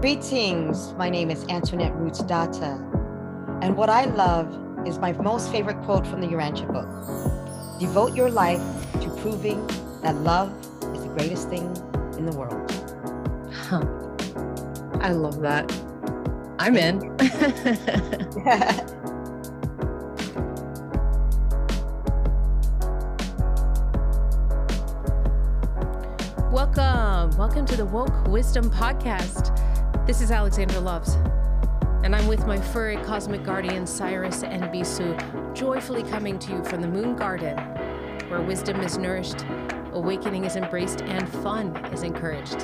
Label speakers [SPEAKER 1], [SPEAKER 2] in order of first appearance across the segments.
[SPEAKER 1] Greetings, my name is Antoinette Rootsdawtah, and what I love is my most favorite quote from the Urantia book Devote your life to proving that love is the greatest thing in the world.
[SPEAKER 2] Huh. I love that. I'm in. welcome. Welcome to the Woke Wisdom Podcast. This is Alexandra Loves, and I'm with my furry cosmic guardian, Cyrus and Bisu, joyfully coming to you from the Moon Garden, where wisdom is nourished, awakening is embraced, and fun is encouraged.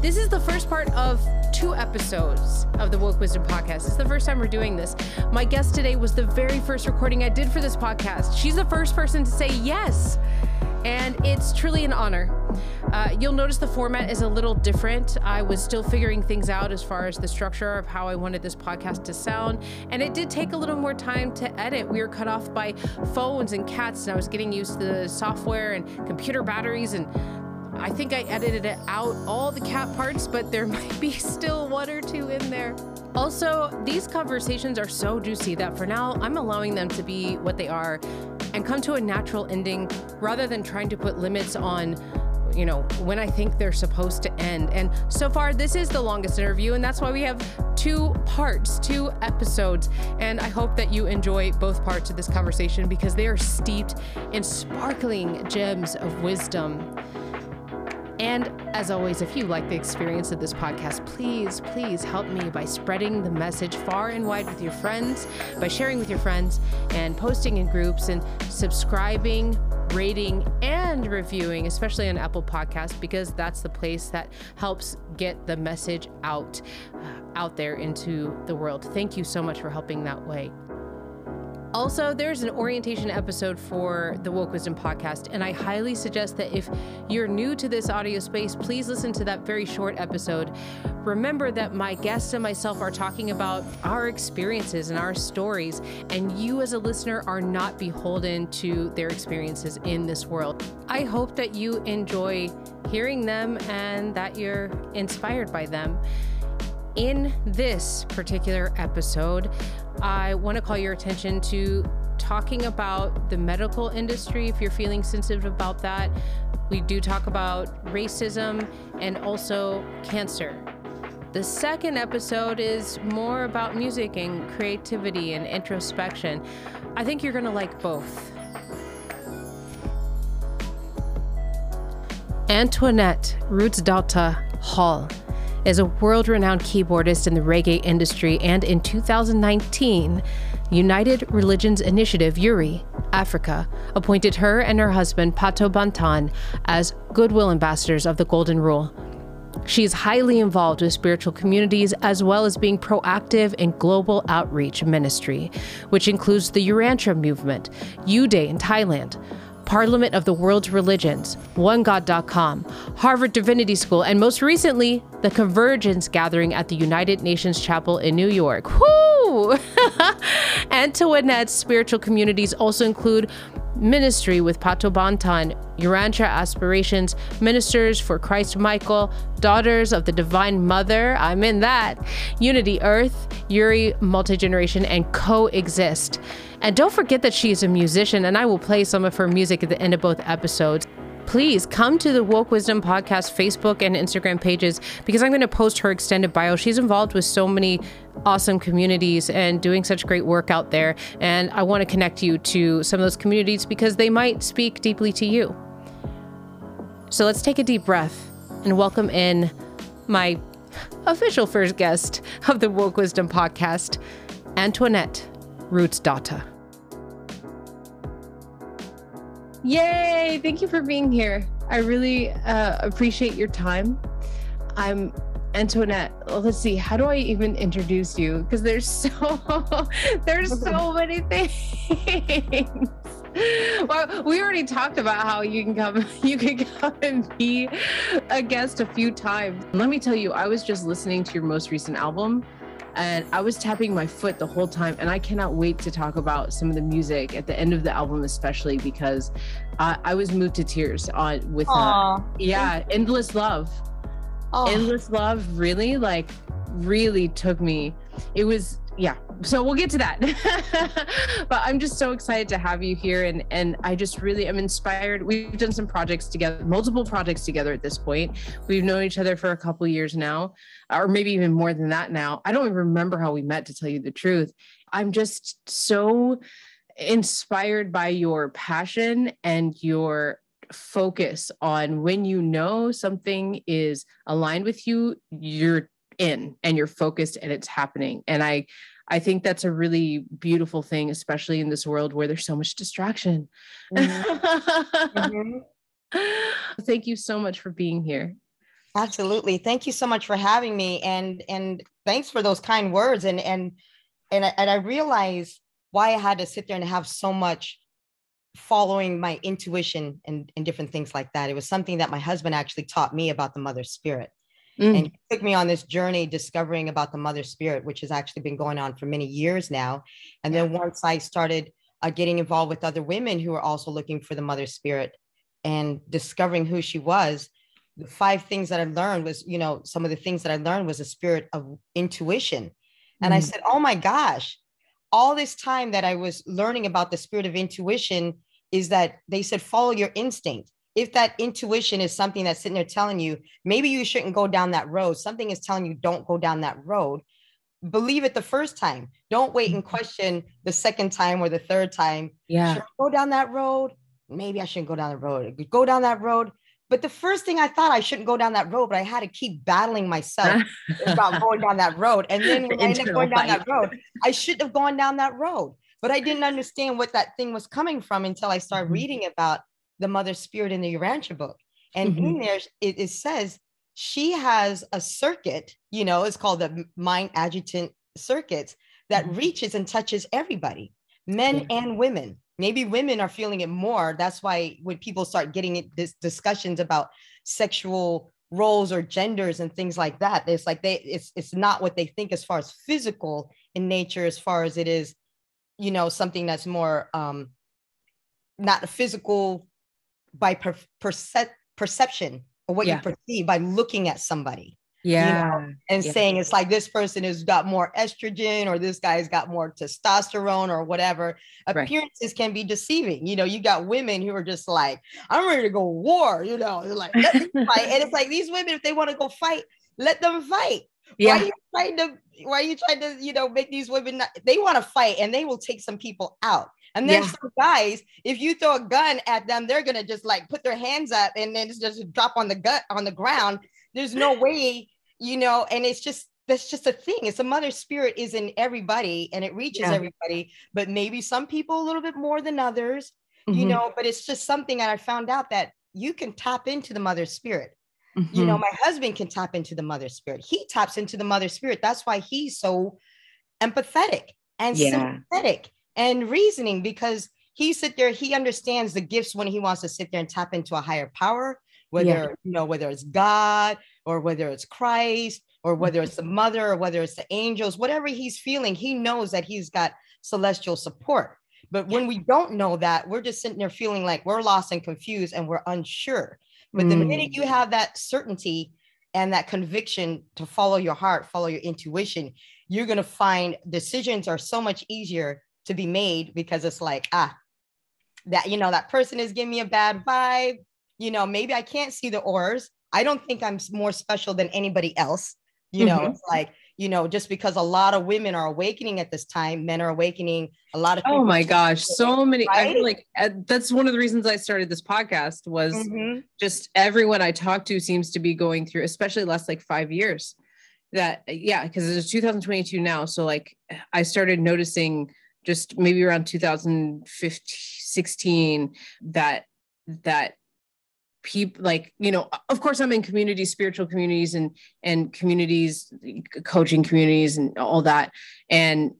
[SPEAKER 2] this is the first part of two episodes of the Woke Wisdom Podcast. It's the first time we're doing this. My guest today was the very first recording I did for this podcast. She's the first person to say yes and it's truly an honor. Uh, you'll notice the format is a little different. I was still figuring things out as far as the structure of how I wanted this podcast to sound, and it did take a little more time to edit. We were cut off by phones and cats, and I was getting used to the software and computer batteries and I think I edited it out all the cat parts, but there might be still one or two in there. Also, these conversations are so juicy that for now, I'm allowing them to be what they are and come to a natural ending rather than trying to put limits on you know, when I think they're supposed to end. And so far, this is the longest interview, and that's why we have two parts, two episodes. And I hope that you enjoy both parts of this conversation because they are steeped in sparkling gems of wisdom. And as always, if you like the experience of this podcast, please, please help me by spreading the message far and wide with your friends, by sharing with your friends, and posting in groups, and subscribing, rating, and reviewing, especially on Apple Podcasts, because that's the place that helps get the message out, uh, out there into the world. Thank you so much for helping that way. Also, there's an orientation episode for the Woke Wisdom podcast, and I highly suggest that if you're new to this audio space, please listen to that very short episode. Remember that my guests and myself are talking about our experiences and our stories, and you as a listener are not beholden to their experiences in this world. I hope that you enjoy hearing them and that you're inspired by them. In this particular episode, I want to call your attention to talking about the medical industry if you're feeling sensitive about that. We do talk about racism and also cancer. The second episode is more about music and creativity and introspection. I think you're going to like both. Antoinette Rootsdawtah Hall is a world renowned keyboardist in the reggae industry, and in 2019, United Religions Initiative URI Africa appointed her and her husband Pato Banton as goodwill ambassadors of the Golden Rule. She is highly involved with spiritual communities as well as being proactive in global outreach ministry, which includes the Urantia movement, U Day in Thailand, Parliament of the World's Religions, OneGod.com, Harvard Divinity School, and most recently, the Convergence Gathering at the United Nations Chapel in New York. Whoo! Antoinette's spiritual communities also include ministry with Pato Urantia Aspirations, Ministers for Christ Michael, Daughters of the Divine Mother, I'm in that, Unity Earth, Uri Multigeneration, and Coexist. And don't forget that she is a musician, and I will play some of her music at the end of both episodes. Please come to the Woke Wisdom Podcast Facebook and Instagram pages because I'm going to post her extended bio. She's involved with so many awesome communities and doing such great work out there. And I want to connect you to some of those communities because they might speak deeply to you. So let's take a deep breath and welcome in my official first guest of the Woke Wisdom Podcast, Antoinette Rootsdawtah. Yay! Thank you for being here. I really uh, appreciate your time. I'm Antoinette. Let's see. How do I even introduce you? Because there's so there's so many things. well, we already talked about how you can come you can come and be a guest a few times. Let me tell you, I was just listening to your most recent album and I was tapping my foot the whole time. And I cannot wait to talk about some of the music at the end of the album, especially because uh, I was moved to tears on with uh, yeah, endless love. oh. endless love really like really took me it was yeah. So we'll get to that. But i'm just so excited to have you here and and i just really am inspired. We've done some projects together multiple projects together at this point. We've known each other for a couple years now or maybe even more than that now. I don't even remember how we met to tell you the truth. I'm just so inspired by your passion and your focus on when you know something is aligned with you you're in and you're focused and it's happening and i i think that's a really beautiful thing especially in this world where there's so much distraction mm-hmm. mm-hmm. thank you so much for being here
[SPEAKER 1] absolutely thank you so much for having me and and thanks for those kind words and and and I, and I realize why I had to sit there and have so much following my intuition and, and different things like that. It was something that my husband actually taught me about the mother spirit. Mm. And he took me on this journey discovering about the mother spirit, which has actually been going on for many years now. And then once I started uh, getting involved with other women who were also looking for the mother spirit and discovering who she was, the five things that I learned was, you know, some of the things that I learned was a spirit of intuition. And mm. I said, oh my gosh, all this time that I was learning about the spirit of intuition is that they said, follow your instinct if that intuition is something that's sitting there telling you maybe you shouldn't go down that road, something is telling you don't go down that road, believe it the first time. Don't wait and mm-hmm. question the second time or the third time.
[SPEAKER 2] Yeah.
[SPEAKER 1] go down that road? Maybe I shouldn't go down the road. Go down that road. But the first thing I thought I shouldn't go down that road, but I had to keep battling myself about going down that road. And then when I ended up going down that road, I shouldn't have gone down that road. But I didn't understand what that thing was coming from until I started mm-hmm. reading about the mother spirit in the Urantia book. And mm-hmm. in there, it, it says she has a circuit, you know, it's called the mind adjutant circuits that mm-hmm. reaches and touches everybody, men yeah. and women. Maybe women are feeling it more. That's why when people start getting it, this discussions about sexual roles or genders and things like that, it's like they it's it's not what they think as far as physical in nature, as far as it is, you know, something that's more um not a physical by per- perce- perception or what yeah. you perceive by looking at somebody.
[SPEAKER 2] Yeah. You know,
[SPEAKER 1] and
[SPEAKER 2] yeah.
[SPEAKER 1] saying it's like this person has got more estrogen or this guy's got more testosterone or whatever. Appearances right. can be deceiving. You know, you got women who are just like, I'm ready to go war, you know, they're like, let me fight. and it's like these women, if they want to go fight, let them fight. Yeah. Why are you trying to why are you trying to, you know, make these women not, they want to fight and they will take some people out. And then yeah. some guys, if you throw a gun at them, they're gonna just like put their hands up and then just drop on the gut on the ground. There's no way, you know, and it's just that's just a thing. It's a mother spirit is in everybody and it reaches yeah. everybody, but maybe some people a little bit more than others, mm-hmm. you know, but it's just something that I found out that you can tap into the mother spirit. Mm-hmm. You know, mm-hmm. my husband can tap into the mother spirit. He taps into the mother spirit. That's why he's so empathetic and yeah. sympathetic and reasoning because he sit there, he understands the gifts when he wants to sit there and tap into a higher power, whether yeah. you know, whether it's God or whether it's Christ or whether it's the mother or whether it's the angels, whatever he's feeling, he knows that he's got celestial support. But when we don't know that, we're just sitting there feeling like we're lost and confused and we're unsure. But mm. the minute you have that certainty and that conviction to follow your heart, follow your intuition, you're going to find decisions are so much easier to be made because it's like, ah, that, you know, that person is giving me a bad vibe. You know, maybe I can't see the auras. I don't think I'm more special than anybody else. You know, mm-hmm. it's like, you know, just because a lot of women are awakening at this time, men are awakening. A lot of
[SPEAKER 2] oh my gosh, so many. Right? I feel like uh, that's one of the reasons I started this podcast was mm-hmm. just everyone I talk to seems to be going through, especially last like five years. That yeah, because it's 2022 now, so like I started noticing just maybe around 2016 that that people like you know of course i'm in communities spiritual communities and and communities coaching communities and all that. And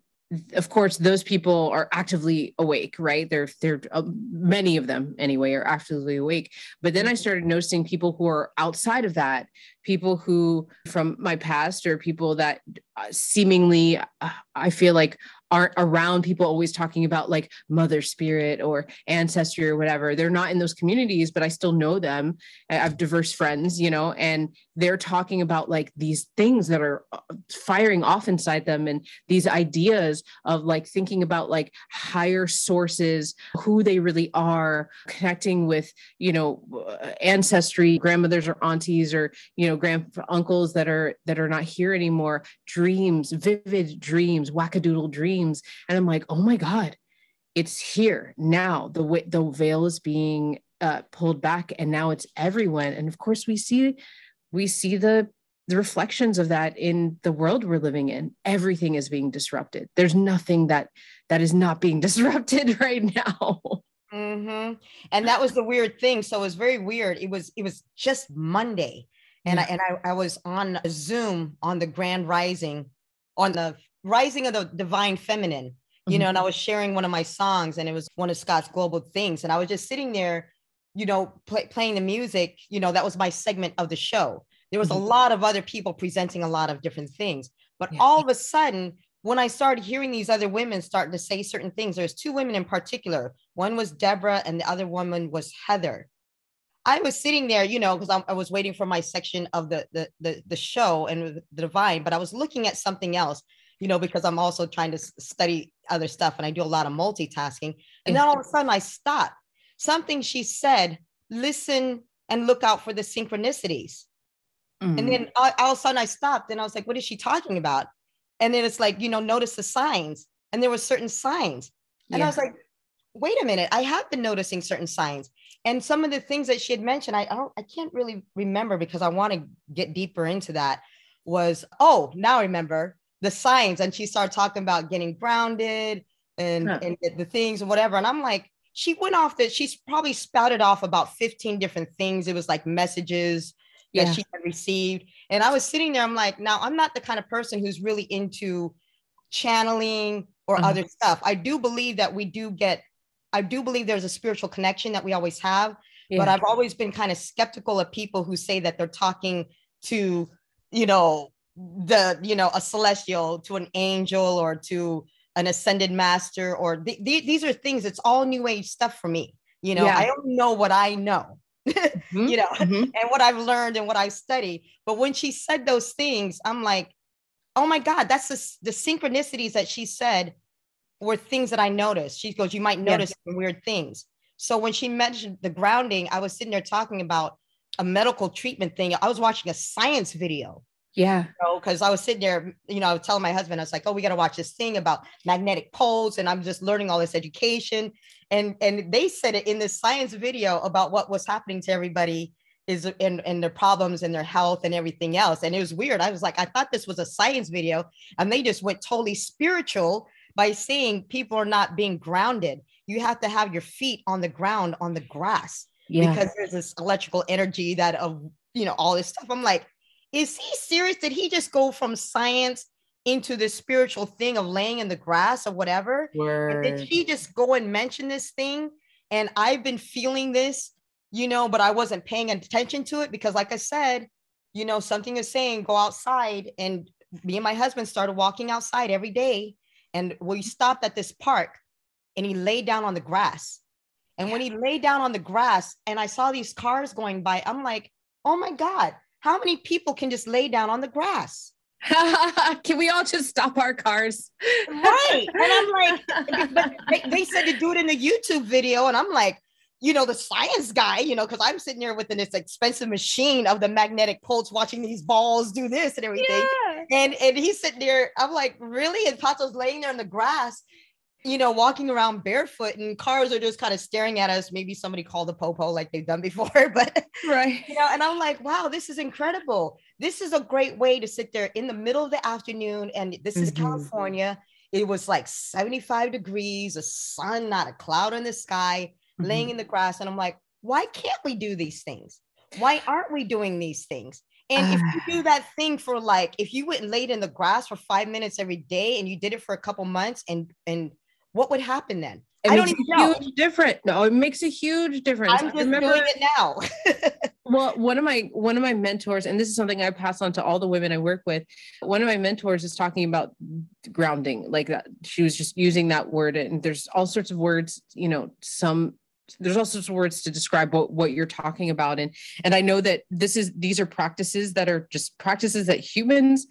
[SPEAKER 2] of course those people are actively awake right? They're they're uh, many of them anyway are actively awake. But then i started noticing people who are outside of that people who from my past or people that uh, seemingly uh, i feel like aren't around people always talking about like mother spirit or ancestry or whatever. They're not in those communities, but I still know them. I have diverse friends, you know, and they're talking about like these things that are uh, firing off inside them and these ideas of like thinking about like higher sources, who they really are, connecting with, you know, uh, ancestry, grandmothers or aunties or, you know, grand uncles that are that are not here anymore, dreams, vivid dreams, wackadoodle dreams. And I'm like, oh my God, it's here now. The way the veil is being uh, pulled back and now it's everyone. And of course we see we see the the reflections of that in the world we're living in everything is being disrupted there's nothing that that is not being disrupted right now
[SPEAKER 1] mm-hmm. and that was the weird thing so it was very weird it was it was just monday and yeah. I, and I, I was on a zoom on the grand rising on the rising of the divine feminine you mm-hmm. know and i was sharing one of my songs and it was one of scott's global things and i was just sitting there you know, play, playing the music, you know, that was my segment of the show. There was mm-hmm. a lot of other people presenting a lot of different things. But yeah. all of a sudden, when I started hearing these other women starting to say certain things, there's two women in particular. One was Deborah, and the other woman was Heather. I was sitting there, you know, because I, I, was waiting for my section of the, the the the show and the divine, but I was looking at something else, you know, because I'm also trying to study other stuff and I do a lot of multitasking. And then all of a sudden, I stopped something she said, listen and look out for the synchronicities. Mm-hmm. And then all, all of a sudden I stopped and I was like, what is she talking about? And then it's like, you know, notice the signs. And there were certain signs. And yeah. I was like, wait a minute, I have been noticing certain signs. And some of the things that she had mentioned, I, I don't, I can't really remember because I want to get deeper into that. Was oh, now I remember the signs, and she started talking about getting grounded and huh. and the things and whatever. And I'm like, she went off that she's probably spouted off about 15 different things. It was like messages that yeah. she had received. And I was sitting there, I'm like, now I'm not the kind of person who's really into channeling or uh-huh. other stuff. I do believe that we do get, I do believe there's a spiritual connection that we always have. Yeah. But I've always been kind of skeptical of people who say that they're talking to, you know, the, you know, a celestial, to an angel or to an ascended master or th- th- these are things it's all new age stuff for me you know yeah. i don't know what i know mm-hmm. you know mm-hmm. and what i've learned and what i study but when she said those things i'm like oh my god that's the, the synchronicities that she said were things that i noticed she goes you might notice yeah. weird things so when she mentioned the grounding i was sitting there talking about a medical treatment thing i was watching a science video
[SPEAKER 2] yeah.
[SPEAKER 1] Because you know, I was sitting there, you know, I was telling my husband, I was like, oh, we got to watch this thing about magnetic poles. And I'm just learning all this education. And and they said it in this science video about what was happening to everybody is in, in their problems and their health and everything else. And it was weird. I was like, I thought this was a science video. And they just went totally spiritual by saying people are not being grounded. You have to have your feet on the ground on the grass yeah. because there's this electrical energy that of you know all this stuff. I'm like, is he serious? Did he just go from science into the spiritual thing of laying in the grass or whatever? Did she just go and mention this thing? And I've been feeling this, you know, but I wasn't paying attention to it because, like I said, you know, something is saying go outside. And me and my husband started walking outside every day. And we stopped at this park and he laid down on the grass. And when he laid down on the grass and I saw these cars going by, I'm like, oh my God, how many people can just lay down on the grass?
[SPEAKER 2] can we all just stop our cars?
[SPEAKER 1] right. And I'm like, they, they said to do it in the YouTube video. And I'm like, you know, the science guy, you know, because I'm sitting here with this expensive machine of the magnetic pulse watching these balls do this and everything. Yeah. And and he's sitting there, I'm like, really? And Pato's laying there in the grass you know, walking around barefoot and cars are just kind of staring at us. Maybe somebody called the popo like they've done before, but
[SPEAKER 2] right.
[SPEAKER 1] You know, and I'm like, wow, this is incredible. This is a great way to sit there in the middle of the afternoon. And this is mm-hmm. California. It was like 75 degrees, a sun, not a cloud in the sky, mm-hmm. laying in the grass. And I'm like, why can't we do these things? Why aren't we doing these things? And if you do that thing for like, if you went and laid in the grass for five minutes every day and you did it for a couple months and and what would happen then?
[SPEAKER 2] It I don't even know. Huge different. No, it makes a huge difference.
[SPEAKER 1] I'm just remember, doing it now.
[SPEAKER 2] well, one of my one of my mentors, and this is something I pass on to all the women I work with. One of my mentors is talking about grounding, like that. She was just using that word, and there's all sorts of words. You know, some there's all sorts of words to describe what, what you're talking about and and i know that this is these are practices that are just practices that humans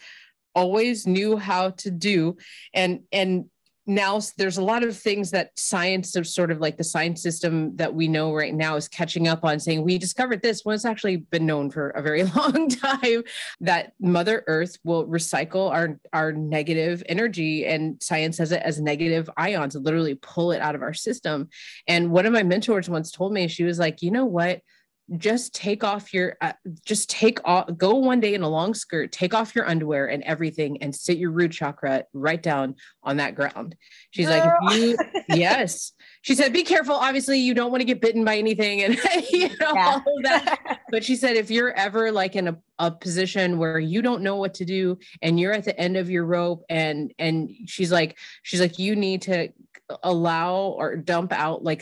[SPEAKER 2] always knew how to do and and now there's a lot of things that science of sort of like the science system that we know right now is catching up on saying we discovered this when it's actually been known for a very long time that mother earth will recycle our our negative energy and science has it as negative ions literally pull it out of our system. And one of my mentors once told me she was like you know what just take off your uh, just take off go one day in a long skirt take off your underwear and everything and sit your root chakra right down on that ground she's Girl. like you yes she said be careful obviously you don't want to get bitten by anything and you know yeah. all of that but she said if you're ever like in a, a position where you don't know what to do and you're at the end of your rope and and she's like she's like you need to allow or dump out like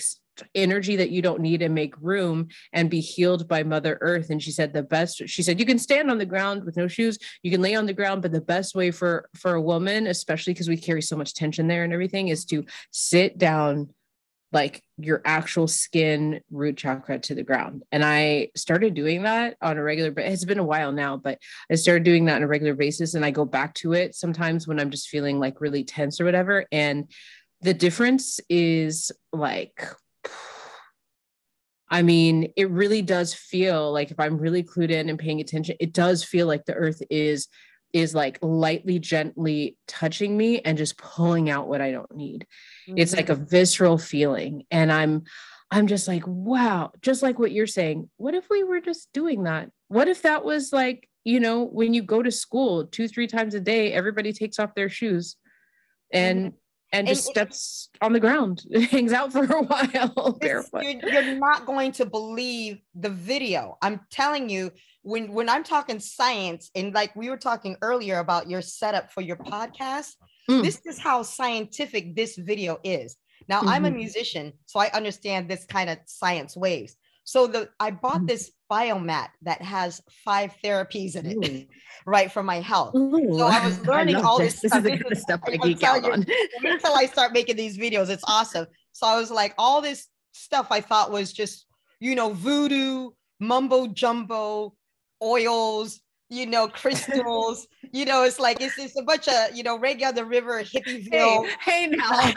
[SPEAKER 2] energy that you don't need and make room and be healed by mother earth. And she said the best she said you can stand on the ground with no shoes. You can lay on the ground but the best way for for a woman especially because we carry so much tension there and everything is to sit down like your actual skin root chakra to the ground. And i started doing that on a regular but it's been a while now but i started doing that on a regular basis and i go back to it sometimes when i'm just feeling like really tense or whatever. And the difference is like I mean, it really does feel like if I'm really clued in and paying attention, it does feel like the earth is is like lightly gently touching me and just pulling out what I don't need. Mm-hmm. It's like a mm-hmm. visceral feeling and I'm I'm just like, wow, just like what you're saying. What if we were just doing that? What if that was like, you know, when you go to school 2 3 times a day, everybody takes off their shoes and mm-hmm and just and, steps on the ground, hangs out for a while barefoot.
[SPEAKER 1] You're, you're, not going to believe the video. I'm telling you, when when I'm talking science, and like we were talking earlier about your setup for your podcast, mm. this is how scientific this video is. Now, mm-hmm. I'm a mm-hmm. musician, so I understand this kind of science waves. So the I bought mm. this biomat that has five therapies in it, Ooh. right for my health. Ooh, so I was learning I all this, this stuff. This is the kind of stuff I geek out on. until I start making these videos, it's awesome. So I was like, all this stuff I thought was just, you know, voodoo, mumbo jumbo, oils, you know, crystals. you know, it's like it's, it's a bunch of you know, Reggae on the River, Hippieville.
[SPEAKER 2] Hey, hey now,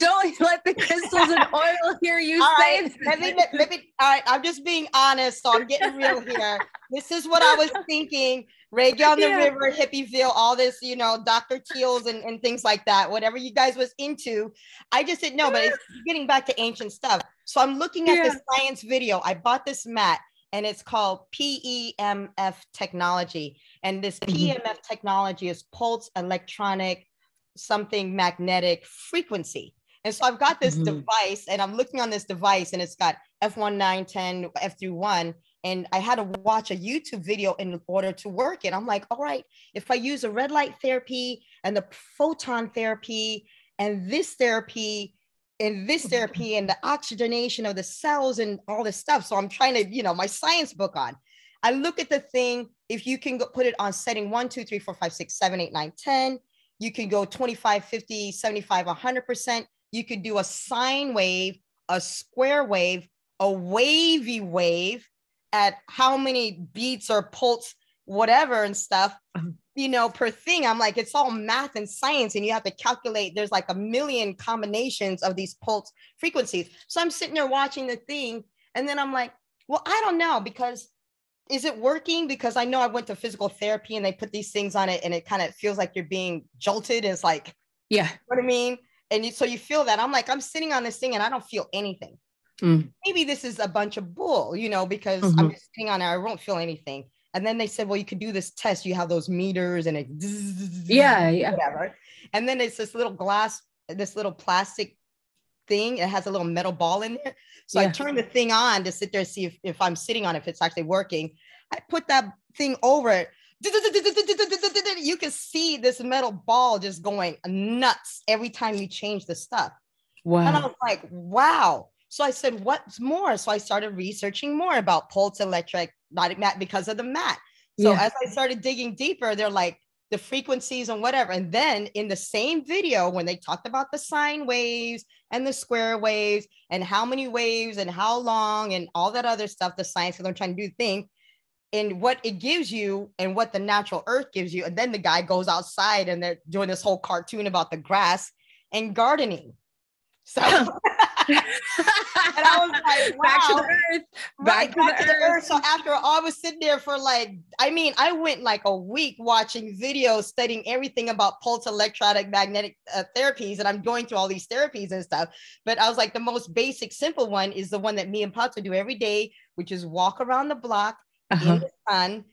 [SPEAKER 2] don't let the crystals and oil hear you all say.
[SPEAKER 1] Right, let me, let me, all right, I'm just being honest, so I'm getting real here. This is what I was thinking. Reggae on the yeah. River, Hippieville, all this, you know, Dr. Teals and, and things like that, whatever you guys was into. I just didn't know, but it's getting back to ancient stuff. So I'm looking at yeah. the science video. I bought this mat and it's called PEMF technology. And this PEMF mm-hmm. technology is pulse electronic something magnetic frequency. And so I've got this mm-hmm. device and I'm looking on this device and it's got F1, 9, 10, F through 1. And I had to watch a YouTube video in order to work it. I'm like, all right, if I use a red light therapy and the photon therapy and this therapy, in this therapy and the oxygenation of the cells and all this stuff. So I'm trying to, you know, my science book on. I look at the thing. If you can go, put it on setting one, two, three, four, five, six, seven, eight, nine, 10, you can go 25, 50, 75, 100%. You could do a sine wave, a square wave, a wavy wave at how many beats or pulse, whatever and stuff. Uh-huh. You know, per thing. I'm like, it's all math and science, and you have to calculate. There's like a million combinations of these pulse frequencies. So I'm sitting there watching the thing, and then I'm like, well, I don't know because is it working? Because I know I went to physical therapy and they put these things on it, and it kind of feels like you're being jolted. It's like,
[SPEAKER 2] yeah,
[SPEAKER 1] what I mean. And you, so you feel that. I'm like, I'm sitting on this thing and I don't feel anything. Mm. Maybe this is a bunch of bull, you know, because mm-hmm. I'm just sitting on it. I won't feel anything. And then they said, well, you could do this test. You have those meters and it,
[SPEAKER 2] yeah, yeah,
[SPEAKER 1] whatever. And then it's this little glass, this little plastic thing. It has a little metal ball in it. So yeah. I turn the thing on to sit there and see if, if I'm sitting on it, if it's actually working. I put that thing over it. You can see this metal ball just going nuts every time you change the stuff. Wow. And I was like, wow. So I said, what's more? So I started researching more about pulse electromagnetic mat because of the mat. So yeah. as I started digging deeper, they're like the frequencies and whatever. And then in the same video, when they talked about the sine waves and the square waves and how many waves and how long and all that other stuff, the science that I'm trying to do thing, and what it gives you and what the natural earth gives you. And then the guy goes outside and they're doing this whole cartoon about the grass and gardening. So and I was like, wow. Back to the earth. Back, right, to, back the to, the, earth. earth. So after I was sitting there for like, I mean, I went like a week watching videos studying everything about pulse electronic magnetic uh, therapies. And I'm going through all these therapies and stuff. But I was like, the most basic, simple one is the one that me and Pato do every day, which is walk around the block uh-huh. in the sun,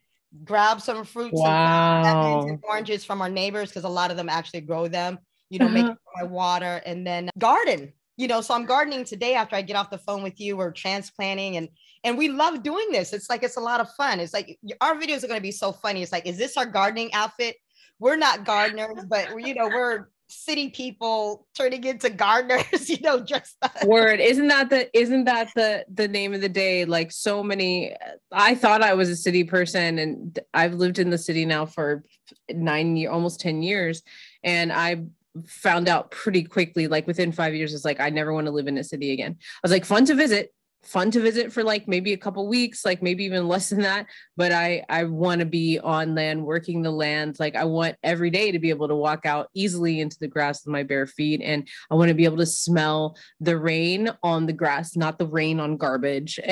[SPEAKER 1] grab some fruits wow. and oranges from our neighbors because a lot of them actually grow them you know, uh-huh. make my water and then garden you know so i'm gardening today after i get off the phone with you we're transplanting and and we love doing this. It's like it's a lot of fun. It's like our videos are going to be so funny. It's like is this our gardening outfit? We're not gardeners but you know we're city people turning into gardeners you know just
[SPEAKER 2] word. Isn't that the isn't that the the name of the day? Like so many i thought i was a city person and i've lived in the city now for nine years almost 10 years and i found out pretty quickly, like within five years, it's like, I never want to live in a city again. I was like, fun to visit, fun to visit for like maybe a couple weeks, like maybe even less than that. But I, I want to be on land, working the land. Like I want every day to be able to walk out easily into the grass with my bare feet. And I want to be able to smell the rain on the grass, not the rain on garbage.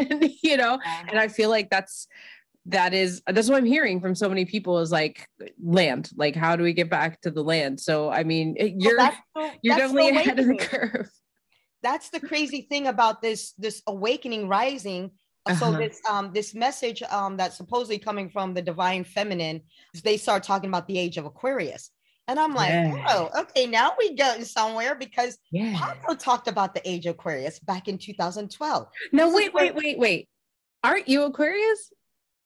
[SPEAKER 2] And, you know, and I feel like that's, that is that's what i'm hearing from so many people is like land like how do we get back to the land? So i mean you're well, so, you're definitely ahead of the curve.
[SPEAKER 1] That's the crazy thing about this this awakening rising. Uh, uh-huh. so this um this message um that's supposedly coming from the divine feminine they start talking about the age of aquarius. And i'm like yeah. oh okay now we go somewhere because yeah. Pato talked about the age of aquarius back in 2012
[SPEAKER 2] no wait wait wait wait. Aren't you aquarius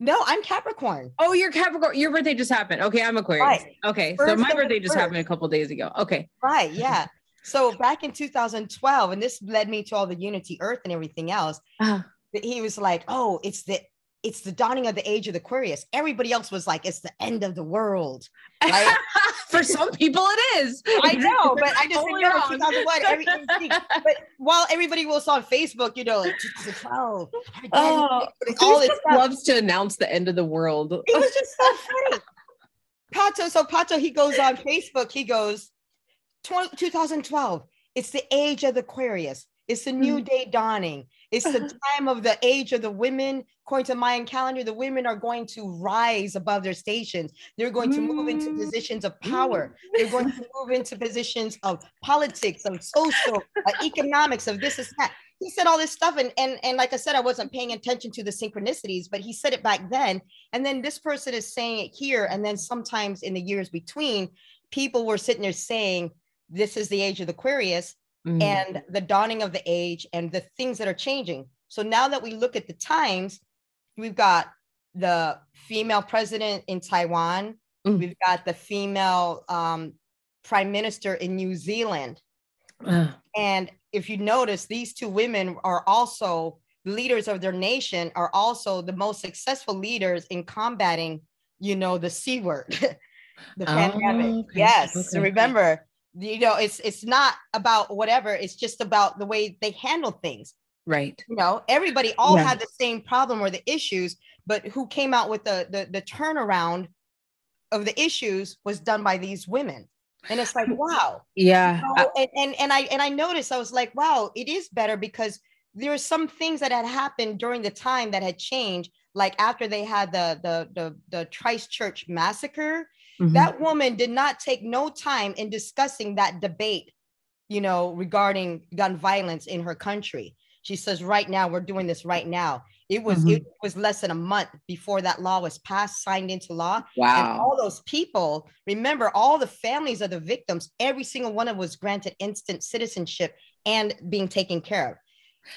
[SPEAKER 1] no, I'm Capricorn.
[SPEAKER 2] Oh, you're Capricorn. Your birthday just happened. Okay, I'm Aquarius. Right. Okay, first so my birthday just first. happened a couple days ago. Okay.
[SPEAKER 1] Right. Yeah. so back in 2012, and this led me to all the Unity Earth and everything else. Uh-huh. He was like, "Oh, it's the it's the dawning of the age of the Aquarius. Everybody else was like, it's the end of the world. Right?
[SPEAKER 2] For some people, it is.
[SPEAKER 1] I know, but I just no, 2001. Every, but while everybody was on Facebook, you know, like 2012.
[SPEAKER 2] Oh, all this loves to announce the end of the world.
[SPEAKER 1] It was just so funny. Pato, so Pato, he goes on Facebook, he goes, 2012, it's the age of the Aquarius. It's the new mm. day dawning. It's the time of the age of the women. According to Mayan calendar, the women are going to rise above their stations. They're going to move into mm. positions of power. They're going to move into positions of politics, of social, uh, economics, of this and that. He said all this stuff, and and and like I said, I wasn't paying attention to the synchronicities, but he said it back then. And then this person is saying it here, and then sometimes in the years between, people were sitting there saying, "This is the age of the Aquarius." Mm. and the dawning of the age and the things that are changing. So now that we look at the times, we've got the female president in Taiwan, mm. we've got the female um, prime minister in New Zealand. Uh. And if you notice, these two women are also leaders of their nation, are also the most successful leaders in combating, you know, the C word, the pandemic. Oh, okay. Yes. Okay. So remember, you know it's it's not about whatever it's just about the way they handle things.
[SPEAKER 2] Right.
[SPEAKER 1] You know everybody all yeah. had the same problem or the issues but who came out with the, the the turnaround of the issues was done by these women. And it's like wow.
[SPEAKER 2] Yeah
[SPEAKER 1] you know, and, and and i and i noticed i was like wow it is better because there are some things that had happened during the time that had changed like after they had the the the, the christchurch massacre Mm-hmm. That woman did not take no time in discussing that debate, you know, regarding gun violence in her country. She says, right now, we're doing this right now. It was mm-hmm. it was less than a month before that law was passed, signed into law.
[SPEAKER 2] Wow.
[SPEAKER 1] And all those people, remember, all the families of the victims, every single one of them was granted instant citizenship and being taken care of.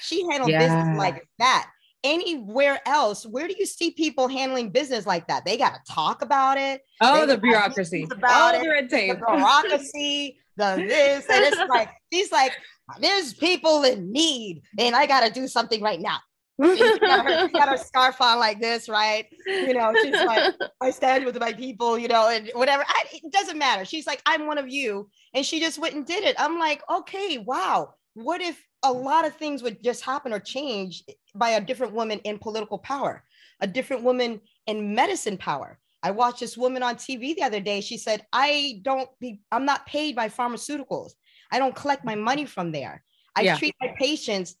[SPEAKER 1] She handled yeah. business like that anywhere else, where do you see people handling business like that? They got to talk about it.
[SPEAKER 2] Oh, the bureaucracy. Oh, about
[SPEAKER 1] oh, it, the red tape. The bureaucracy, the this. And it's like, she's like, there's people in need and I got to do something right now. she, got her, she got her scarf on like this, right? You know, she's like, I stand with my people, you know, and whatever. I, it doesn't matter. She's like, I'm one of you. And she just went and did it. I'm like, okay, wow. What if a lot of things would just happen or change by a different woman in political power, a different woman in medicine power? I watched this woman on TV the other day. She said, I don't be, I'm not paid by pharmaceuticals. I don't collect my money from there. I yeah. treat my patients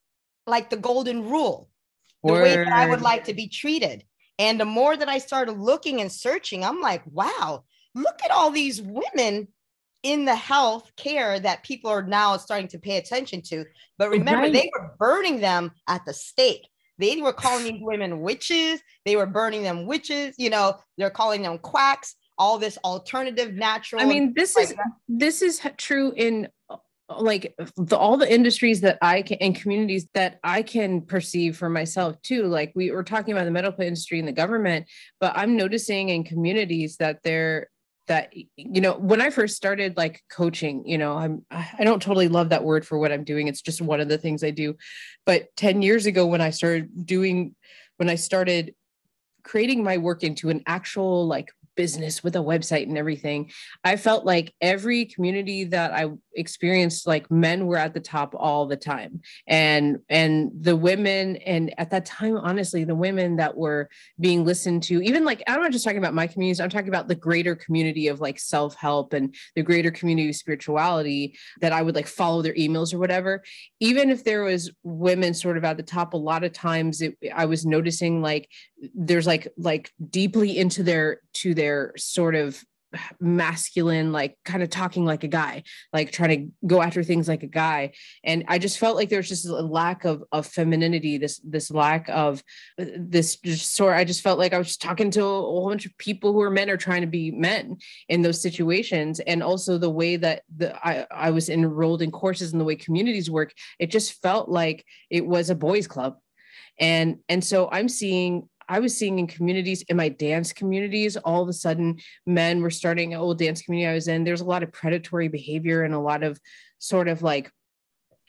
[SPEAKER 1] like the golden rule, the Word. way that I would like to be treated. And the more that I started looking and searching, I'm like, wow, look at all these women in the health care that people are now starting to pay attention to. But remember, right. they were burning them at the stake. They were calling these women witches. They were burning them witches. You know, they're calling them quacks. All this alternative natural.
[SPEAKER 2] I mean, this is this is true in like the, all the industries that I can and communities that I can perceive for myself too. Like we were talking about the medical industry and the government, but I'm noticing in communities that they're that you know when i first started like coaching you know i'm i don't totally love that word for what i'm doing. It's just one of the things i do. But 10 years ago when i started doing when i started creating my work into an actual like business with a website and everything i felt like every community that i experienced like men were at the top all the time. And and the women and at that time honestly the women that were being listened to even like i'm not just talking about my communities i'm talking about the greater community of like self-help and the greater community of spirituality that i would like follow their emails or whatever. Even if there was women sort of at the top a lot of times it, i was noticing like there's like like deeply into their to their sort of masculine like kind of talking like a guy like trying to go after things like a guy. And i just felt like there was just a lack of of femininity this this lack of uh, this just sort i just felt like i was just talking to a whole bunch of people who are men are trying to be men in those situations. And also the way that the i i was enrolled in courses and the way communities work it just felt like it was a boys club. And and so i'm seeing I was seeing in communities, in my dance communities, all of a sudden men were starting an old dance community I was in. There's a lot of predatory behavior and a lot of sort of like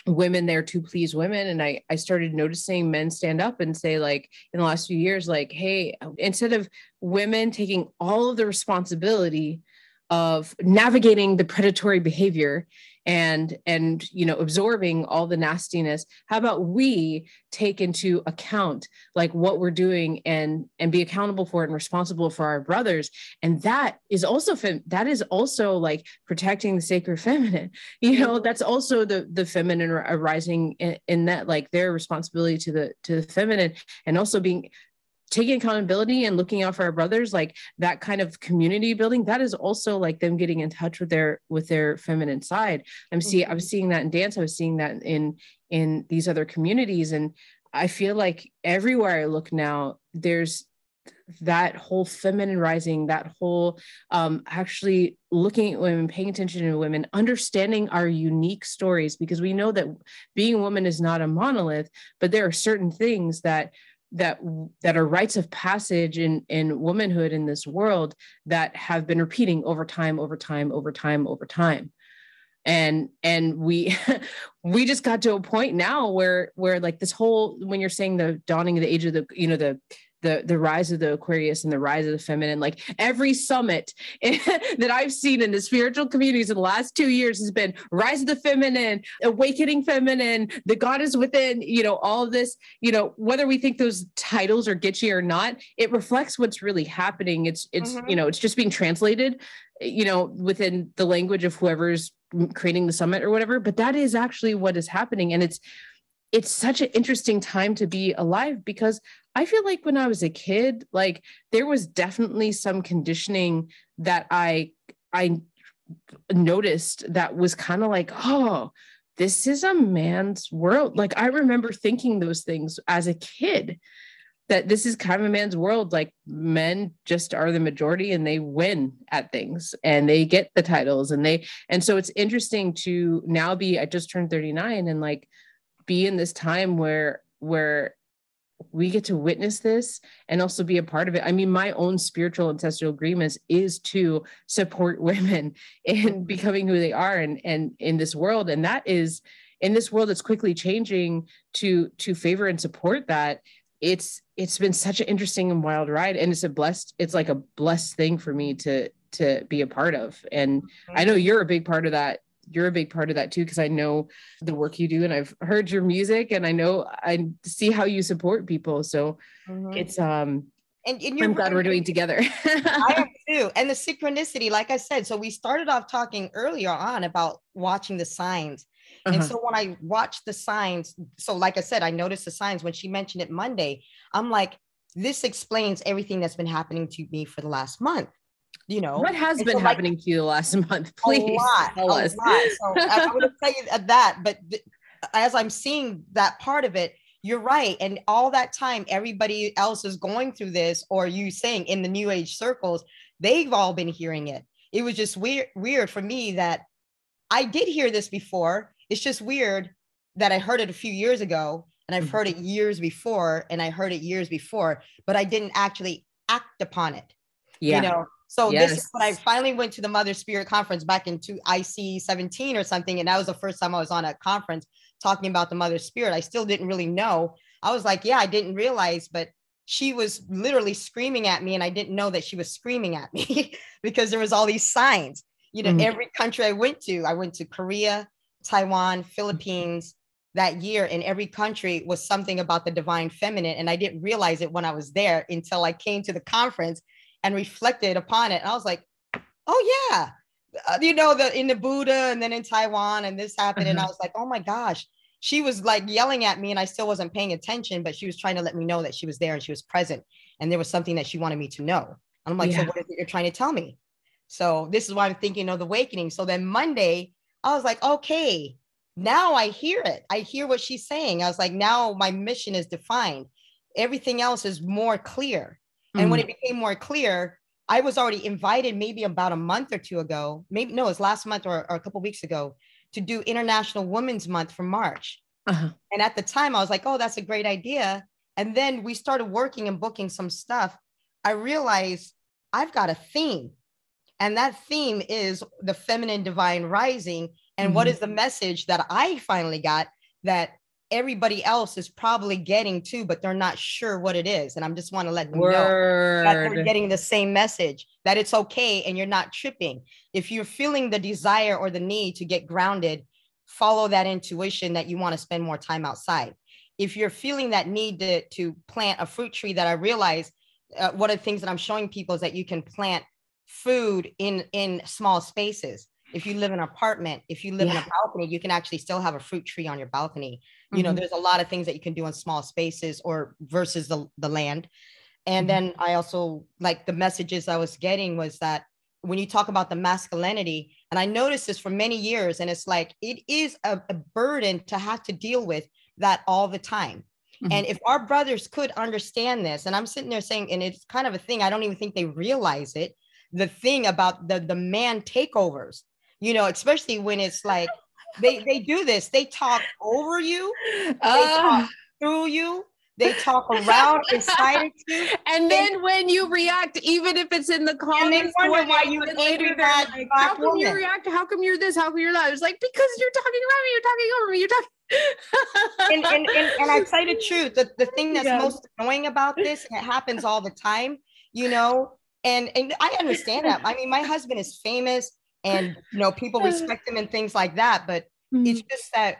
[SPEAKER 2] women there to please women and I, I started noticing men stand up and say like in the last few years like hey instead of women taking all of the responsibility of navigating the predatory behavior and and you know absorbing all the nastiness. How about we take into account like what we're doing and and be accountable for it and responsible for our brothers? And that is also fem- that is also like protecting the sacred feminine. You know that's also the the feminine arising in, in that like their responsibility to the to the feminine and also being taking accountability and looking out for our brothers like that kind of community building that is also like them getting in touch with their with their feminine side. I'm see i was mm-hmm. seeing that in dance. I was seeing that in in these other communities. And i feel like everywhere i look now there's that whole feminine rising that whole um, actually looking at women paying attention to women understanding our unique stories because we know that being a woman is not a monolith but there are certain things that that that are rites of passage in in womanhood in this world that have been repeating over time over time over time over time. And and we we just got to a point now where where like this whole when you're saying the dawning of the age of the you know the the the rise of the aquarius and the rise of the feminine like every summit that i've seen in the spiritual communities in the last two years has been rise of the feminine awakening feminine the god is within you know all of this you know whether we think those titles are gitchy or not it reflects what's really happening it's it's mm-hmm. you know it's just being translated you know within the language of whoever's creating the summit or whatever but that is actually what is happening and it's it's such an interesting time to be alive because I feel like when I was a kid, like there was definitely some conditioning that I I noticed that was kind of like, oh, this is a man's world. Like I remember thinking those things as a kid that this is kind of a man's world. Like men just are the majority and they win at things and they get the titles and they, and so it's interesting to now be, I just turned 39 and like be in this time where where we get to witness this and also be a part of it. I mean, my own spiritual ancestral agreements is to support women in becoming who they are and and in this world. And that is in this world that's quickly changing to to favor and support that it's it's been such an interesting and wild ride and it's a blessed it's like a blessed thing for me to to be a part of and i know you're a big part of that you're a big part of that too because i know the work you do and i've heard your music and i know i see how you support people so mm-hmm. it's um and, and I'm glad we're doing together.
[SPEAKER 1] I am too. And the synchronicity, like I said, so we started off talking earlier on about watching the signs. Uh-huh. And so when I watched the signs, so like I said, I noticed the signs when she mentioned it Monday. I'm like, this explains everything that's been happening to me for the last month. You know,
[SPEAKER 2] what has and been so happening like, to you the last month? Please a lot, tell a us. Lot.
[SPEAKER 1] So I, I would tell you that, but th- as I'm seeing that part of it, you're right. And all that time, everybody else is going through this, or you saying in the new age circles, they've all been hearing it. It was just weird, weird for me that I did hear this before. It's just weird that I heard it a few years ago and I've heard it mm-hmm. years before and I heard it years before, but I didn't actually act upon it. Yeah. You know, so yes. this is when I finally went to the Mother Spirit conference back into IC 17 or something. And that was the first time I was on a conference talking about the Mother Spirit. I still didn't really know. I was like, yeah, I didn't realize, but she was literally screaming at me and I didn't know that she was screaming at me because there was all these signs. You know, mm-hmm. every country I went to, I went to Korea, Taiwan, Philippines that year in every country was something about the divine feminine and I didn't realize it when I was there until I came to the conference and reflected upon it. And I was like, "Oh yeah, uh, you know, the in the Buddha and then in Taiwan and this happened. Uh-huh. And I was like, oh my gosh. She was like yelling at me and I still wasn't paying attention, but she was trying to let me know that she was there and she was present. And there was something that she wanted me to know. And I'm like, yeah. so what is it you're trying to tell me? So this is why I'm thinking of the awakening. So then Monday, I was like, okay, now I hear it. I hear what she's saying. I was like, now my mission is defined. Everything else is more clear. And mm when it became more clear, I was already invited maybe about a month or two ago, maybe no, it was last month or, or a couple weeks ago to do International Women's Month for March. Uh-huh. And at the time, I was like, oh, that's a great idea. And then we started working and booking some stuff. I realized I've got a theme, and that theme is the feminine divine rising. And mm-hmm. what is the message that I finally got that everybody else is probably getting too, but they're not sure what it is. And I'm just want to let them Word. know that they're getting the same message that it's okay and you're not tripping. If you're feeling the desire or the need to get grounded, follow that intuition that you want to spend more time outside. If you're feeling that need to, to plant a fruit tree, that I realize uh, one of the things that I'm showing people is that you can plant food in in small spaces if you live in an apartment, if you live yeah. in a balcony, you can actually still have a fruit tree on your balcony. You mm-hmm. know, there's a lot of things that you can do in small spaces or versus the, the land. And mm-hmm. then I also like the messages I was getting was that when you talk about the masculinity, and I noticed this for many years, and it's like it is a, a burden to have to deal with that all the time. Mm-hmm. And if our brothers could understand this, and I'm sitting there saying, and it's kind of a thing, I don't even think they realize it. The thing about the the man takeovers, you know, especially when it's like they they do this. They talk over you, they uh, talk through you, they talk around inside of you.
[SPEAKER 2] And then when you react, even if it's in the comments,
[SPEAKER 1] and they wonder why you later that
[SPEAKER 2] like, how come woman. you react? How come you're this? How come you're that? It's like because you're talking around me, you're talking over me, you're talking.
[SPEAKER 1] and, and, and, and I tell you the truth, the, the thing that's yeah. most annoying about this, and it happens all the time, you know, and and I understand that. I mean, my husband is famous and you know people respect them and things like that but mm-hmm. it's just that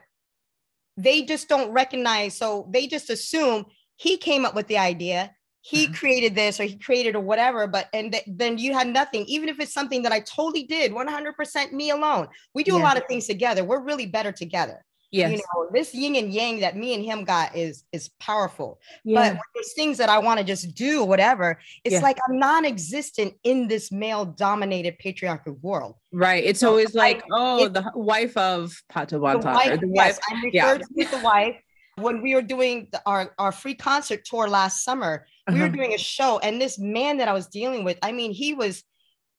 [SPEAKER 1] they just don't recognize so they just assume he came up with the idea he uh-huh. created this or he created or whatever but and th- then you had nothing even if it's something that i totally did 100% me alone we do yeah. a lot of things together we're really better together Yes. You know, this yin and yang that me and him got is is powerful. Yeah. But there's things that I want to just do, whatever, it's yeah. like I'm non-existent in this male-dominated patriarchal world.
[SPEAKER 2] Right. It's so always like, oh, the wife of Pato Banton. The wife,
[SPEAKER 1] I'm referred yeah. to the wife. When we were doing the, our, our free concert tour last summer, we uh-huh. were doing a show, and this man that I was dealing with, I mean, he was,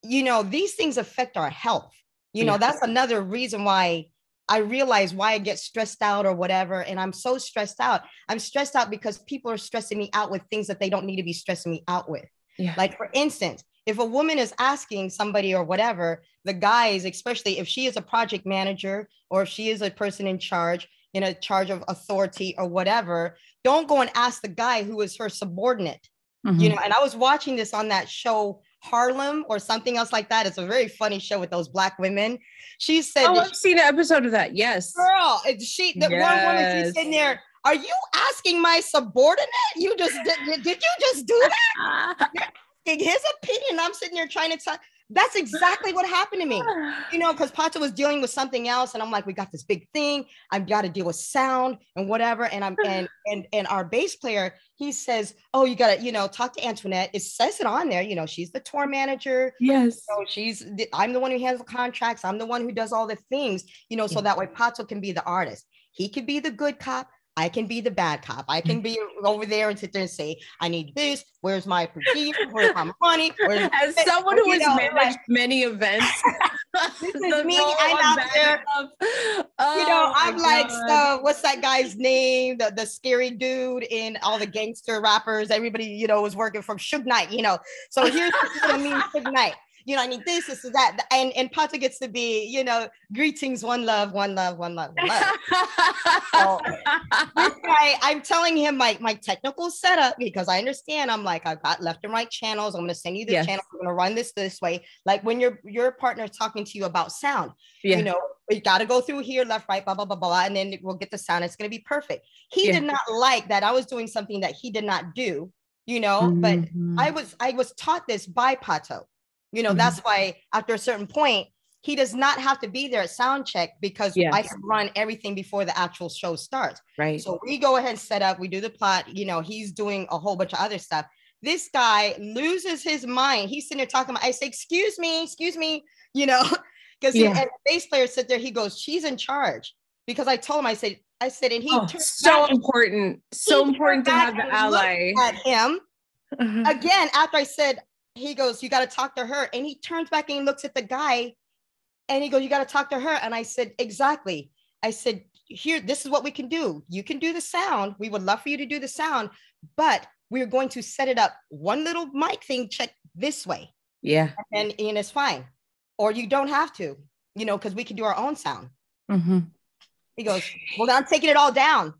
[SPEAKER 1] you know, these things affect our health. You know, that's another reason why I realize why I get stressed out or whatever. And I'm so stressed out. I'm stressed out because people are stressing me out with things that they don't need to be stressing me out with. Yeah. Like, for instance, if a woman is asking somebody or whatever, the guys, especially if she is a project manager or if she is a person in charge, in a charge of authority or whatever, don't go and ask the guy who is her subordinate. Mm-hmm. You know, and I was watching this on that show Harlem or something else like that. It's a very funny show with those black women. She said,
[SPEAKER 2] "Oh, I've she, seen an episode of that." Yes,
[SPEAKER 1] girl. She, the yes. one woman, she's sitting there. Are you asking my subordinate? You just did, did you just do that? his opinion. I'm sitting there trying to tell. That's exactly what happened to me. You know, because Pato was dealing with something else, and I'm like, we got this big thing. I've got to deal with sound and whatever. And I'm and and and our bass player, he says, Oh, you gotta, you know, talk to Antoinette. It says it on there, you know, she's the tour manager.
[SPEAKER 2] Yes.
[SPEAKER 1] So she's the, I'm the one who handles contracts, I'm the one who does all the things, you know, so that way Pato can be the artist. He could be the good cop, I can be the bad cop. I can mm. be over there and sit there and say, I need this. Where's my procedure? Where's my money? Where's
[SPEAKER 2] As someone who has know, managed like, many events,
[SPEAKER 1] this is me. I'm out there. Oh, you know, oh I'm like, so what's that guy's name? The, the scary dude in all the gangster rappers. Everybody, you know, was working from Suge Knight, you know. So here's what I mean, Suge Knight you know, I need this, this, is that. And and Pato gets to be, you know, greetings, one love, one love, one love, one love. so, guy, I'm telling him my my technical setup because I understand. I'm like, I've got left and right channels. I'm gonna send you the yes. channel. I'm gonna run this this way. Like when your your partner talking to you about sound, yeah. you know, we got to go through here, left, right, blah, blah, blah, blah, and then we'll get the sound. It's gonna be perfect. He yeah. did not like that I was doing something that he did not do, you know, mm-hmm. but I was I was taught this by Pato. You know, mm-hmm. that's why after a certain point, he does not have to be there at sound check because yes. I can run everything before the actual show starts.
[SPEAKER 2] Right.
[SPEAKER 1] So we go ahead and set up, we do the plot, you know, he's doing a whole bunch of other stuff. This guy loses his mind. He's sitting there talking about, I say, excuse me, excuse me, you know, because yeah. the bass player sit there, he goes, she's in charge. Because I told him, I said, I said, and he
[SPEAKER 2] oh, so important, so important to have the ally
[SPEAKER 1] at him. Uh-huh. Again, after I said, he goes, You got to talk to her. And he turns back and looks at the guy and he goes, You got to talk to her. And I said, Exactly. I said, Here, this is what we can do. You can do the sound. We would love for you to do the sound, but we're going to set it up one little mic thing check this way.
[SPEAKER 2] Yeah.
[SPEAKER 1] And, and it's fine. Or you don't have to, you know, because we can do our own sound.
[SPEAKER 2] Mm-hmm.
[SPEAKER 1] He goes, Well, I'm taking it all down.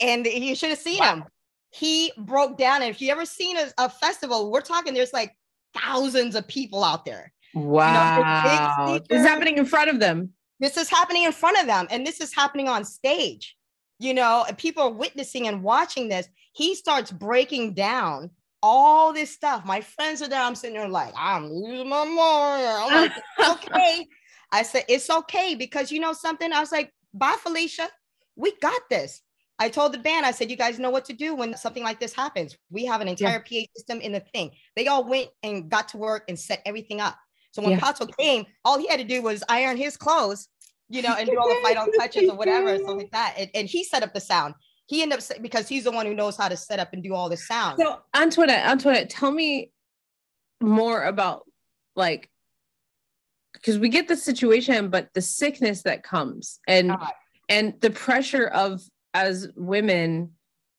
[SPEAKER 1] And you should have seen wow. him he broke down. And if you ever seen a, a festival, we're talking there's like thousands of people out there.
[SPEAKER 2] Wow. You know, this is happening in front of them.
[SPEAKER 1] This is happening in front of them. And this is happening on stage. You know, people are witnessing and watching this. He starts breaking down all this stuff. My friends are there. I'm sitting there like, I'm losing my mind. I'm like, okay. I said, it's okay because you know something? I was like, bye, Felicia. We got this. I told the band, I said, you guys know what to do when something like this happens. We have an entire yeah. PA system in the thing. They all went and got to work and set everything up. So when yeah. Pato came, all he had to do was iron his clothes, you know, and do all the final touches or whatever, something like that. And, and he set up the sound. He ended up because he's the one who knows how to set up and do all the sound.
[SPEAKER 2] So Antoinette, Antoinette, tell me more about like because we get the situation, but the sickness that comes and uh, and the pressure of as women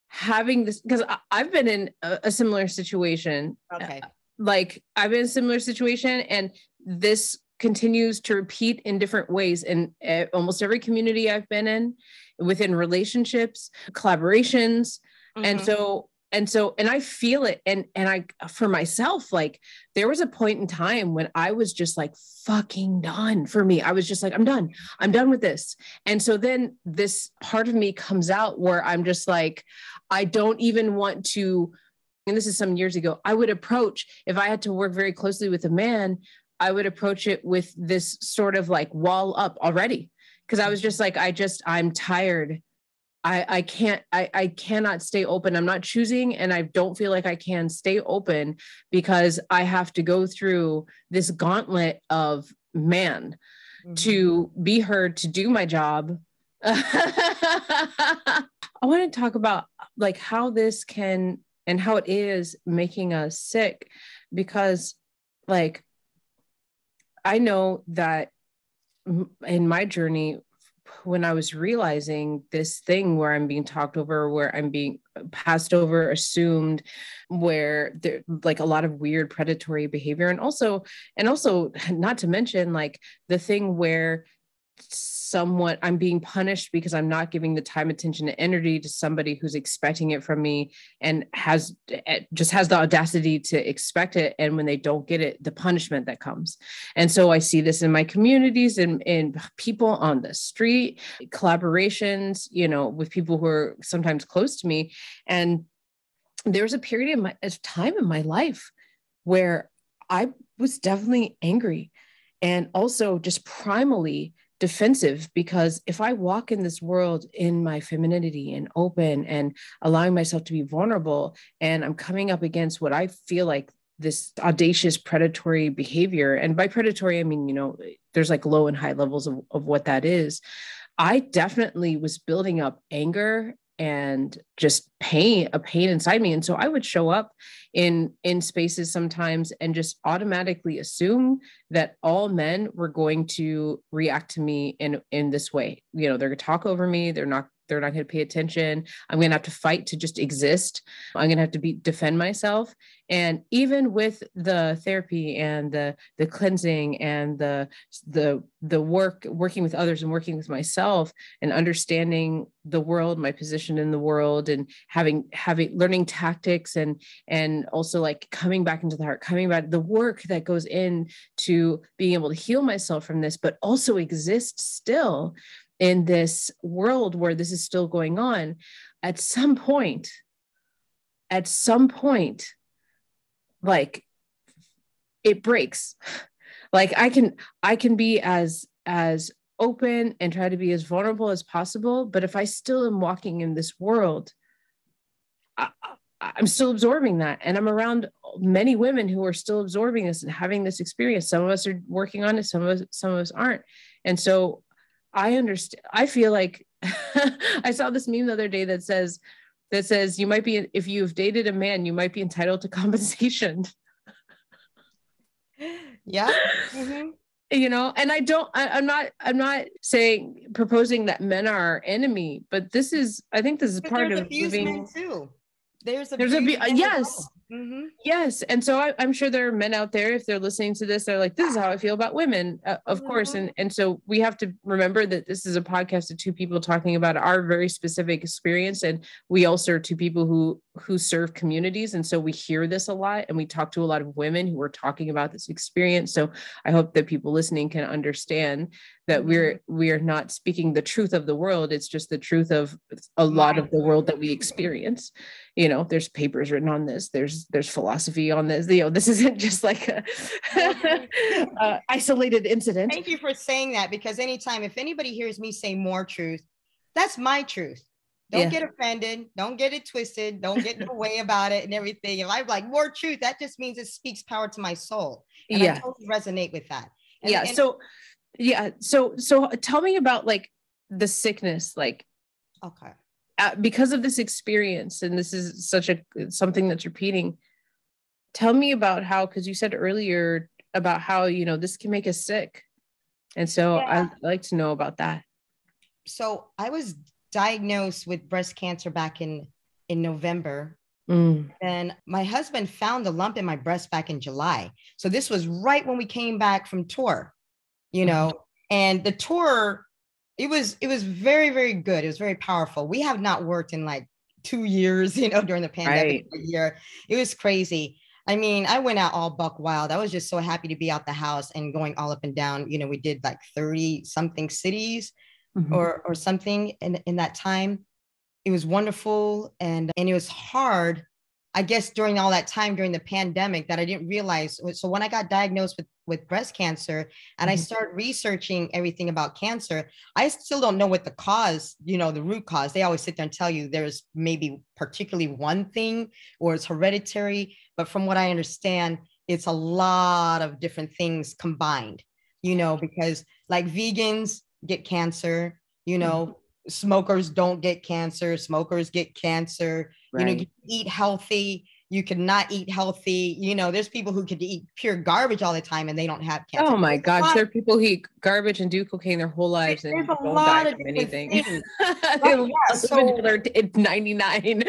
[SPEAKER 2] having this because I've been in a, a similar situation.
[SPEAKER 1] Okay.
[SPEAKER 2] Like I've been in a similar situation and this continues to repeat in different ways in uh, almost every community I've been in, within relationships, collaborations. Mm-hmm. And so and so and i feel it and and i for myself like there was a point in time when i was just like fucking done for me. I was just like i'm done. I'm done with this. And so then this part of me comes out where i'm just like i don't even want to and this is some years ago i would approach if i had to work very closely with a man i would approach it with this sort of like wall up already. Because i was just like i just i'm tired I, I can't I, I cannot stay open. I'm not choosing and I don't feel like I can stay open because I have to go through this gauntlet of man mm-hmm. to be heard to do my job. I want to talk about like how this can and how it is making us sick because like I know that in my journey when I was realizing this thing where I'm being talked over, where I'm being passed over, assumed, where there like a lot of weird predatory behavior, and also, and also, not to mention like the thing where somewhat i'm being punished because i'm not giving the time attention and energy to somebody who's expecting it from me and has eh, just has the audacity to expect it. And when they don't get it the punishment that comes. And so i see this in my communities and in people on the street collaborations you know with people who are sometimes close to me. And there was a period my, of time in my life where i was definitely angry. And also just primally defensive because if I walk in this world in my femininity and open and allowing myself to be vulnerable, and I'm coming up against what I feel like this audacious predatory behavior, and by predatory, I mean, you know, there's like low and high levels of, of what that is. I definitely was building up anger and just pain a pain inside me. And so i would show up in in spaces sometimes and just automatically assume that all men were going to react to me in in this way. You know they're going to talk over me. They're not they're not going to pay attention. I'm going to have to fight to just exist. I'm going to have to be defend myself. And even with the therapy and the the cleansing and the the the work working with others and working with myself and understanding the world my position in the world and having having learning tactics and and also like coming back into the heart coming back the work that goes in to being able to heal myself from this but also exist still in this world where this is still going on at some point at some point like it breaks. Like i can i can be as as open and try to be as vulnerable as possible but if i still am walking in this world I, i'm still absorbing that. And i'm around many women who are still absorbing this and having this experience. Some of us are working on it some of us some of us aren't. And so I understand. I feel like I saw this meme the other day that says, that says you might be, if you've dated a man, you might be entitled to compensation.
[SPEAKER 1] Yeah. Mm-hmm.
[SPEAKER 2] You know, and I don't, I, am not, I'm not saying proposing that men are our enemy, but this is, I think this is
[SPEAKER 1] but
[SPEAKER 2] part of living.
[SPEAKER 1] too. There's a,
[SPEAKER 2] there's a, yes, Mm-hmm. Yes. And so I, am sure there are men out there, if they're listening to this, they're like, this is how I feel about women, uh, of mm-hmm. course. And, and so we have to remember that this is a podcast of two people talking about our very specific experience. And we also are two people who, who serve communities. And so we hear this a lot and we talk to a lot of women who are talking about this experience. So I hope that people listening can understand that mm-hmm. we're we are not speaking the truth of the world it's just the truth of a lot of the world that we experience you know there's papers written on this there's there's philosophy on this you know this isn't just like a uh, isolated incident
[SPEAKER 1] thank you for saying that because anytime if anybody hears me say more truth that's my truth don't yeah. get offended. Don't get it twisted. Don't get in the way about it and everything. If I'm like more truth, that just means it speaks power to my soul. And yeah. I totally resonate with that.
[SPEAKER 2] And, yeah. And, so yeah so so tell me about like the sickness like
[SPEAKER 1] okay
[SPEAKER 2] uh, because of this experience and this is such a something that's repeating tell me about how because you said earlier about how you know this can make us sick and so yeah. i'd like to know about that
[SPEAKER 1] so i was diagnosed with breast cancer back in in november. Mm. and my husband found a lump in my breast back in july. So this was right when we came back from tour you know and the tour it was it was very very good. It was very powerful. We have not worked in like two years you know during the pandemic right. year. It was crazy. I mean i went out all buck wild. I was just so happy to be out the house and going all up and down. You know we did like 30 something cities mm-hmm. or or something in in that time it was wonderful and and it was hard I guess during all that time during the pandemic that I didn't realize. So when I got diagnosed with with breast cancer and mm-hmm. I started researching everything about cancer, I still don't know what the cause, you know, the root cause. They always sit there and tell you there's maybe particularly one thing or it's hereditary, but from what I understand, it's a lot of different things combined. You know, because like vegans get cancer, you know, mm-hmm smokers don't get cancer smokers get cancer right. you know you eat healthy you cannot eat healthy. You know, there's people who could eat pure garbage all the time and they don't have cancer.
[SPEAKER 2] Oh my gosh, there are people who eat garbage and do cocaine their whole lives and
[SPEAKER 1] There's a
[SPEAKER 2] don't
[SPEAKER 1] lot
[SPEAKER 2] die
[SPEAKER 1] of
[SPEAKER 2] from anything.
[SPEAKER 1] things.
[SPEAKER 2] they
[SPEAKER 1] Right, yeah, so-
[SPEAKER 2] they're 99.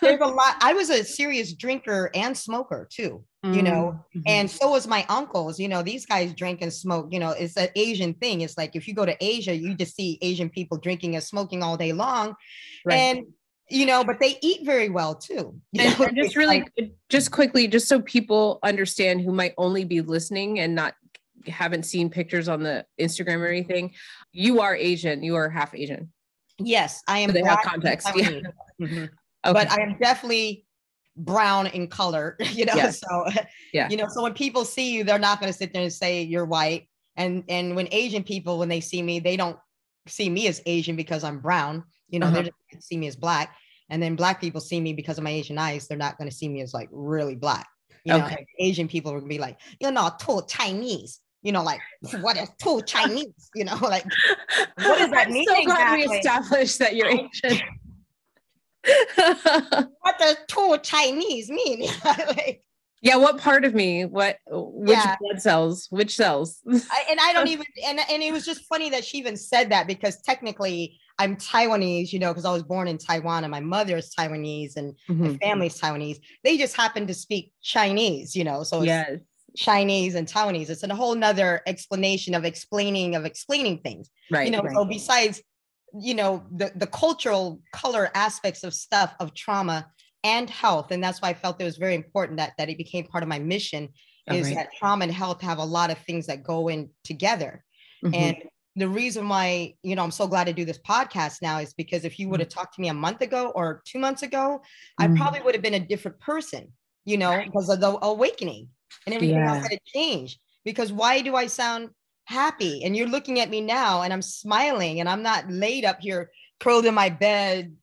[SPEAKER 1] There's a lot. I was a serious drinker and smoker too. You know,
[SPEAKER 2] Mhm.
[SPEAKER 1] and so was my uncles. You know, these guys drink and smoke. You know, it's an Asian thing. It's like if you go to Asia, you just see Asian people drinking and smoking all day long,
[SPEAKER 2] Right.
[SPEAKER 1] and you know, but they eat very well too.
[SPEAKER 2] And, and just really
[SPEAKER 1] like-
[SPEAKER 2] just quickly just so people understand who might only be listening and not haven't seen pictures on the instagram or anything you are asian you are half asian
[SPEAKER 1] yes, I am.
[SPEAKER 2] So they have context, yeah.
[SPEAKER 1] Mhm.
[SPEAKER 2] okay.
[SPEAKER 1] but I am definitely brown in color, you know.
[SPEAKER 2] Yes.
[SPEAKER 1] So
[SPEAKER 2] Yeah.
[SPEAKER 1] you know, so when people see you, they're not going to sit there and say you're white. And and when Asian people, when they see me, they don't see me as Asian because I'm brown. You know,
[SPEAKER 2] Uh-huh.
[SPEAKER 1] they're just see me as black. And then black people see me because of my Asian eyes. They're not going to see me as like really black. You know,
[SPEAKER 2] Okay.
[SPEAKER 1] and Asian people to be like, you're not too Chinese. You know, like what is too Chinese? You know, like what does that
[SPEAKER 2] I'm
[SPEAKER 1] mean
[SPEAKER 2] so glad we established that you're asian
[SPEAKER 1] what does too Chinese mean? like,
[SPEAKER 2] yeah what part of me what which
[SPEAKER 1] Yeah.
[SPEAKER 2] blood cells which cells
[SPEAKER 1] I, and I don't even and and it was just funny that she even said that because technically I'm Taiwanese, you know, because I was born in Taiwan and my mother is Taiwanese and my
[SPEAKER 2] Mhm.
[SPEAKER 1] family's Taiwanese. They just happen to speak Chinese, you know, so it's
[SPEAKER 2] yes
[SPEAKER 1] Chinese and Taiwanese. It's a whole nother explanation of explaining of explaining things,
[SPEAKER 2] right
[SPEAKER 1] you know.
[SPEAKER 2] right.
[SPEAKER 1] So besides, you know, the the cultural color aspects of stuff of trauma and health, and that's why I felt it was very important that that it became part of my mission
[SPEAKER 2] Oh,
[SPEAKER 1] is
[SPEAKER 2] right.
[SPEAKER 1] that trauma and health have a lot of things that go in together.
[SPEAKER 2] Mhm.
[SPEAKER 1] And the reason why, you know, I'm so glad to do this podcast now is because if you would have
[SPEAKER 2] Mm-hmm.
[SPEAKER 1] talked to me a month ago or two months ago, I
[SPEAKER 2] Mhm.
[SPEAKER 1] probably would have been a different person, you know, because of the awakening and everything
[SPEAKER 2] Yeah.
[SPEAKER 1] else that had changed. Because why do I sound happy? And you're looking at me now and I'm smiling and I'm not laid up here curled in my bed,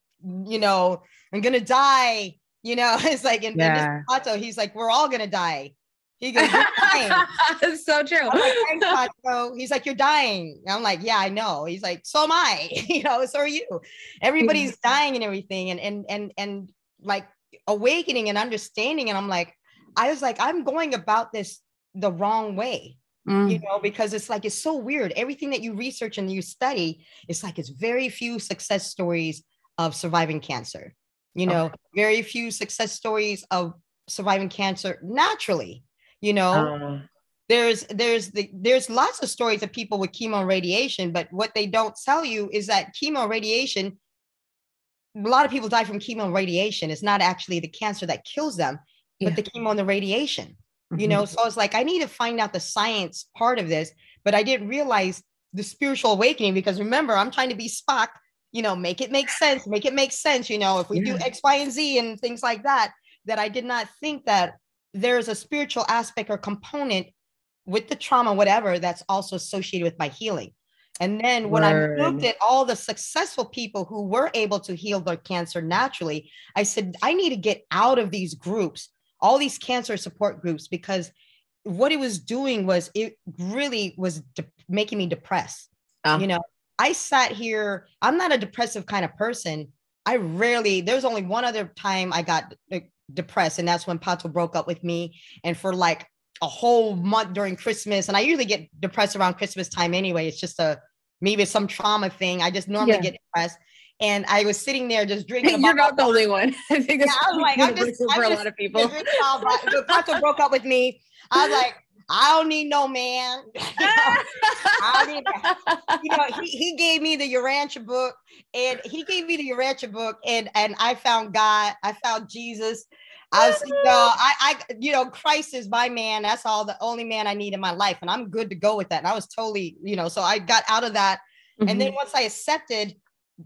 [SPEAKER 1] you know, I'm gonna die. You know, it's like in,
[SPEAKER 2] Yeah.
[SPEAKER 1] in Pato, he's like, we're all gonna die. He goes, "You're dying."
[SPEAKER 2] it's so true
[SPEAKER 1] I'm like, Pacho. He's like, you're dying. I'm like, yeah, I know. He's like, so am I. you know, so are you. Everybody's dying and everything, and and and and like awakening and understanding. And I'm like, I was like, I'm going about this the wrong way,
[SPEAKER 2] Mm.
[SPEAKER 1] you know, because it's like it's so weird. Everything that you research and you study, it's like it's very few success stories of surviving cancer. You know, very few success stories of surviving cancer naturally. You know,
[SPEAKER 2] Uh,
[SPEAKER 1] there's there's the there's lots of stories of people with chemo and radiation but what they don't tell you is that chemo and radiation a lot of people die from chemo and radiation it's not actually the cancer that kills them but the chemo and the radiation you
[SPEAKER 2] mhm.
[SPEAKER 1] know so i was like i need to find out the science part of this but i didn't realize the spiritual awakening because remember i'm trying to be spock you know make it make sense make it make sense you know if we do x y and z and things like that that i did not think that there's a spiritual aspect or component with the trauma whatever that's also associated with my healing and then when
[SPEAKER 2] Word.
[SPEAKER 1] i looked at all the successful people who were able to heal their cancer naturally i said i need to get out of these groups all these cancer support groups because what it was doing was it really was de- making me depressed.
[SPEAKER 2] Ah.
[SPEAKER 1] you know i sat here i'm not a depressive kind of person. I rarely there's only one other time i got uh, depressed and that's when pato broke up with me. And for like a whole month during christmas and i usually get depressed around christmas time anyway. It's just a maybe it's some trauma thing. I just normally
[SPEAKER 2] Yeah.
[SPEAKER 1] get depressed and i was sitting there just drinking
[SPEAKER 2] You're not the only one. I think it's
[SPEAKER 1] Yeah, I was like, I'm just-
[SPEAKER 2] universal
[SPEAKER 1] I'm
[SPEAKER 2] for a lot of people.
[SPEAKER 1] the drink bottle, but the Pato broke up with me i was like i don't need no man You know? I don't need you know, he, he gave me the Urantia book and he gave me the Urantia book and and I found God, I found Jesus. I was, you know, I, I, you know, Christ is my man. That's all the only man I need in my life. And I'm good to go with that. And I was totally, you know, so I got out of that. And
[SPEAKER 2] Mm-hmm.
[SPEAKER 1] then once I accepted,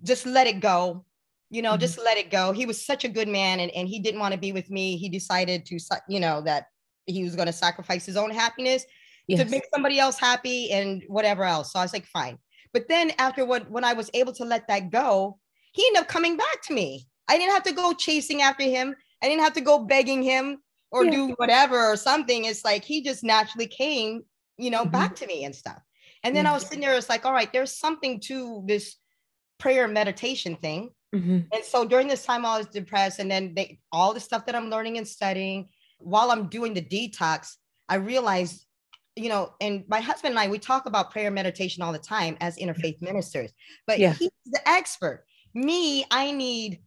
[SPEAKER 1] just let it go, you know,
[SPEAKER 2] Mhm.
[SPEAKER 1] just let it go. He was such a good man and, and he didn't want to be with me. He decided to, you know, that he was going to sacrifice his own happiness
[SPEAKER 2] Yes.
[SPEAKER 1] to make somebody else happy and whatever else. So I was like, fine. But then after what when I was able to let that go, he ended up coming back to me. I didn't have to go chasing after him. I didn't have to go begging him or
[SPEAKER 2] Yeah.
[SPEAKER 1] do whatever or something. It's like he just naturally came, you know,
[SPEAKER 2] Mhm.
[SPEAKER 1] back to me and stuff. And then I was sitting there, it's like, all right, there's something to this prayer and meditation thing. Mm-hmm. And so during this time, I was depressed. And then they, all the stuff that I'm learning and studying while I'm doing the detox, I realized, you know, and my husband and I, we talk about prayer meditation all the time as interfaith ministers, but yeah. he's the expert. Me, I need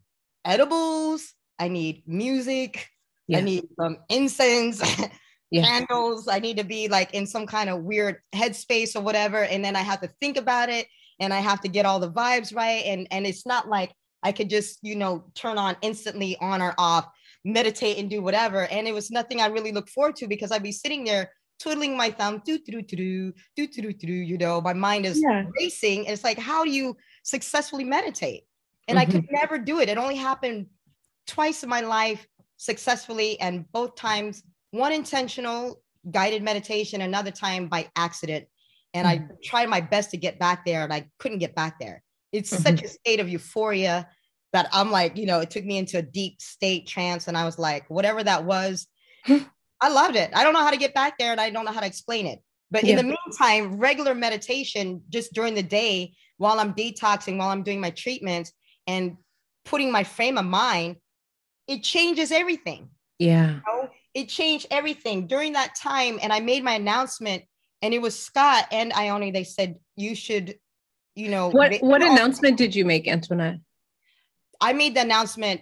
[SPEAKER 1] edibles, I need music, yeah. I need some incense. yeah. candles. I need to be like in some kind of weird headspace or whatever. And then I have to think about it and I have to get all the vibes right. And, and it's not like I could just, you know, turn on instantly on or off, meditate and do whatever. And it was nothing I really look forward to because I'd be sitting there twiddling my thumb, do do do do do do do you know, my mind is yeah. racing. It's like, how do you successfully meditate? And mm-hmm. I could never do it. It only happened twice in my life successfully, and both times one intentional guided meditation, another time by accident. And mm-hmm. I tried my best to get back there, and I couldn't get back there. It's mm-hmm. such a state of euphoria that I'm like, you know, it took me into a deep state trance, and I was like, whatever that was, I loved it. I don't know how to get back there, and I don't know how to explain it. But yeah. in the meantime, regular meditation just during the day while I'm detoxing, while I'm doing my treatments and putting my frame of mind, it changes everything.
[SPEAKER 2] Yeah. You
[SPEAKER 1] know? It changed everything during that time. And I made my announcement, and it was Scott and Ione. They said, you should, you know.
[SPEAKER 2] What, what announcement did you make, Antoinette?
[SPEAKER 1] I made the announcement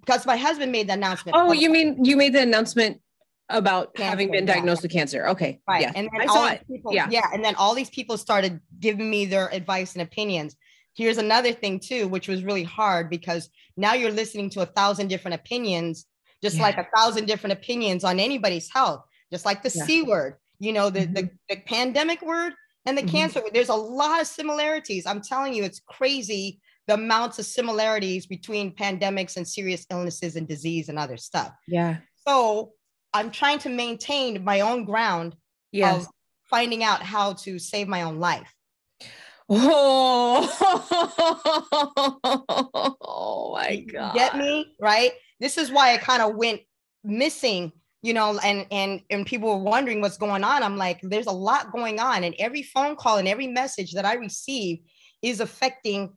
[SPEAKER 1] because my husband made the announcement.
[SPEAKER 2] Oh, you mean you made the announcement about cancer, having been diagnosed yeah. with cancer. Okay.
[SPEAKER 1] Right.
[SPEAKER 2] Yeah.
[SPEAKER 1] And then I all saw it. People, yeah. Yeah. And then all these people started giving me their advice and opinions. Here's another thing too, which was really hard because now you're listening to a thousand different opinions, just yeah. like a thousand different opinions on anybody's health, just like the. C word, you know, the, mm-hmm. the, the, pandemic word and the mm-hmm. cancer word. There's a lot of similarities. I'm telling you, it's crazy the amounts of similarities between pandemics and serious illnesses and disease and other stuff.
[SPEAKER 2] Yeah.
[SPEAKER 1] So I'm trying to maintain my own ground yes. of finding out how to save my own life.
[SPEAKER 2] Oh, oh my God.
[SPEAKER 1] Get me? Right. This is why I kind of went missing, you know, and and and people were wondering what's going on. I'm like, there's a lot going on, and every phone call and every message that I receive is affecting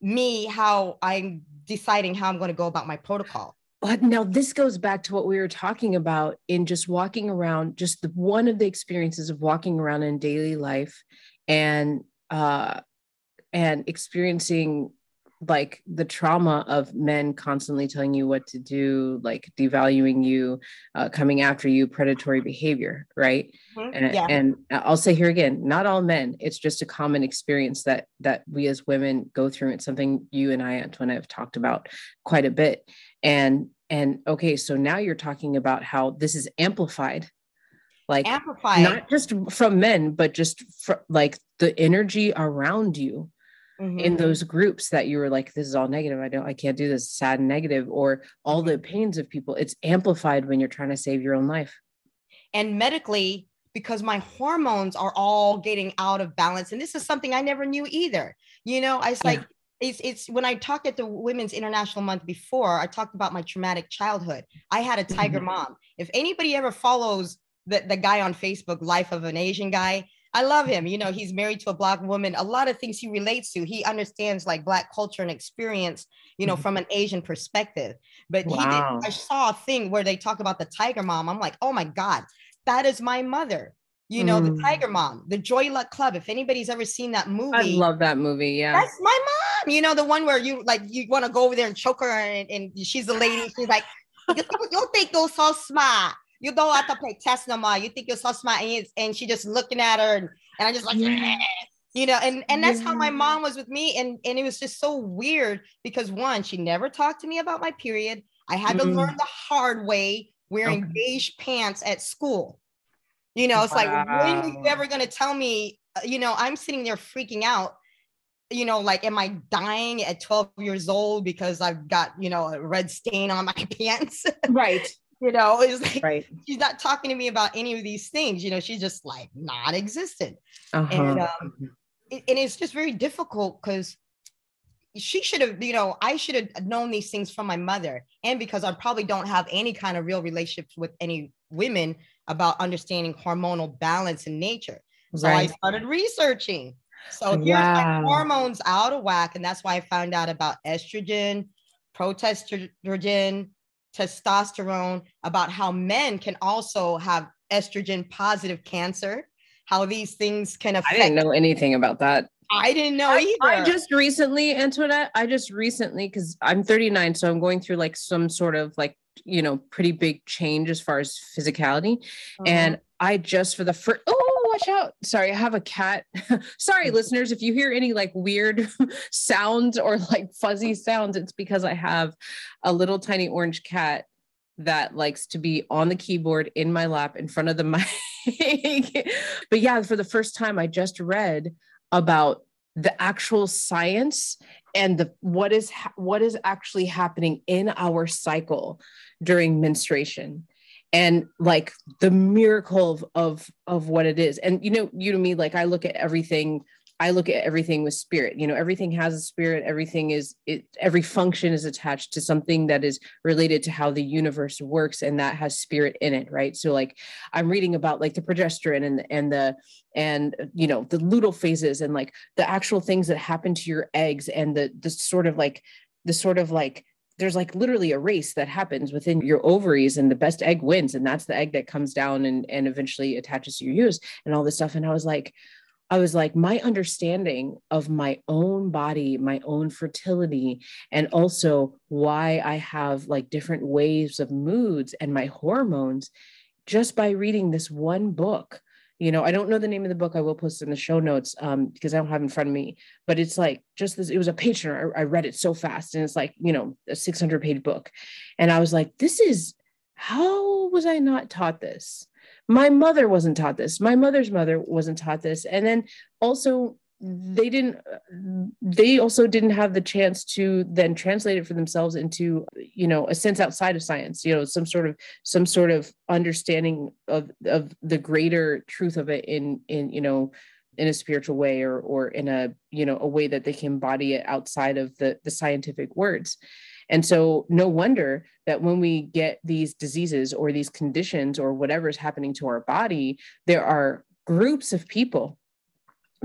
[SPEAKER 1] me how I'm deciding how I'm going to go about my protocol
[SPEAKER 2] but now this goes back to what we were talking about in just walking around just the one of the experiences of walking around in daily life and uh and experiencing like the trauma of men constantly telling you what to do like devaluing you uh, coming after you predatory behavior right? Mm-hmm. and, yeah. and i'll say here again not all men. It's just a common experience that that we as women go through. It's something you and i antoine have talked about quite a bit. And and okay so now you're talking about how this is amplified like amplified. not just from men but just for, like the energy around you mm-hmm. in those groups that you were like this is all negative i don't i can't do this sad and negative or all the pains of people it's amplified when you're trying to save your own life
[SPEAKER 1] and medically because my hormones are all getting out of balance and this is something i never knew either you know i was yeah. like it's it's when I talked at the Women's International Month before, I talked about my traumatic childhood. I had a tiger mm-hmm. mom. If anybody ever follows the, the guy on Facebook, Life of an Asian Guy, I love him. You know, he's married to a black woman. A lot of things he relates to. He understands like black culture and experience, you know, mm-hmm. from an Asian perspective. But wow. he did, I saw a thing where they talk about the tiger mom. I'm like, oh my God, that is my mother you know, mm. the Tiger Mom, the Joy Luck Club. If anybody's ever seen that movie, I
[SPEAKER 2] love that movie. Yeah,
[SPEAKER 1] that's my mom. You know, the one where you like you want to go over there and choke her, and, and she's the lady. She's like, you, you think you're so smart. You don't have to play test no more. You think you're so smart, and, and she just looking at her, and, and I just like, yeah. you know, and and that's yeah. how my mom was with me, and and it was just so weird because one, she never talked to me about my period. I had mm. to learn the hard way wearing okay. beige pants at school. You know, it's wow. like, when are you ever going to tell me? Uh, you know, I'm sitting there freaking out. You know, like, am I dying at 12 years old because I've got, you know, a red stain on my pants?
[SPEAKER 2] Right.
[SPEAKER 1] You know, it's like right. she's not talking to me about any of these things. You know, she's just like non existent. Uh-huh. And, um, it, and it's just very difficult because she should have, you know, I should have known these things from my mother. And because I probably don't have any kind of real relationships with any women about understanding hormonal balance in nature. So right. I started researching. So here's wow. my hormones out of whack. And that's why I found out about estrogen, progesterone, testosterone, about how men can also have estrogen positive cancer, how these things can affect.
[SPEAKER 2] I didn't know anything about that.
[SPEAKER 1] I didn't know either.
[SPEAKER 2] I just recently, Antoinette, I just recently, because I'm 39, so I'm going through like some sort of like, you know, pretty big change as far as physicality. Uh-huh. And I just for the first, oh, watch out. Sorry, I have a cat. Sorry, mm-hmm. listeners, if you hear any like weird sounds or like fuzzy sounds, it's because I have a little tiny orange cat that likes to be on the keyboard in my lap in front of the mic. but yeah, for the first time, I just read about the actual science and the what is what is actually happening in our cycle during menstruation and like the miracle of, of of what it is and you know you to me like i look at everything I look at everything with spirit. You know, everything has a spirit. Everything is it. Every function is attached to something that is related to how the universe works, and that has spirit in it, right? So, like, I'm reading about like the progesterone and and the and you know the luteal phases and like the actual things that happen to your eggs and the the sort of like the sort of like there's like literally a race that happens within your ovaries and the best egg wins and that's the egg that comes down and and eventually attaches to your uterus and all this stuff and i was like I was like, my understanding of my own body, my own fertility, and also why I have like different waves of moods and my hormones just by reading this one book. You know, I don't know the name of the book. I will post in the show notes um, because I don't have in front of me. But it's like just this. It was a turner. I, I read it so fast, and it's like you know a 600 page book, and I was like, this is how was I not taught this? my mother wasn't taught this my mother's mother wasn't taught this and then also they didn't they also didn't have the chance to then translate it for themselves into you know a sense outside of science you know some sort of some sort of understanding of of the greater truth of it in in you know in a spiritual way or or in a you know a way that they can embody it outside of the the scientific words. And so, no wonder that when we get these diseases or these conditions or whatever is happening to our body, there are groups of people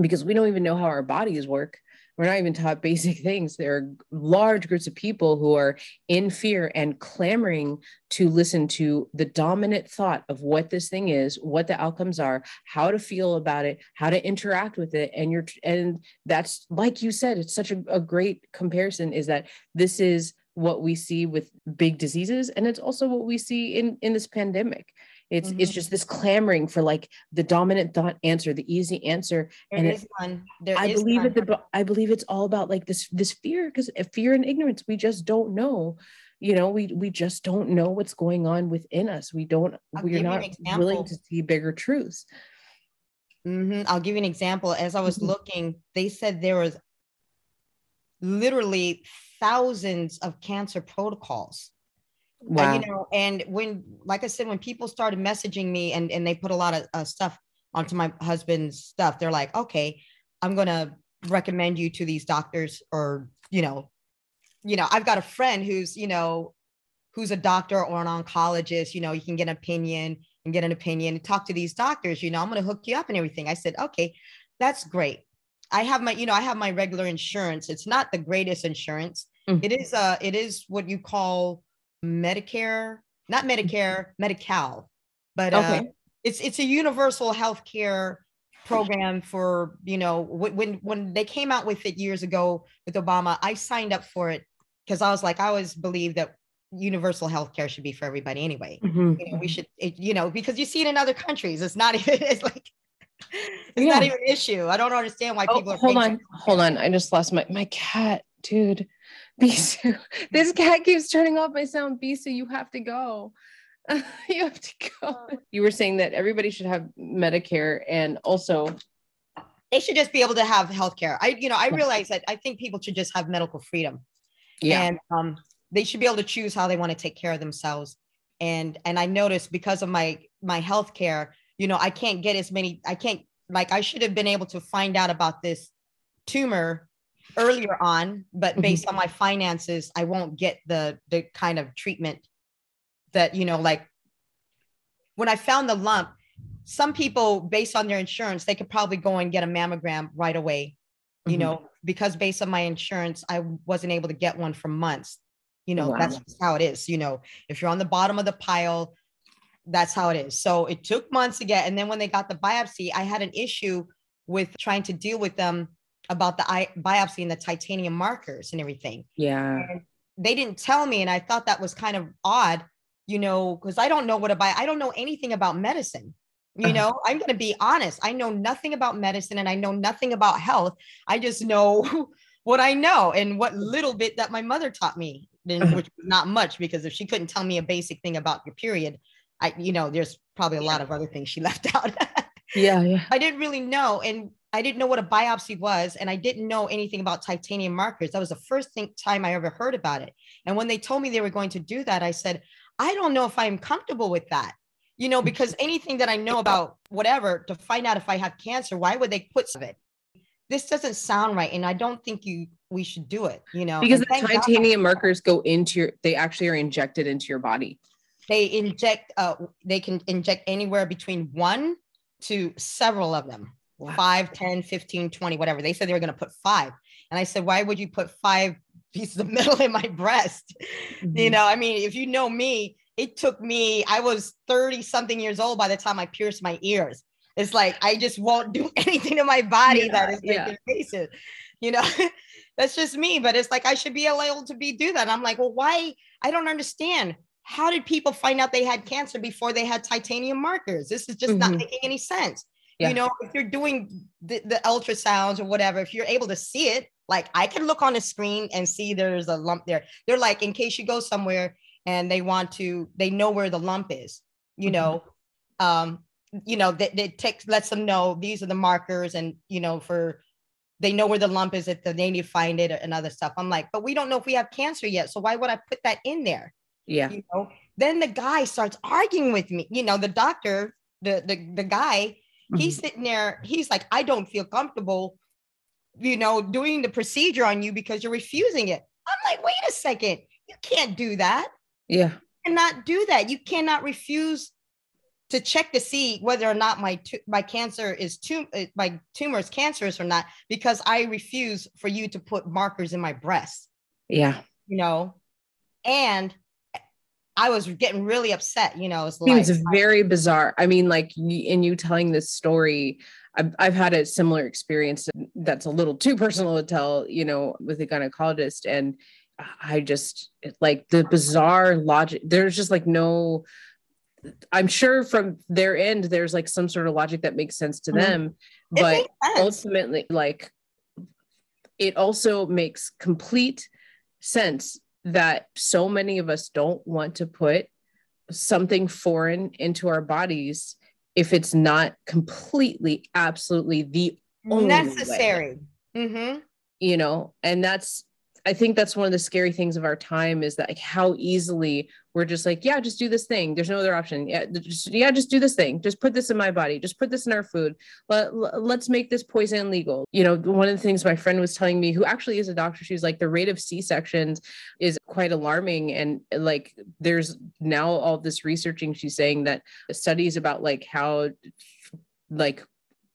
[SPEAKER 2] because we don't even know how our bodies work. We're not even taught basic things. There are large groups of people who are in fear and clamoring to listen to the dominant thought of what this thing is, what the outcomes are, how to feel about it, how to interact with it. And you're, and that's like you said, it's such a, a great comparison is that this is what we see with big diseases and it's also what we see in in this pandemic it's mm-hmm. it's just this clamoring for like the dominant thought answer the easy answer
[SPEAKER 1] there and is it, one there
[SPEAKER 2] i believe one. it i believe it's all about like this this fear because fear and ignorance we just don't know you know we we just don't know what's going on within us we don't I'll we're not willing to see bigger truths
[SPEAKER 1] mm-hmm. i'll give you an example as i was mm-hmm. looking they said there was literally thousands of cancer protocols. Wow. Uh, you know, and when, like I said, when people started messaging me and, and they put a lot of uh, stuff onto my husband's stuff, they're like, okay, I'm going to recommend you to these doctors or, you know, you know, I've got a friend who's, you know, who's a doctor or an oncologist, you know, you can get an opinion and get an opinion and talk to these doctors, you know, I'm going to hook you up and everything. I said, okay, that's great. I have my, you know, I have my regular insurance. It's not the greatest insurance. Mm-hmm. It is uh it is what you call Medicare, not Medicare, Medi-Cal, but uh, okay. uh, it's it's a universal health care program for you know when when they came out with it years ago with Obama, I signed up for it because I was like I always believe that universal health care should be for everybody anyway. Mm-hmm. You know, we should it, you know because you see it in other countries. It's not even it's like it's yeah. not even an issue. I don't understand why oh, people are.
[SPEAKER 2] Hold on, hold on. I just lost my my cat, dude. Bisu, this cat keeps turning off my sound. Bisu, you have to go. you have to go. You were saying that everybody should have Medicare and also
[SPEAKER 1] they should just be able to have health care. I, you know, I realize that I think people should just have medical freedom. Yeah. And um, they should be able to choose how they want to take care of themselves. And and I noticed because of my my health care, you know, I can't get as many, I can't like I should have been able to find out about this tumor earlier on, but mm-hmm. based on my finances, I won't get the the kind of treatment that you know, like when I found the lump. some people based on their insurance they could probably go and get a mammogram right away you mm-hmm. know because based on my insurance i wasn't able to get one for months you know wow. that's how it is you know if you're on the bottom of the pile that's how it is so it took months to get and then when they got the biopsy i had an issue with trying to deal with them about the biopsy and the titanium markers and everything.
[SPEAKER 2] Yeah. And
[SPEAKER 1] they didn't tell me and i thought that was kind of odd you know because i don't know what a bio i don't know anything about medicine you uh-huh. know? I'm going to be honest i know nothing about medicine and i know nothing about health. I just know what i know and what little bit that my mother taught me uh-huh. which was not much because if she couldn't tell me a basic thing about your period i you know there's probably a lot of other things she left out.
[SPEAKER 2] Yeah yeah.
[SPEAKER 1] I didn't really know and i didn't know what a biopsy was and i didn't know anything about titanium markers that was the first thing, time i ever heard about it and when they told me they were going to do that i said i don't know if i'm comfortable with that you know, because anything that I know about whatever to find out if I have cancer, why would they put it? This doesn't sound right. And I don't think you we should do it, you know.
[SPEAKER 2] Because the titanium God, markers go into your they actually are injected into your body.
[SPEAKER 1] They inject uh they can inject anywhere between one to several of them. Wow. 5, 10, 15, 20, whatever. They said they were going to put five. And I said, why would you put five pieces of metal in my breast? Mm-hmm. You know, I mean, if you know me, it took me, I was 30 something years old by the time I pierced my ears. It's like I just won't do anything to my body yeah, that is yeah. invasive. You know, that's just me. But it's like I should be allowed to be do that. I'm like, well, why? I don't understand. How did people find out they had cancer before they had titanium markers? This is just mm-hmm. not making any sense. Yeah. You know, if you're doing the, the ultrasounds or whatever, if you're able to see it, like I can look on a screen and see there's a lump there. They're like, in case you go somewhere and they want to they know where the lump is you mm-hmm. know um you know that it takes lets them know these are the markers and you know for they know where the lump is if they need to find it and other stuff i'm like but we don't know if we have cancer yet so why would i put that in there
[SPEAKER 2] yeah
[SPEAKER 1] you know then the guy starts arguing with me you know the doctor the the, the guy. He's sitting there he's like i don't feel comfortable you know doing the procedure on you because you're refusing it i'm like wait a second you can't do that
[SPEAKER 2] yeah.
[SPEAKER 1] You cannot do that. You cannot refuse to check to see whether or not my my cancer is tum- uh, my tumor is cancerous or not because I refuse for you to put markers in my breast.
[SPEAKER 2] Yeah.
[SPEAKER 1] You know, and I was getting really upset. You know,
[SPEAKER 2] it's like, very bizarre. I mean, like in you telling this story, I've, I've had a similar experience that's a little too personal to tell. You know, with a gynecologist and I just like the bizarre logic. There's just like no, I'm sure from their end, there's like some sort of logic that makes sense to mm-hmm. them. But ultimately, like it also makes complete sense that so many of us don't want to put something foreign into our bodies if it's not completely, absolutely the only
[SPEAKER 1] necessary. Mm-hmm.
[SPEAKER 2] You know, and that's I think that's one of the scary things of our time is that like how easily we're just like, yeah, just do this thing. There's no other option. Yeah, just, yeah, just do this thing. Just put this in my body. Just put this in our food. Let, let's make this poison legal. You know, one of the things my friend was telling me, who actually is a doctor, she's like, the rate of C sections is quite alarming. And like, there's now all this researching. She's saying that studies about like how like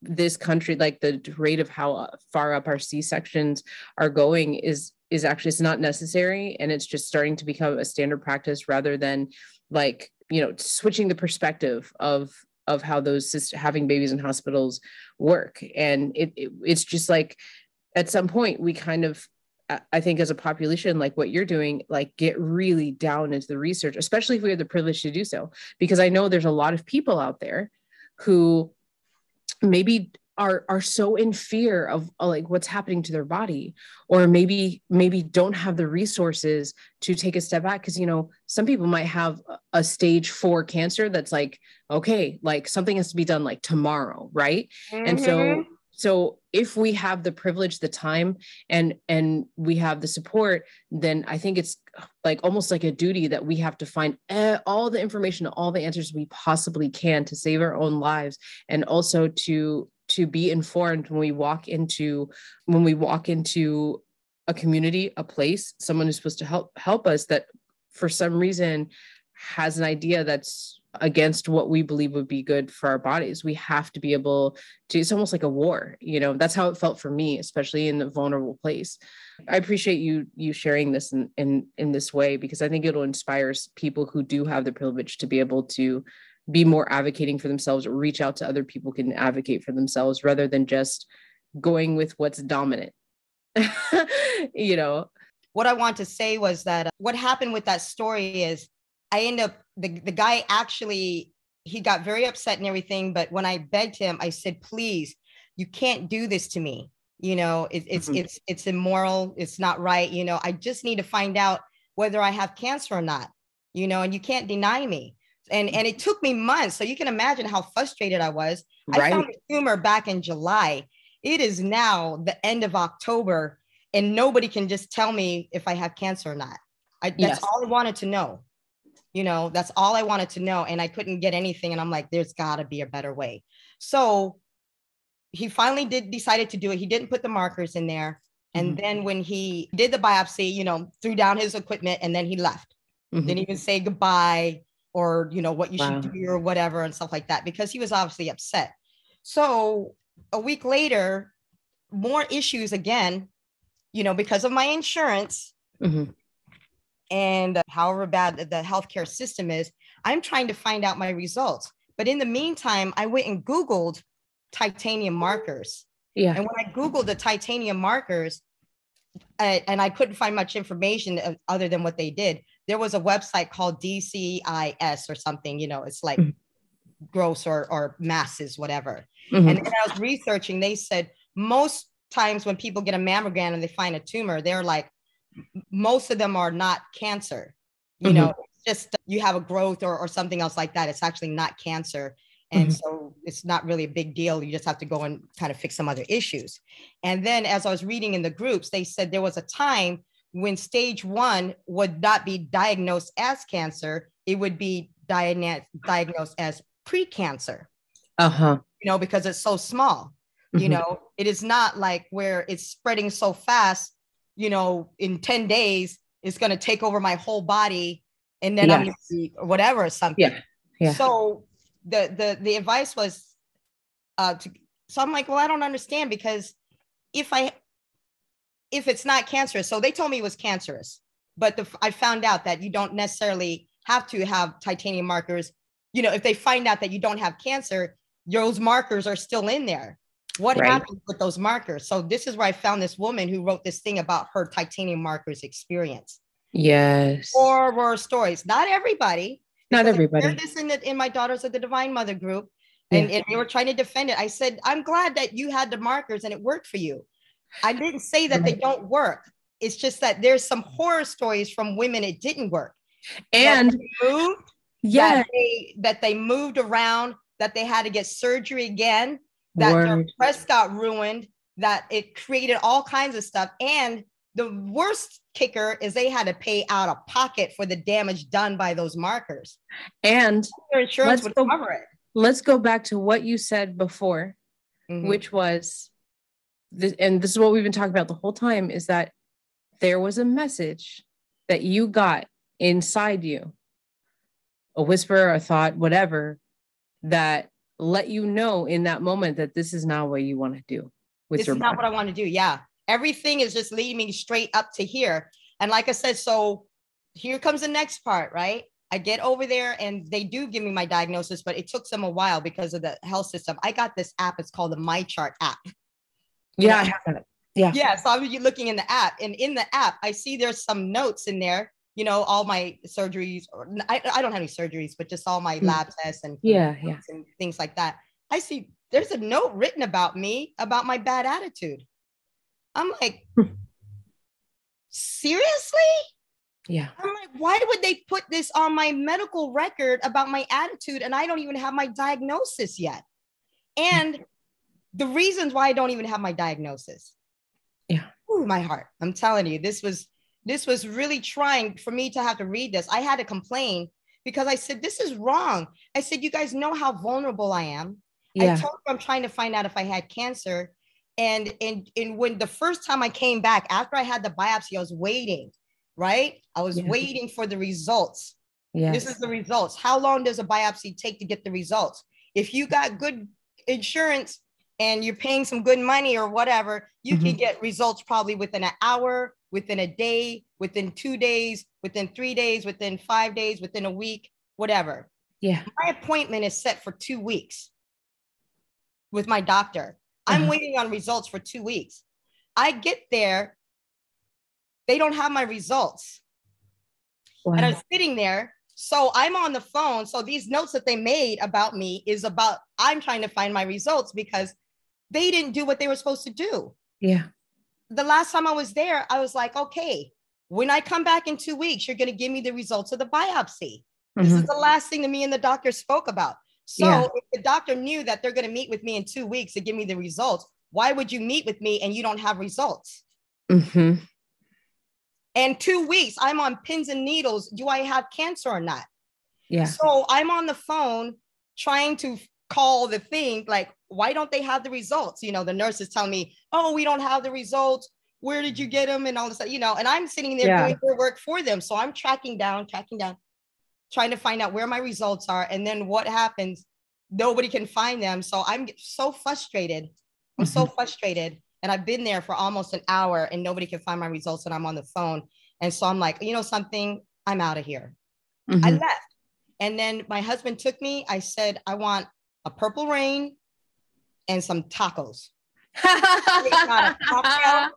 [SPEAKER 2] this country like the rate of how uh, far up our c sections are going is is actually it's not necessary and it's just starting to become a standard practice rather than like you know switching the perspective of of how those having babies in hospitals work and it, it it's just like at some point we kind of I think as a population, like what you're doing, like get really down into the research, especially if we have the privilege to do so. Because I know there's a lot of people out there who maybe are are so in fear of uh, like what's happening to their body or maybe maybe don't have the resources to take a step back because you know some people might have a stage 4 cancer that's like okay like something has to be done like tomorrow right mm-hmm. and so mm-hmm. so if we have the privilege the time and and we have the support then i think it's like almost like a duty that we have to find all the information all the answers we possibly can to save our own lives and also to to be informed when we walk into when we walk into a community a place someone who's supposed to help help us that for some reason has an idea that's against what we believe would be good for our bodies. We have to be able to, it's almost like a war, you know, that's how it felt for me, especially in the vulnerable place. I appreciate you you sharing this in in, in this way because I think it'll inspire people who do have the privilege to be able to be more advocating for themselves or reach out to other people can advocate for themselves rather than just going with what's dominant. you know.
[SPEAKER 1] What I want to say was that what happened with that story is I end up the, the guy actually he got very upset and everything, but when I begged him, I said, please, you can't do this to me. You know, it, it's mm-hmm. it's it's immoral, it's not right. You know, I just need to find out whether I have cancer or not, you know, and you can't deny me. And and it took me months. So you can imagine how frustrated I was. Right. I found the tumor back in July. It is now the end of October, and nobody can just tell me if I have cancer or not. I, that's yes. all I wanted to know you know that's all i wanted to know and i couldn't get anything and i'm like there's got to be a better way so he finally did decided to do it he didn't put the markers in there and mm-hmm. then when he did the biopsy you know threw down his equipment and then he left mm-hmm. didn't even say goodbye or you know what you wow. should do or whatever and stuff like that because he was obviously upset so a week later more issues again you know because of my insurance mm-hmm and however bad the healthcare system is, I'm trying to find out my results. But in the meantime, I went and Googled titanium markers. Yeah. And when I Googled the titanium markers, uh, and I couldn't find much information other than what they did, there was a website called DCIS or something, you know, it's like mm-hmm. gross or, or masses, whatever. Mm-hmm. And then I was researching, they said most times when people get a mammogram and they find a tumor, they're like, most of them are not cancer. You mm-hmm. know, just you have a growth or, or something else like that. It's actually not cancer. And mm-hmm. so it's not really a big deal. You just have to go and kind of fix some other issues. And then as I was reading in the groups, they said there was a time when stage one would not be diagnosed as cancer, it would be diagnosed as precancer. Uh-huh. You know, because it's so small. Mm-hmm. You know, it is not like where it's spreading so fast you know, in 10 days, it's going to take over my whole body and then yes. I'm see whatever something. Yeah. yeah. So the, the, the advice was, uh, to, so I'm like, well, I don't understand because if I, if it's not cancerous, so they told me it was cancerous, but the, I found out that you don't necessarily have to have titanium markers. You know, if they find out that you don't have cancer, those markers are still in there. What right. happened with those markers? So this is where I found this woman who wrote this thing about her titanium markers experience.
[SPEAKER 2] Yes.
[SPEAKER 1] Horror stories. Not everybody.
[SPEAKER 2] Not everybody.
[SPEAKER 1] I this in, the, in my Daughters of the Divine Mother group, and, yeah. and they were trying to defend it. I said, I'm glad that you had the markers and it worked for you. I didn't say that they don't work. It's just that there's some horror stories from women it didn't work.
[SPEAKER 2] And that
[SPEAKER 1] moved, yeah, that they, that they moved around, that they had to get surgery again, that Word. their press got ruined, that it created all kinds of stuff. And the worst kicker is they had to pay out of pocket for the damage done by those markers.
[SPEAKER 2] And
[SPEAKER 1] their insurance would go, cover it.
[SPEAKER 2] Let's go back to what you said before, mm-hmm. which was this, and this is what we've been talking about the whole time is that there was a message that you got inside you, a whisper, a thought, whatever, that let you know in that moment that this is not what you want to do
[SPEAKER 1] with this your is body. not what I want to do. Yeah. Everything is just leading me straight up to here. And like I said, so here comes the next part, right? I get over there and they do give me my diagnosis, but it took them a while because of the health system. I got this app, it's called the MyChart app.
[SPEAKER 2] Yeah, I have it. Yeah.
[SPEAKER 1] Yeah. So I'm looking in the app, and in the app, I see there's some notes in there you know, all my surgeries, or I, I don't have any surgeries, but just all my hmm. lab tests and
[SPEAKER 2] yeah, yeah,
[SPEAKER 1] and things like that. I see there's a note written about me about my bad attitude. I'm like, hmm. seriously?
[SPEAKER 2] Yeah.
[SPEAKER 1] I'm like, why would they put this on my medical record about my attitude and I don't even have my diagnosis yet? And the reasons why I don't even have my diagnosis.
[SPEAKER 2] Yeah.
[SPEAKER 1] Ooh, my heart. I'm telling you, this was this was really trying for me to have to read this. I had to complain because I said, This is wrong. I said, You guys know how vulnerable I am. Yeah. I told them I'm trying to find out if I had cancer. And, and, and when the first time I came back after I had the biopsy, I was waiting, right? I was yeah. waiting for the results.
[SPEAKER 2] Yes.
[SPEAKER 1] This is the results. How long does a biopsy take to get the results? If you got good insurance and you're paying some good money or whatever, you can
[SPEAKER 2] Mhm.
[SPEAKER 1] get results probably within an hour, within a day, within two days, within three days, within five days, within a week, whatever.
[SPEAKER 2] yeah.
[SPEAKER 1] My appointment is set for two weeks with my doctor. I'm
[SPEAKER 2] Uh-huh.
[SPEAKER 1] waiting on results for two weeks. I get there, they don't have my results. And I'm sitting there. So I'm on the phone. So these notes that they made about me is about I'm trying to find my results because they didn't do what they were supposed to do.
[SPEAKER 2] Yeah.
[SPEAKER 1] The last time I was there, I was like, okay, when I come back in two weeks, you're going to give me the results of the biopsy. This
[SPEAKER 2] Mhm.
[SPEAKER 1] is the last thing that me and the doctor spoke about. So
[SPEAKER 2] Yeah.
[SPEAKER 1] if the doctor knew that they're going to meet with me in two weeks to give me the results, why would you meet with me and you don't have results?
[SPEAKER 2] Mhm.
[SPEAKER 1] And two weeks, I'm on pins and needles. Do I have cancer or not?
[SPEAKER 2] Yeah.
[SPEAKER 1] So I'm on the phone trying to call the thing like, why don't they have the results? You know, the nurses tell me, oh, we don't have the results. Where did you get them? And all this, you know, and I'm sitting there
[SPEAKER 2] Yeah.
[SPEAKER 1] doing their work for them. So I'm tracking down, tracking down, trying to find out where my results are. And then what happens? Nobody can find them. So I'm so frustrated. I'm so frustrated. And I've been there for almost an hour and nobody can find my results. And I'm on the phone. And so I'm like, you know, something, I'm out of here. I
[SPEAKER 2] Mhm.
[SPEAKER 1] left. And then my husband took me. I said, I want a purple rain and some tacos. got a cocktail.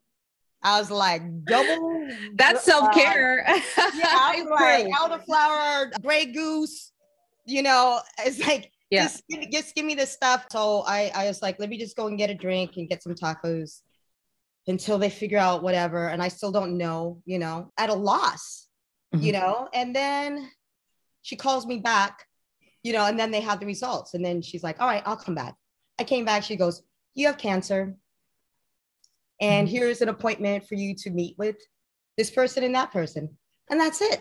[SPEAKER 1] I was like, double.
[SPEAKER 2] That's self care.
[SPEAKER 1] Yeah, I was like elderflower, Grey Goose. You know, it's like
[SPEAKER 2] Yeah.
[SPEAKER 1] just, give, me- just give me this stuff. So I, I was like, let me just go and get a drink and get some tacos until they figure out whatever. And I still don't know, you know, at a loss, you
[SPEAKER 2] Mhm.
[SPEAKER 1] know. And then she calls me back, you know, and then they have the results. And then she's like, all right, I'll come back. I came back. She goes, you have cancer. And
[SPEAKER 2] Mhm.
[SPEAKER 1] here's an appointment for you to meet with this person and that person. And that's it.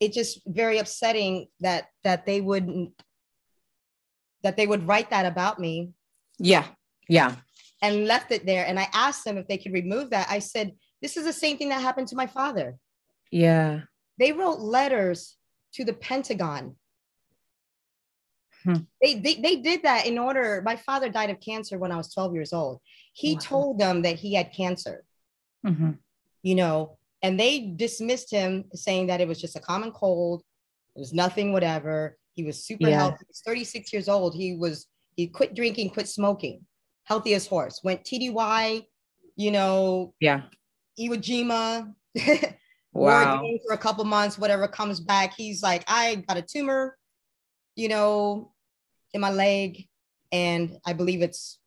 [SPEAKER 1] It's just very upsetting that that they wouldn't that they would write that about me
[SPEAKER 2] Yeah. Yeah.
[SPEAKER 1] and left it there. And I asked them if they could remove that. I said, this is the same thing that happened to my father.
[SPEAKER 2] Yeah.
[SPEAKER 1] They wrote letters to the Pentagon.
[SPEAKER 2] Hmm.
[SPEAKER 1] They, they, they did that in order. My father died of cancer when I was 12 years old. He
[SPEAKER 2] Wow.
[SPEAKER 1] told them that he had cancer,
[SPEAKER 2] Mhm.
[SPEAKER 1] you know, and they dismissed him saying that it was just a common cold. It was nothing, whatever. He was super
[SPEAKER 2] Yeah.
[SPEAKER 1] healthy. He's 36 years old. He was, he quit drinking, quit smoking, healthy as horse, went TDY, you know,
[SPEAKER 2] Yeah.
[SPEAKER 1] Iwo Jima.
[SPEAKER 2] Wow.
[SPEAKER 1] For a couple months, whatever comes back. He's like, I got a tumor, you know, in my leg, and I believe it's,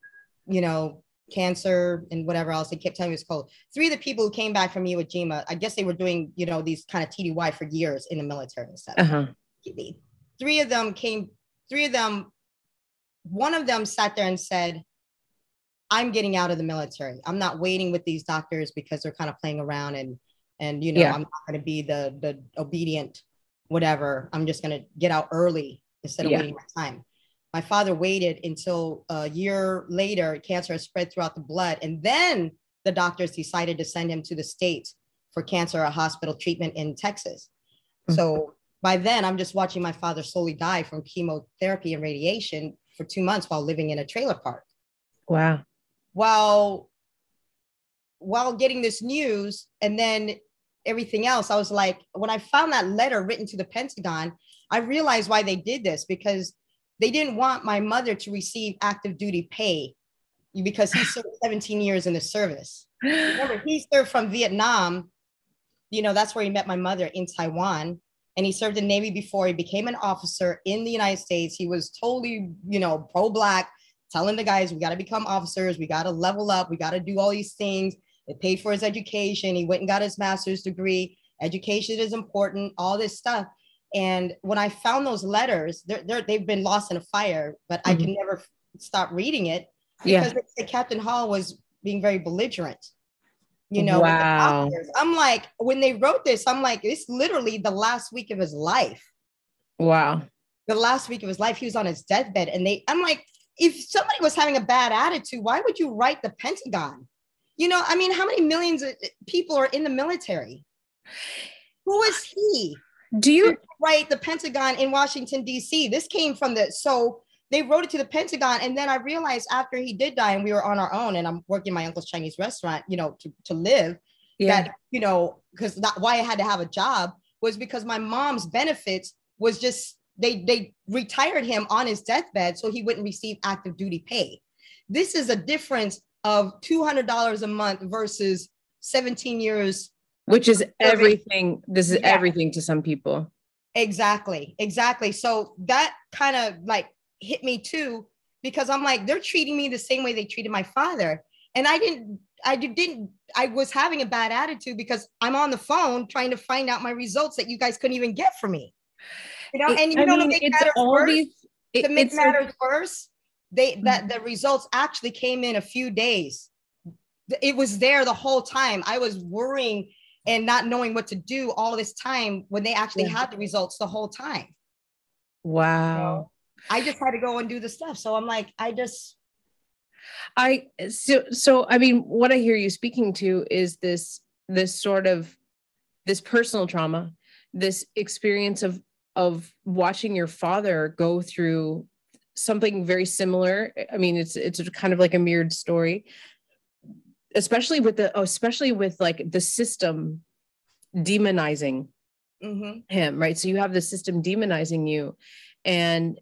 [SPEAKER 1] you know, cancer and whatever else. They kept telling me it's cold. Three of the people who came back from Iwo Jima, I guess they were doing, you know, these kind of TDY for years in the military and stuff.
[SPEAKER 2] Uh-huh.
[SPEAKER 1] Three of them came, three of them, one of them sat there and said, I'm getting out of the military. I'm not waiting with these doctors because they're kind of playing around and and you know
[SPEAKER 2] Yeah.
[SPEAKER 1] I'm not going to be the the obedient whatever. I'm just going to get out early instead of
[SPEAKER 2] Yeah.
[SPEAKER 1] waiting my time. My father waited until a year later, cancer had spread throughout the blood, and then the doctors decided to send him to the states for cancer hospital treatment in Texas.
[SPEAKER 2] Mhm.
[SPEAKER 1] So by then, I'm just watching my father slowly die from chemotherapy and radiation for two months while living in a trailer park
[SPEAKER 2] Wow.
[SPEAKER 1] while while getting this news and then everything else i was like when i found that letter written to the pentagon i realized why they did this because they didn't want my mother to receive active duty pay because he served 17 years in the service. Remember he served from vietnam. You know that's where he met my mother in taiwan and he served in the navy before he became an officer in the united states. He was totally you know pro-black telling the guys we got to become officers. We got to level up. We got to do all these things. It paid for his education. He went and got his master's degree. Education is important all this stuff and when i found those letters they're, they're, they've been lost in a fire but i can mm-hmm. never stop reading it
[SPEAKER 2] Yeah.
[SPEAKER 1] because they captain hall was being very belligerent you know
[SPEAKER 2] Wow.
[SPEAKER 1] i'm like when they wrote this i'm like it's literally the last week of his life
[SPEAKER 2] Wow.
[SPEAKER 1] the last week of his life, he was on his deathbed. And they, I'm like, if somebody was having a bad attitude, why would you write the Pentagon? You know, I mean, how many millions of people are in the military? Who is he?
[SPEAKER 2] Do you
[SPEAKER 1] write the Pentagon in Washington, D.C.? This came from the so they wrote it to the Pentagon. And then I realized after he did die and we were on our own and I'm working my uncle's Chinese restaurant, you know, to, to live, yeah. that, you know, because why I had to have a job was because my mom's benefits was just they they retired him on his deathbed so he wouldn't receive active duty pay. This is a difference of $200 a month versus 17 years
[SPEAKER 2] which is everything this is yeah. everything to some people.
[SPEAKER 1] Exactly exactly. So that kind of like hit me too because i'm like they're treating me the same way they treated my father. And i didn't i didn't i was having a bad attitude because i'm on the phone trying to find out my results that you guys couldn't even get for me. You know and you I know mean, to make matters worse these, it, to make matters worse they mm-hmm. that the results actually came in a few days. It was there the whole time. I was worrying and not knowing what to do all this time when they actually yeah. had the results the whole time
[SPEAKER 2] wow
[SPEAKER 1] I just had to go and do the stuff. So I'm like, I just
[SPEAKER 2] I so so I mean what I hear you speaking to is this this sort of this personal trauma, this experience of of watching your father go through something very similar. I mean, it's it's kind of like a mirrored story, especially with the especially with like the system demonizing mm-hmm. him, right? So you have the system demonizing you, and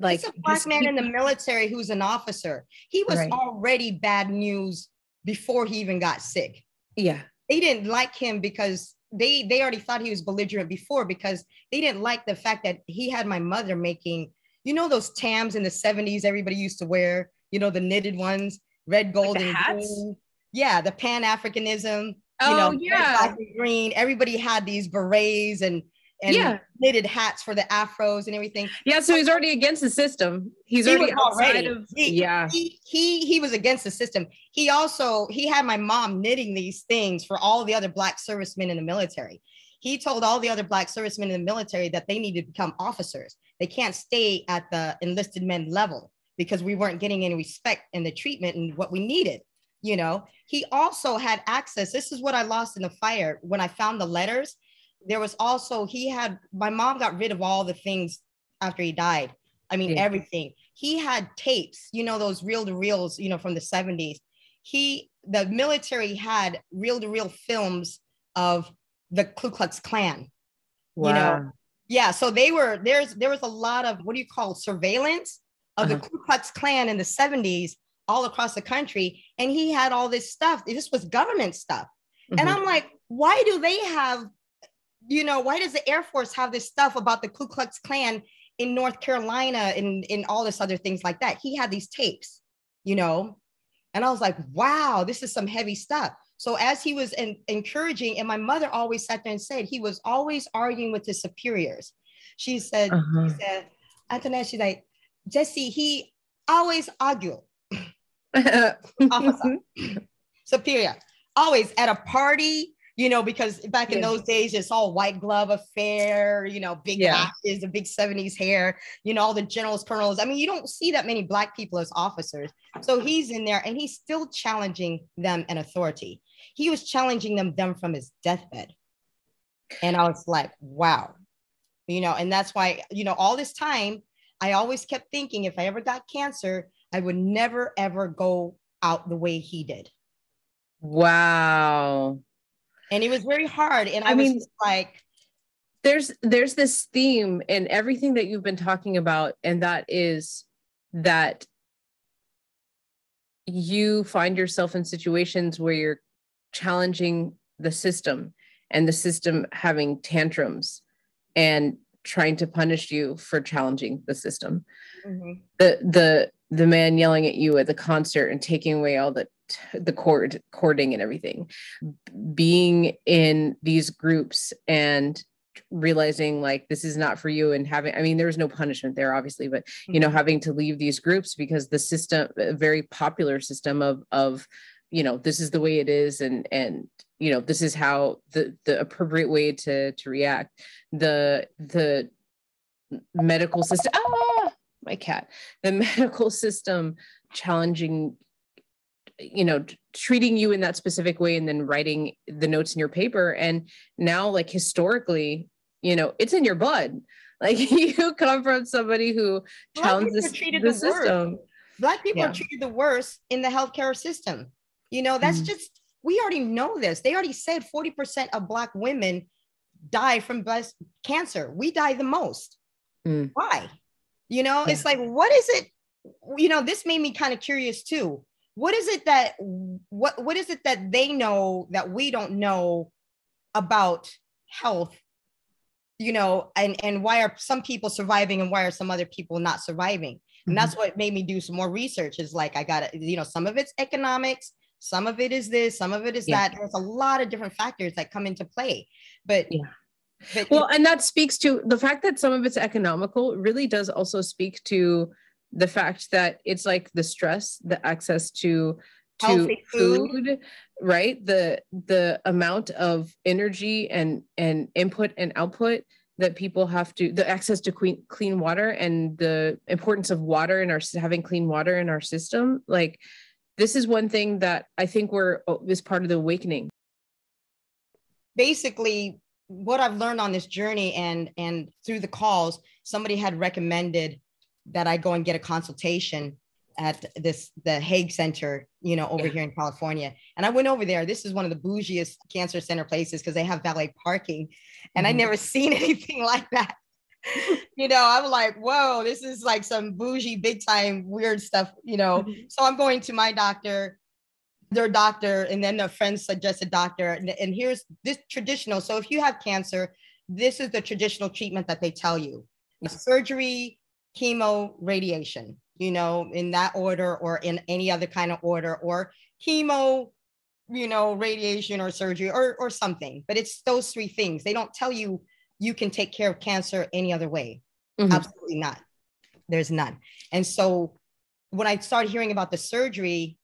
[SPEAKER 2] like
[SPEAKER 1] a black man in the military who's an officer. He was right. already bad news before he even got sick.
[SPEAKER 2] Yeah.
[SPEAKER 1] They didn't like him because they they already thought he was belligerent before because they didn't like the fact that he had my mother making, you know, those tams in the 70s everybody used to wear, you know, the knitted ones, red, gold, like and green. Yeah, the Pan-Africanism. Oh, you know, yeah. green. Everybody had these berets and and yeah. knitted hats for the afros and everything.
[SPEAKER 2] Yeah, so he's already against the system. He's he already outside already. of
[SPEAKER 1] he,
[SPEAKER 2] yeah.
[SPEAKER 1] He, he he was against the system. He also he had my mom knitting these things for all the other black servicemen in the military. He told all the other black servicemen in the military that they need to become officers. They can't stay at the enlisted men level because we weren't getting any respect and the treatment and what we needed. You know, he also had access. This is what I lost in the fire when I found the letters there was also he had my mom got rid of all the things after he died. I mean yeah. everything. He had tapes, you know those reel to reels, you know from the 70s. He the military had reel to reel films of the Ku Klux Klan. Wow. You know. Yeah, so they were there's there was a lot of what do you call surveillance of uh-huh. the Ku Klux Klan in the 70s all across the country and he had all this stuff. This was government stuff. Mm-hmm. And I'm like, why do they have you know, why does the Air Force have this stuff about the Ku Klux Klan in North Carolina and in all this other things like that? He had these tapes, you know, and I was like, wow, this is some heavy stuff. So as he was in, encouraging, and my mother always sat there and said he was always arguing with his superiors. She said, uh-huh. she said, Antoinette, she's like, Jesse, he always argue. superior, always at a party, you know, because back in those days, it's all white glove affair, you know, big yeah. the big 70s hair, you know, all the generals, colonels. I mean, you don't see that many black people as officers. So he's in there and he's still challenging them and authority. He was challenging them, them from his deathbed. And I was like, wow, you know, and that's why, you know, all this time, I always kept thinking if I ever got cancer, I would never, ever go out the way he did.
[SPEAKER 2] Wow
[SPEAKER 1] and it was very hard and i, I mean, like
[SPEAKER 2] there's there's this theme in everything that you've been talking about and that is that you find yourself in situations where you're challenging the system and the system having tantrums and trying to punish you for challenging the system mm-hmm. the the the man yelling at you at the concert and taking away all the the court courting and everything being in these groups and realizing like this is not for you and having i mean there's no punishment there obviously but you know mm-hmm. having to leave these groups because the system a very popular system of of you know this is the way it is and and you know this is how the the appropriate way to to react the the medical system ah my cat the medical system challenging you know treating you in that specific way and then writing the notes in your paper and now like historically you know it's in your blood like you come from somebody who challenges the, the system
[SPEAKER 1] worst. black people yeah. are treated the worst in the healthcare system you know that's mm. just we already know this they already said 40% of black women die from breast cancer we die the most mm. why you know yeah. it's like what is it you know this made me kind of curious too what is it that what what is it that they know that we don't know about health you know and and why are some people surviving and why are some other people not surviving and that's mm-hmm. what made me do some more research is like i got to you know some of it's economics some of it is this some of it is yeah. that there's a lot of different factors that come into play but
[SPEAKER 2] yeah but, well and that speaks to the fact that some of it's economical really does also speak to the fact that it's like the stress the access to to food. food. right the the amount of energy and and input and output that people have to the access to clean clean water and the importance of water in our having clean water in our system like this is one thing that i think we're is part of the awakening
[SPEAKER 1] basically what i've learned on this journey and and through the calls somebody had recommended that i go and get a consultation at this the Hoag Center, you know, over yeah. here in California. And I went over there. This is one of the bougiest cancer center places because they have valet parking, and mm-hmm. I never seen anything like that. you know, I'm like, whoa, this is like some bougie, big time, weird stuff. You know, mm-hmm. so I'm going to my doctor, their doctor, and then their friends suggest a doctor. And, and here's this traditional. So if you have cancer, this is the traditional treatment that they tell you: surgery, chemo, radiation you know, in that order or in any other kind of order or chemo, you know, radiation or surgery or, or something. But it's those three things. They don't tell you you can take care of cancer any other way. Mm-hmm. Absolutely not. There's none. And so when I started hearing about the surgery,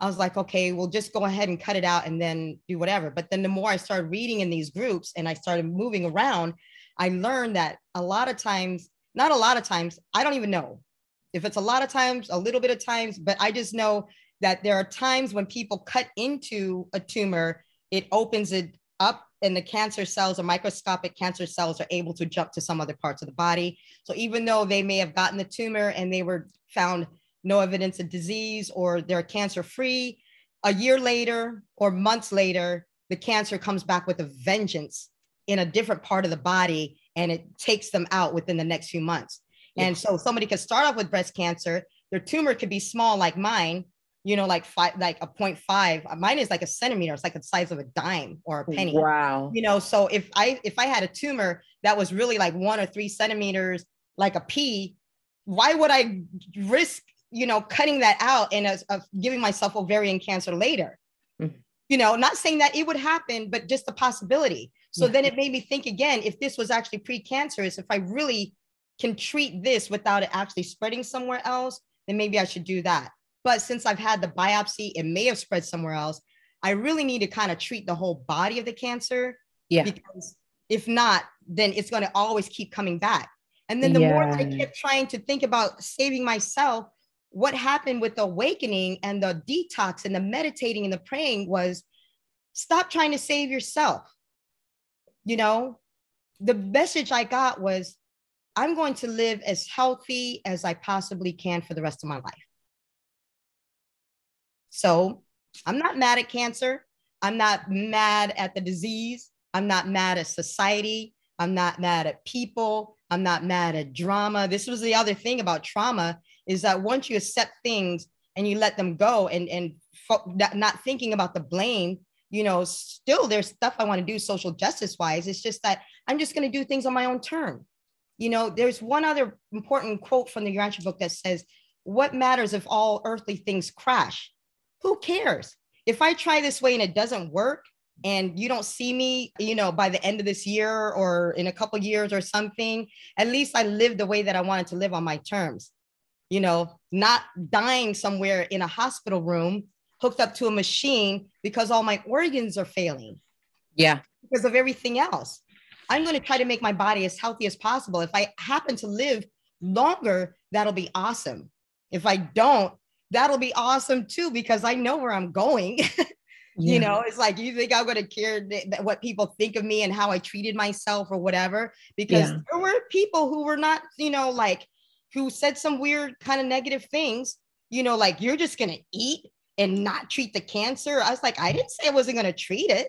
[SPEAKER 1] I was like, okay, we'll just go ahead and cut it out and then do whatever. But then the more I started reading in these groups and I started moving around, I learned that a lot of times, not a lot of times, I don't even know if it's a lot of times, a little bit of times, but I just know that there are times when people cut into a tumor, it opens it up and the cancer cells or microscopic cancer cells are able to jump to some other parts of the body. So even though they may have gotten the tumor and they were found no evidence of disease or they're cancer free, a year later or months later, the cancer comes back with a vengeance in a different part of the body and it takes them out within the next few months. And so somebody could start off with breast cancer. Their tumor could be small like mine, you know, like five, like a 0.5. Mine is like a centimeter. It's like the size of a dime or a penny.
[SPEAKER 2] Wow.
[SPEAKER 1] You know, so if I if I had a tumor that was really like one or three centimeters, like a pea, why would I risk, you know, cutting that out and as of giving myself ovarian cancer later? Mm-hmm. You know, not saying that it would happen, but just the possibility. So yeah. then it made me think again, if this was actually precancerous, if I really can treat this without it actually spreading somewhere else, then maybe I should do that. But since I've had the biopsy, it may have spread somewhere else. I really need to kind of treat the whole body of the cancer.
[SPEAKER 2] Yeah.
[SPEAKER 1] Because if not, then it's going to always keep coming back. And then the yeah. more I kept trying to think about saving myself, what happened with the awakening and the detox and the meditating and the praying was stop trying to save yourself. You know, the message I got was I'm going to live as healthy as I possibly can for the rest of my life. So I'm not mad at cancer. I'm not mad at the disease. I'm not mad at society. I'm not mad at people. I'm not mad at drama. This was the other thing about trauma is that once you accept things and you let them go and, and fo- not thinking about the blame, you know, still there's stuff I want to do social justice wise. It's just that I'm just going to do things on my own term. You know, there's one other important quote from the Urantia book that says, What matters if all earthly things crash? Who cares? If I try this way and it doesn't work, and you don't see me, you know, by the end of this year or in a couple years or something, at least I lived the way that I wanted to live on my terms. You know, not dying somewhere in a hospital room hooked up to a machine because all my organs are failing.
[SPEAKER 2] Yeah.
[SPEAKER 1] Because of everything else. I'm going to try to make my body as healthy as possible. If I happen to live longer, that'll be awesome. If I don't, that'll be awesome too, because I know where I'm going. Yeah. You know, it's like you think I'm going to care th- th- what people think of me and how I treated myself or whatever. Because yeah. there were people who were not, you know, like who said some weird kind of negative things. You know, like you're just going to eat and not treat the cancer. I was like, I didn't say I wasn't going to treat it.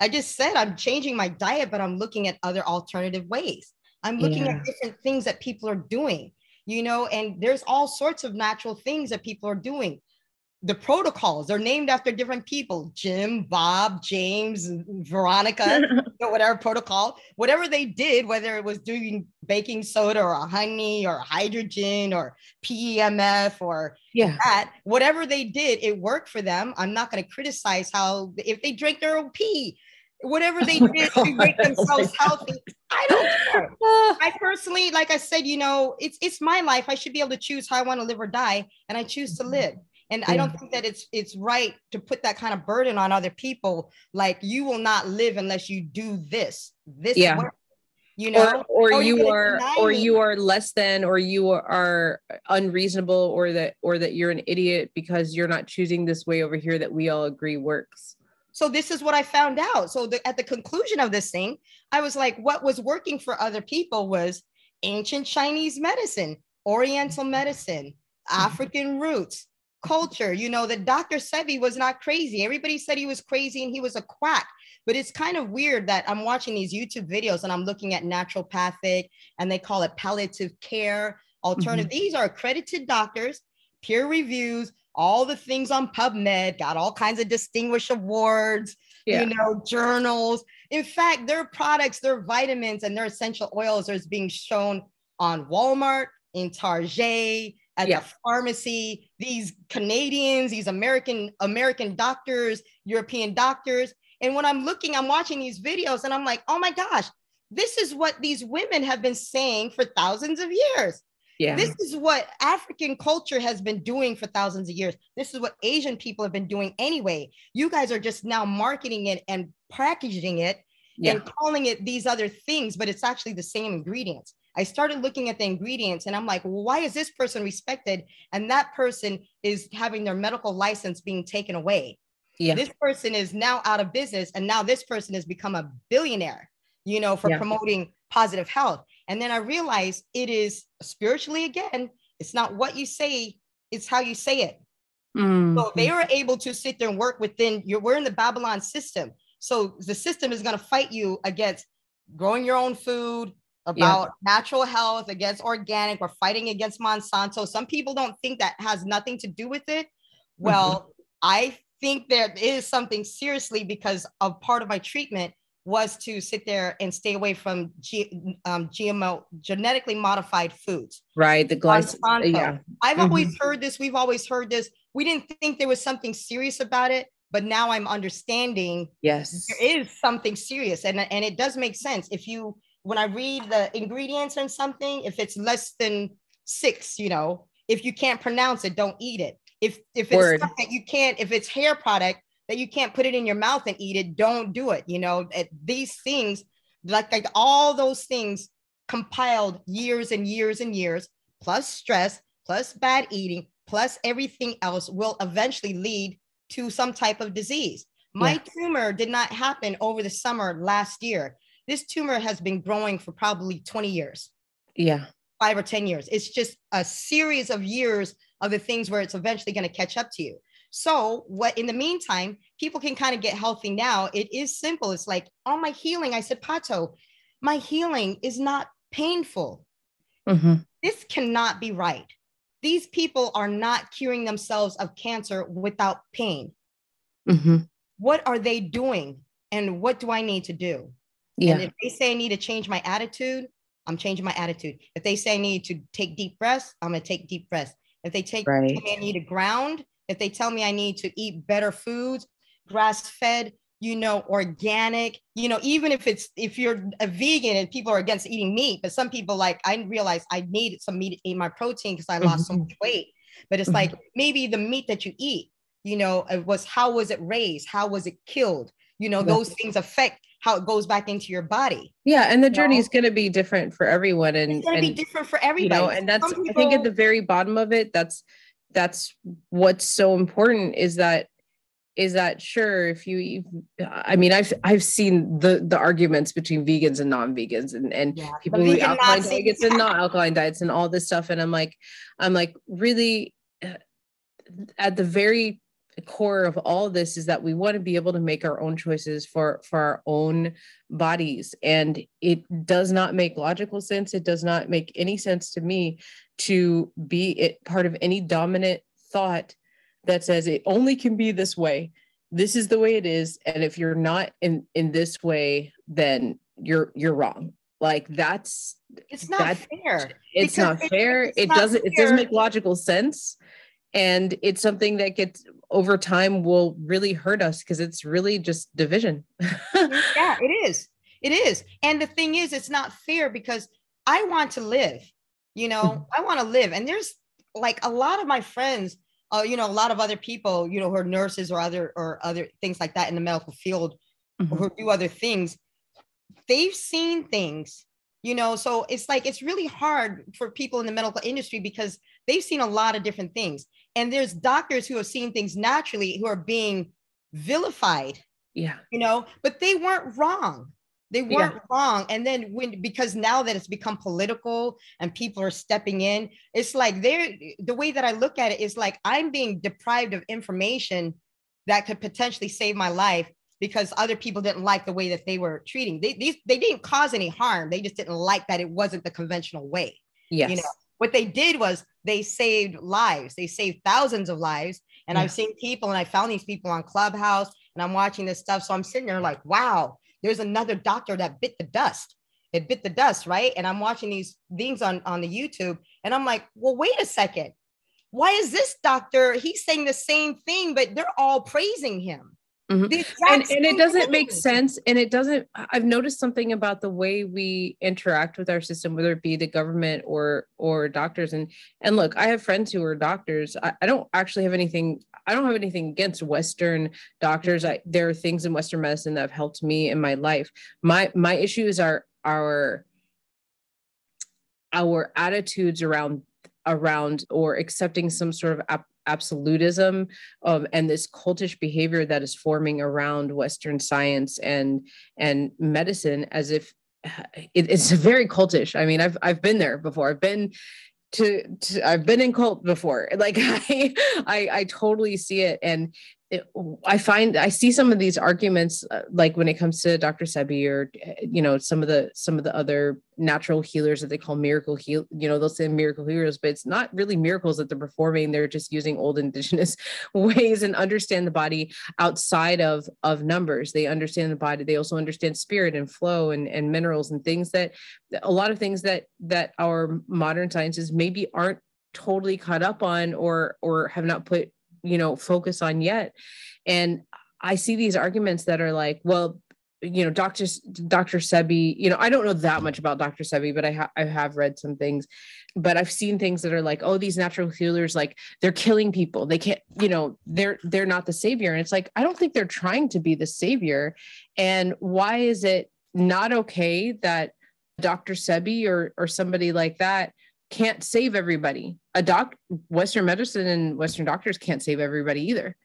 [SPEAKER 1] I just said I'm changing my diet, but I'm looking at other alternative ways. I'm looking yeah. at different things that people are doing, you know, and there's all sorts of natural things that people are doing the protocols. They're named after different people jim bob james veronica whatever protocol. Whatever they did whether it was doing baking soda or honey or hydrogen or pemf or yeah. that whatever they did it worked for them. I'm not going to criticize how if they drink their own pee whatever they oh did God. to make themselves healthy i don't care. Ah. I personally like i said you know it's it's my life. I should be able to choose how i want to live or die and i choose to mm-hmm. live and yeah. i don't think that it's it's right to put that kind of burden on other people like you will not live unless you do this this
[SPEAKER 2] yeah work, you know or, or oh, you are or me. you are less than or you are unreasonable or that or that you're an idiot because you're not choosing this way over here that we all agree works
[SPEAKER 1] so this is what i found out so the, at the conclusion of this thing i was like what was working for other people was ancient chinese medicine oriental medicine mm-hmm. african roots culture. You know, that Dr. Sebi was not crazy. Everybody said he was crazy and he was a quack. But it's kind of weird that I'm watching these YouTube videos and I'm looking at naturopathic and they call it palliative care alternative. Mm-hmm. These are accredited doctors, peer reviews, all the things on PubMed, got all kinds of distinguished awards, yeah. you know, journals. In fact, their products, their vitamins, and their essential oils are being shown on Walmart, in Target, at yeah. the pharmacy these canadians these american american doctors european doctors and when i'm looking i'm watching these videos and i'm like oh my gosh this is what these women have been saying for thousands of years yeah. This is what African culture has been doing for thousands of years. This is what Asian people have been doing anyway. You guys are just now marketing it and packaging it yeah. and calling it these other things, but it's actually the same ingredients. I started looking at the ingredients and I'm like, well, why is this person respected and that person is having their medical license being taken away? Yeah. This person is now out of business and now this person has become a billionaire, you know, for yeah. promoting positive health. And then I realized it is spiritually again, it's not what you say, it's how you say it. Mm-hmm. So they were able to sit there and work within your we're in the Babylon system. So the system is going to fight you against growing your own food, about yeah. natural health against organic. We're fighting against Monsanto. Some people don't think that has nothing to do with it. Well, mm-hmm. I think there is something seriously because of part of my treatment was to sit there and stay away from G, um, GMO, genetically modified foods.
[SPEAKER 2] Right. The glyphosate. Yeah.
[SPEAKER 1] I've mm-hmm. always heard this. We've always heard this. We didn't think there was something serious about it, but now I'm understanding.
[SPEAKER 2] Yes.
[SPEAKER 1] There is something serious, and and it does make sense if you when I read the ingredients on something, if it's less than six, you know, if you can't pronounce it, don't eat it. If if it's stuff that you can't, if it's hair product that you can't put it in your mouth and eat it, don't do it. You know, these things, like like all those things compiled years and years and years, plus stress, plus bad eating, plus everything else will eventually lead to some type of disease. My yeah. tumor did not happen over the summer last year this tumor has been growing for probably 20 years.
[SPEAKER 2] Yeah.
[SPEAKER 1] Five or 10 years. It's just a series of years of the things where it's eventually going to catch up to you. So, what in the meantime, people can kind of get healthy now. It is simple. It's like, oh, my healing. I said, Pato, my healing is not painful. Mm-hmm. This cannot be right. These people are not curing themselves of cancer without pain. Mm-hmm. What are they doing? And what do I need to do? Yeah. And if they say I need to change my attitude, I'm changing my attitude. If they say I need to take deep breaths, I'm gonna take deep breaths. If they take right. me I need to ground, if they tell me I need to eat better foods, grass fed, you know, organic, you know, even if it's if you're a vegan and people are against eating meat, but some people like I realized I needed some meat in my protein because I lost mm-hmm. so much weight. But it's mm-hmm. like maybe the meat that you eat, you know, it was how was it raised? How was it killed? You know, those things affect how it goes back into your body.
[SPEAKER 2] Yeah, and the journey is going to be different for everyone, and
[SPEAKER 1] it's going to be different for everybody.
[SPEAKER 2] You know, and that's people... I think at the very bottom of it, that's that's what's so important is that is that sure if you i mean i've i've seen the the arguments between vegans and non-vegans and and yeah, people who alkaline diets and not alkaline diets and all this stuff and i'm like i'm like really at the very core of all this is that we want to be able to make our own choices for for our own bodies. And it does not make logical sense. It does not make any sense to me to be it part of any dominant thought that says it only can be this way. This is the way it is. And if you're not in in this way then you're you're wrong. Like that's
[SPEAKER 1] it's not that, fair.
[SPEAKER 2] it's not fair. it's it not doesn't fair. it doesn't make logical sense and it's something that gets over time will really hurt us because it's really just division
[SPEAKER 1] yeah it is it is and the thing is it's not fair because i want to live you know mm-hmm. i want to live and there's like a lot of my friends uh, you know, a lot of other people, you know, who are nurses or other or other things like that in the medical field, mm-hmm. who do other things, they've seen things, you know. So it's like it's really hard for people in the medical industry because they've seen a lot of different things, and there's doctors who have seen things naturally who are being vilified.
[SPEAKER 2] Yeah,
[SPEAKER 1] you know, but they weren't wrong. They weren't yeah. wrong. And then when because now that it's become political and people are stepping in, it's like they're the way that I look at it is like I'm being deprived of information that could potentially save my life because other people didn't like the way that they were treating. They these they didn't cause any harm. They just didn't like that it wasn't the conventional way.
[SPEAKER 2] Yes.
[SPEAKER 1] You know, what they did was they saved lives. They saved thousands of lives. And yes. I've seen people and I found these people on Clubhouse and I'm watching this stuff. So I'm sitting there like, wow, there's another doctor that bit the dust. It bit the dust, right? And I'm watching these things on, on the YouTube and I'm like, well, wait a second. Why is this doctor? He's saying the same thing, but they're all praising him.
[SPEAKER 2] Mm-hmm. And, and it doesn't make sense. And it doesn't, I've noticed something about the way we interact with our system, whether it be the government or or doctors. And and look, I have friends who are doctors. I, I don't actually have anything I don't have anything against Western doctors. I, there are things in Western medicine that have helped me in my life. My my issues are our our attitudes around around or accepting some sort of ap- absolutism um, and this cultish behavior that is forming around Western science and and medicine as if it, it's very cultish. I mean, I've I've been there before. I've been to, to I've been in cult before. Like I, I, I totally see it. And I find I see some of these arguments, uh, like when it comes to Dr. Sebi or you know some of the some of the other natural healers that they call miracle heal. You know they'll say miracle healers, but it's not really miracles that they're performing. They're just using old indigenous ways and understand the body outside of of numbers. They understand the body. They also understand spirit and flow and and minerals and things that a lot of things that that our modern sciences maybe aren't totally caught up on or or have not put you know focus on yet. And i see these arguments that are like well you know dr dr sebi you know i don't know that much about dr sebi but i, ha- I have read some things. But i've seen things that are like oh these natural healers like they're killing people. They can't you know they're they're not the savior. And it's like i don't think they're trying to be the savior. And why is it not okay that dr sebi or or somebody like that can't save everybody. A doc, Western medicine and Western doctors can't save everybody either.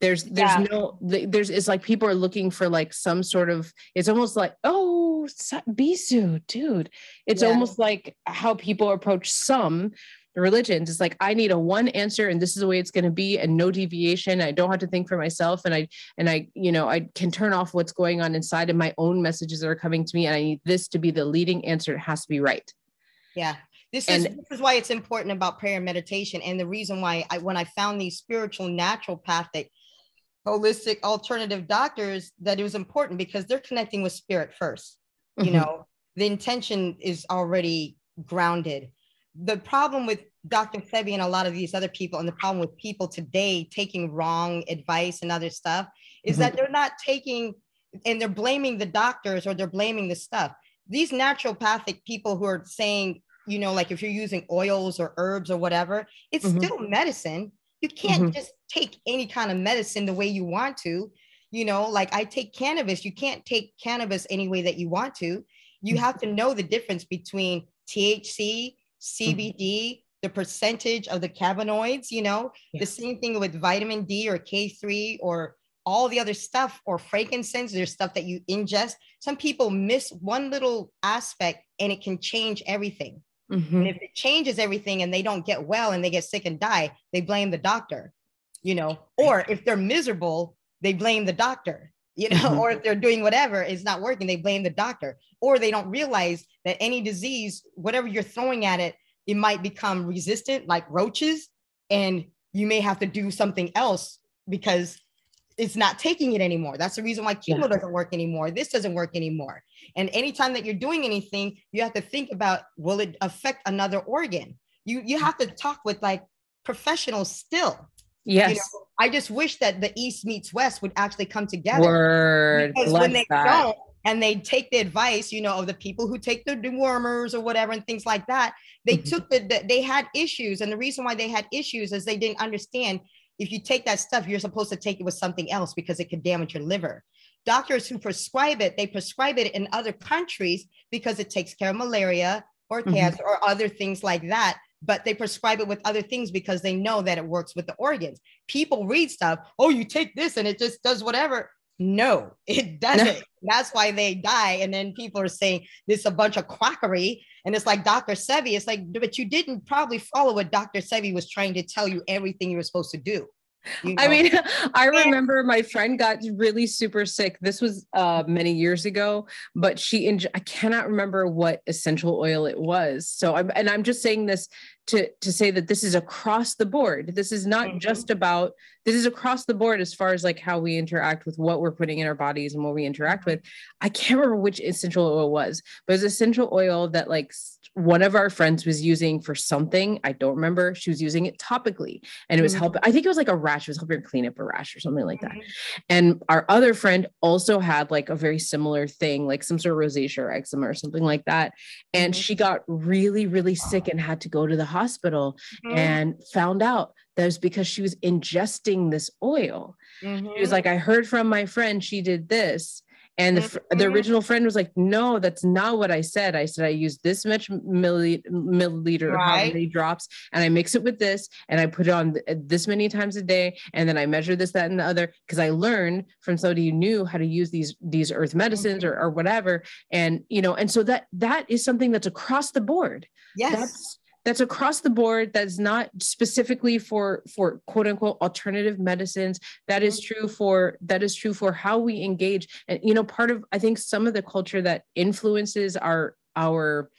[SPEAKER 2] There's, there's yeah. no, there's, it's like people are looking for like some sort of, it's almost like, oh, Bisu, dude. It's yeah. almost like how people approach some religions. It's like, I need a one answer and this is the way it's going to be and no deviation. I don't have to think for myself. And I, and I, you know, I can turn off what's going on inside of my own messages that are coming to me. And I need this to be the leading answer. It has to be right.
[SPEAKER 1] Yeah. This is this is why it's important about prayer and meditation, and the reason why I when I found these spiritual naturopathic, holistic alternative doctors that it was important because they're connecting with spirit 1st mm-hmm. You know, the intention is already grounded. The problem with Dr. Sebi and a lot of these other people, and the problem with people today taking wrong advice and other stuff, is mm-hmm. that they're not taking and they're blaming the doctors or they're blaming the stuff. These naturopathic people who are saying you know, like if you're using oils or herbs or whatever, it's mm-hmm. still medicine. You can't mm-hmm. just take any kind of medicine the way you want to. You know, like I take cannabis, you can't take cannabis any way that you want to. You mm-hmm. have to know the difference between THC, CBD, mm-hmm. the percentage of the cannabinoids, you know, yes. the same thing with vitamin D or K3 or all the other stuff or frankincense, there's stuff that you ingest. Some people miss one little aspect and it can change everything.
[SPEAKER 2] Mhm.
[SPEAKER 1] And if it changes everything and they don't get well and they get sick and die, they blame the doctor, you know, or if they're miserable, they blame the doctor, you know,
[SPEAKER 2] Mhm.
[SPEAKER 1] or if they're doing whatever, it's not working, they blame the doctor, or they don't realize that any disease, whatever you're throwing at it, it might become resistant like roaches, and you may have to do something else because it's not taking it anymore. That's the reason why chemo
[SPEAKER 2] Yeah.
[SPEAKER 1] doesn't work anymore. This doesn't work anymore. And anytime that you're doing anything, you have to think about will it affect another organ? You you have to talk with like professionals still.
[SPEAKER 2] Yes.
[SPEAKER 1] You know, I just wish that the East meets West would actually come together.
[SPEAKER 2] Word.
[SPEAKER 1] Because
[SPEAKER 2] Bless
[SPEAKER 1] when they
[SPEAKER 2] that.
[SPEAKER 1] don't and they take the advice, you know, of the people who take the dewormers or whatever and things like that, they
[SPEAKER 2] Mhm.
[SPEAKER 1] took the, the they had issues. And the reason why they had issues is they didn't understand if you take that stuff, you're supposed to take it with something else because it could damage your liver. Doctors who prescribe it, they prescribe it in other countries because it takes care of malaria or
[SPEAKER 2] Mhm.
[SPEAKER 1] cancer or other things like that. But they prescribe it with other things because they know that it works with the organs. People read stuff, oh, you take this and it just does whatever. No, it doesn't. That's why they die. And then people are saying this is a bunch of quackery. And it's like Dr. Sebi, it's like, but you didn't probably follow what Dr. Sebi was trying to tell you everything you were supposed to do. You
[SPEAKER 2] I mean, I remember my friend got really super sick. This was uh, many years ago, but she, inj- I cannot remember what essential oil it was. So I'm, and I'm just saying this to, to say that this is across the board. This is not
[SPEAKER 1] Mhm.
[SPEAKER 2] just about, this is across the board as far as like how we interact with what we're putting in our bodies and what we interact with. I can't remember which essential oil was, but it's essential oil that like one of our friends was using for something. I don't remember. She was using it topically and it was
[SPEAKER 1] Mhm.
[SPEAKER 2] helping. I think it was like a rash. It was helping her clean up a rash or something like that.
[SPEAKER 1] Mhm.
[SPEAKER 2] And our other friend also had like a very similar thing, like some sort of rosacea or eczema or something like that. And
[SPEAKER 1] Mhm.
[SPEAKER 2] she got really, really sick and had to go to the hospital
[SPEAKER 1] Mhm.
[SPEAKER 2] and found out that it was because she was ingesting this oil. She was
[SPEAKER 1] Mhm.
[SPEAKER 2] like, I heard from my friend she did this. And the, fr- the original friend was like, No, that's not what I said. I said I used this much milliliter,
[SPEAKER 1] Right.
[SPEAKER 2] many drops, and I mix it with this, and I put it on th- this many times a day, and then I measure this, that, and the other because I learned from somebody who knew how to use these these earth medicines or, or whatever. And you know, and so that that is something that's across the board
[SPEAKER 1] yes.
[SPEAKER 2] that's that's across the board that's not specifically for for quote unquote alternative medicines. That is mm-hmm. true for that is true for how we engage. And you know part of i think some of the culture that influences our our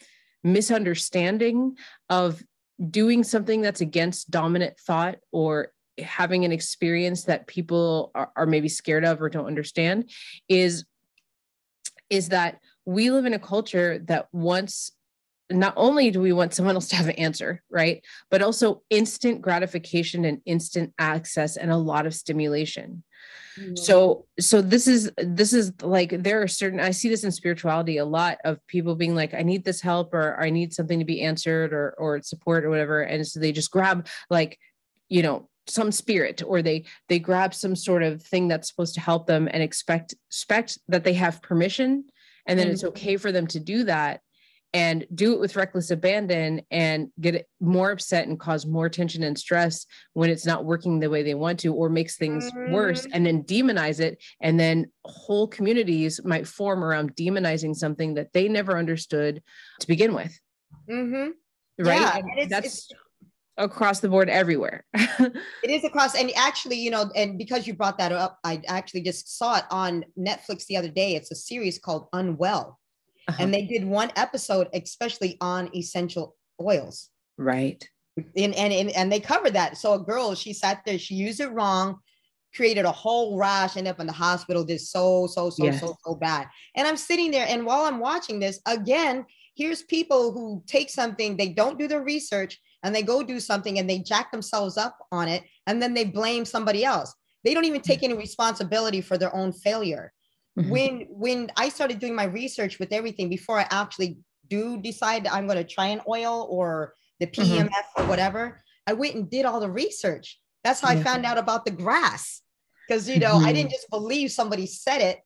[SPEAKER 2] misunderstanding of doing something that's against dominant thought or having an experience that people are, are maybe scared of or don't understand is is that we live in a culture that wants not only do we want someone else to have an answer, right? But also instant gratification and instant access and a lot of stimulation.
[SPEAKER 1] Mhm.
[SPEAKER 2] So so this is this is like there are certain I see this in spirituality a lot of people being like I need this help or I need something to be answered or or support or whatever and so they just grab like you know some spirit or they they grab some sort of thing that's supposed to help them and expect expect that they have permission and then it's
[SPEAKER 1] Mhm.
[SPEAKER 2] okay for them to do that and do it with reckless abandon and get it more upset and cause more tension and stress when it's not working the way they want to or makes things worse
[SPEAKER 1] Mhm.
[SPEAKER 2] and then demonize it and then whole communities might form around demonizing something that they never understood to begin with
[SPEAKER 1] Mhm.
[SPEAKER 2] right
[SPEAKER 1] Yeah, it's-
[SPEAKER 2] that's across the board everywhere
[SPEAKER 1] It is across, and actually, you know, and because you brought that up, I actually just saw it on Netflix the other day. It's a series called Unwell,
[SPEAKER 2] Uh-huh.
[SPEAKER 1] and they did one episode especially on essential oils.
[SPEAKER 2] right
[SPEAKER 1] and, and and and they covered that. So a girl, she sat there, she used it wrong, created a whole rash, ended up in the hospital, did so so so
[SPEAKER 2] Yes.
[SPEAKER 1] so so bad. And I'm sitting there, and while I'm watching this, again, here's people who take something, they don't do their research, and they go do something, and they jack themselves up on it, and then they blame somebody else. They don't even take any responsibility for their own failure
[SPEAKER 2] Mhm.
[SPEAKER 1] when when I started doing my research with everything before I actually do decide I'm going to try an oil or the. PMF or whatever, I went and did all the research. That's how I found out about the grass. Because you know, I
[SPEAKER 2] Mhm.
[SPEAKER 1] didn't just believe somebody said it.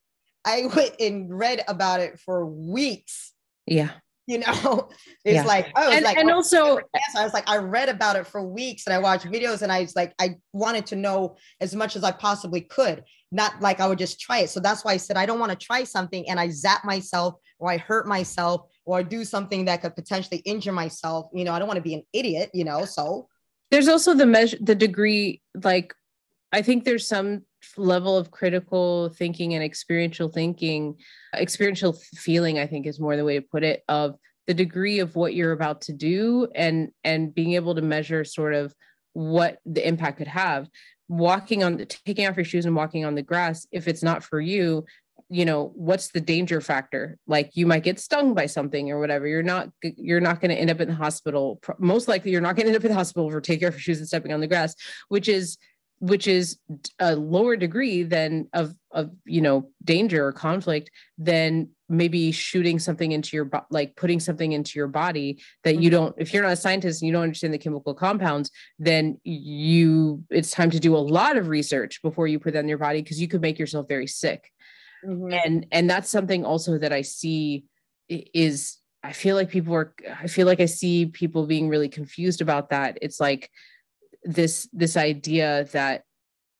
[SPEAKER 1] I went and read about it for weeks.
[SPEAKER 2] yeah
[SPEAKER 1] You know, it's
[SPEAKER 2] Yeah.
[SPEAKER 1] like oh,
[SPEAKER 2] and,
[SPEAKER 1] like
[SPEAKER 2] and
[SPEAKER 1] oh,
[SPEAKER 2] also
[SPEAKER 1] I was like, I read about it for weeks and I watched videos and I was like, I wanted to know as much as I possibly could. Not like I would just try it. So that's why I said I don't want to try something and I zap myself or I hurt myself or I do something that could potentially injure myself. You know, I don't want to be an idiot, you know. So
[SPEAKER 2] there's also the measure the degree like I think there's some level of critical thinking and experiential thinking, experiential feeling, I think is more the way to put it, of the degree of what you're about to do and and being able to measure sort of what the impact could have walking on the taking off your shoes and walking on the grass if it's not for you you know what's the danger factor? Like you might get stung by something or whatever. You're not you're not going to end up in the hospital most likely you're not going to end up in the hospital for taking off your shoes and stepping on the grass which is which is a lower degree than of of you know danger or conflict than maybe shooting something into your bo- like putting something into your body that you mm-hmm. don't if you're not a scientist and you don't understand the chemical compounds then you it's time to do a lot of research before you put that in your body because you could make yourself very sick mm-hmm. and and that's something also that i see is i feel like people are i feel like i see people being really confused about that it's like this this idea that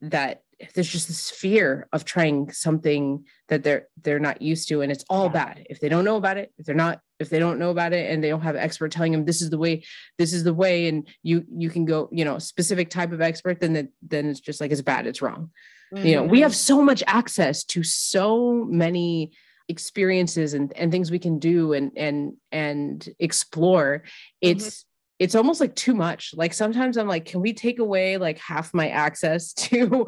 [SPEAKER 2] that there's just this fear of trying something that they're they're not used to and it's all bad if they don't know about it if they're not if they don't know about it and they don't have an expert telling them this is the way this is the way and you you can go you know specific type of expert then that then it's just like it's bad it's wrong mm-hmm. you know we have mm-hmm. so much access to so many experiences and, and things we can do and and and explore it's mm-hmm it's almost like too much. Like sometimes I'm like, can we take away like half my access to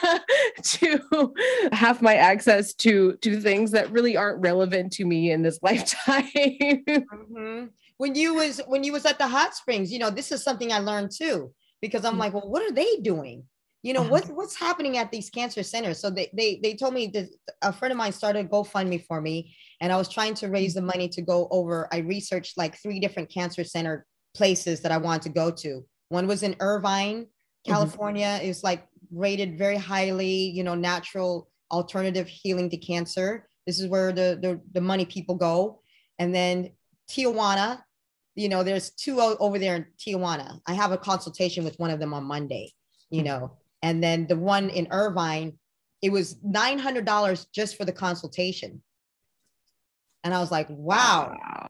[SPEAKER 2] to half my access to to things that really aren't relevant to me in this lifetime? mm-hmm.
[SPEAKER 1] When you was when you was at the hot springs, you know, this is something I learned too because I'm mm. like, well, what are they doing? You know, what, what's happening at these cancer centers? So they they they told me that a friend of mine started GoFundMe for me, and I was trying to raise the money to go over. I researched like three different cancer center places that I wanted to go to. One was in Irvine, mm-hmm. California. Mm-hmm. It was like rated very highly, you know, natural alternative healing to cancer. This is where the, the, the money people go. And then Tijuana, you know, there's two over there in Tijuana. I have a consultation with one of them on Monday, you know, and then the one in Irvine, it was $900 just for the consultation. And I was like, wow. wow.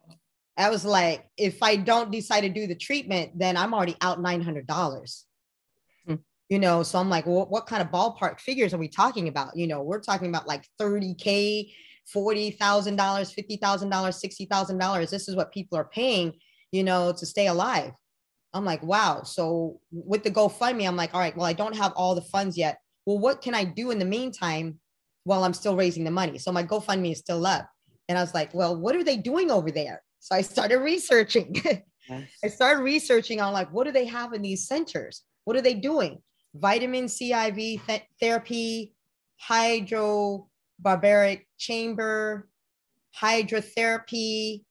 [SPEAKER 1] I was like, if I don't decide to do the treatment, then I'm already out $900. Hmm. You know, so I'm like, well, what kind of ballpark figures are we talking about? You know, we're talking about like 30K, $40,000, $50,000, $60,000. This is what people are paying, you know, to stay alive. I'm like, wow. So with the GoFundMe, I'm like, all right, well, I don't have all the funds yet. Well, what can I do in the meantime while I'm still raising the money? So my GoFundMe is still up. And I was like, well, what are they doing over there? So I started researching. Yes. I started researching on like, what do they have in these centers? What are they doing? Vitamin C IV th- therapy, hydrobaric chamber, hydrotherapy,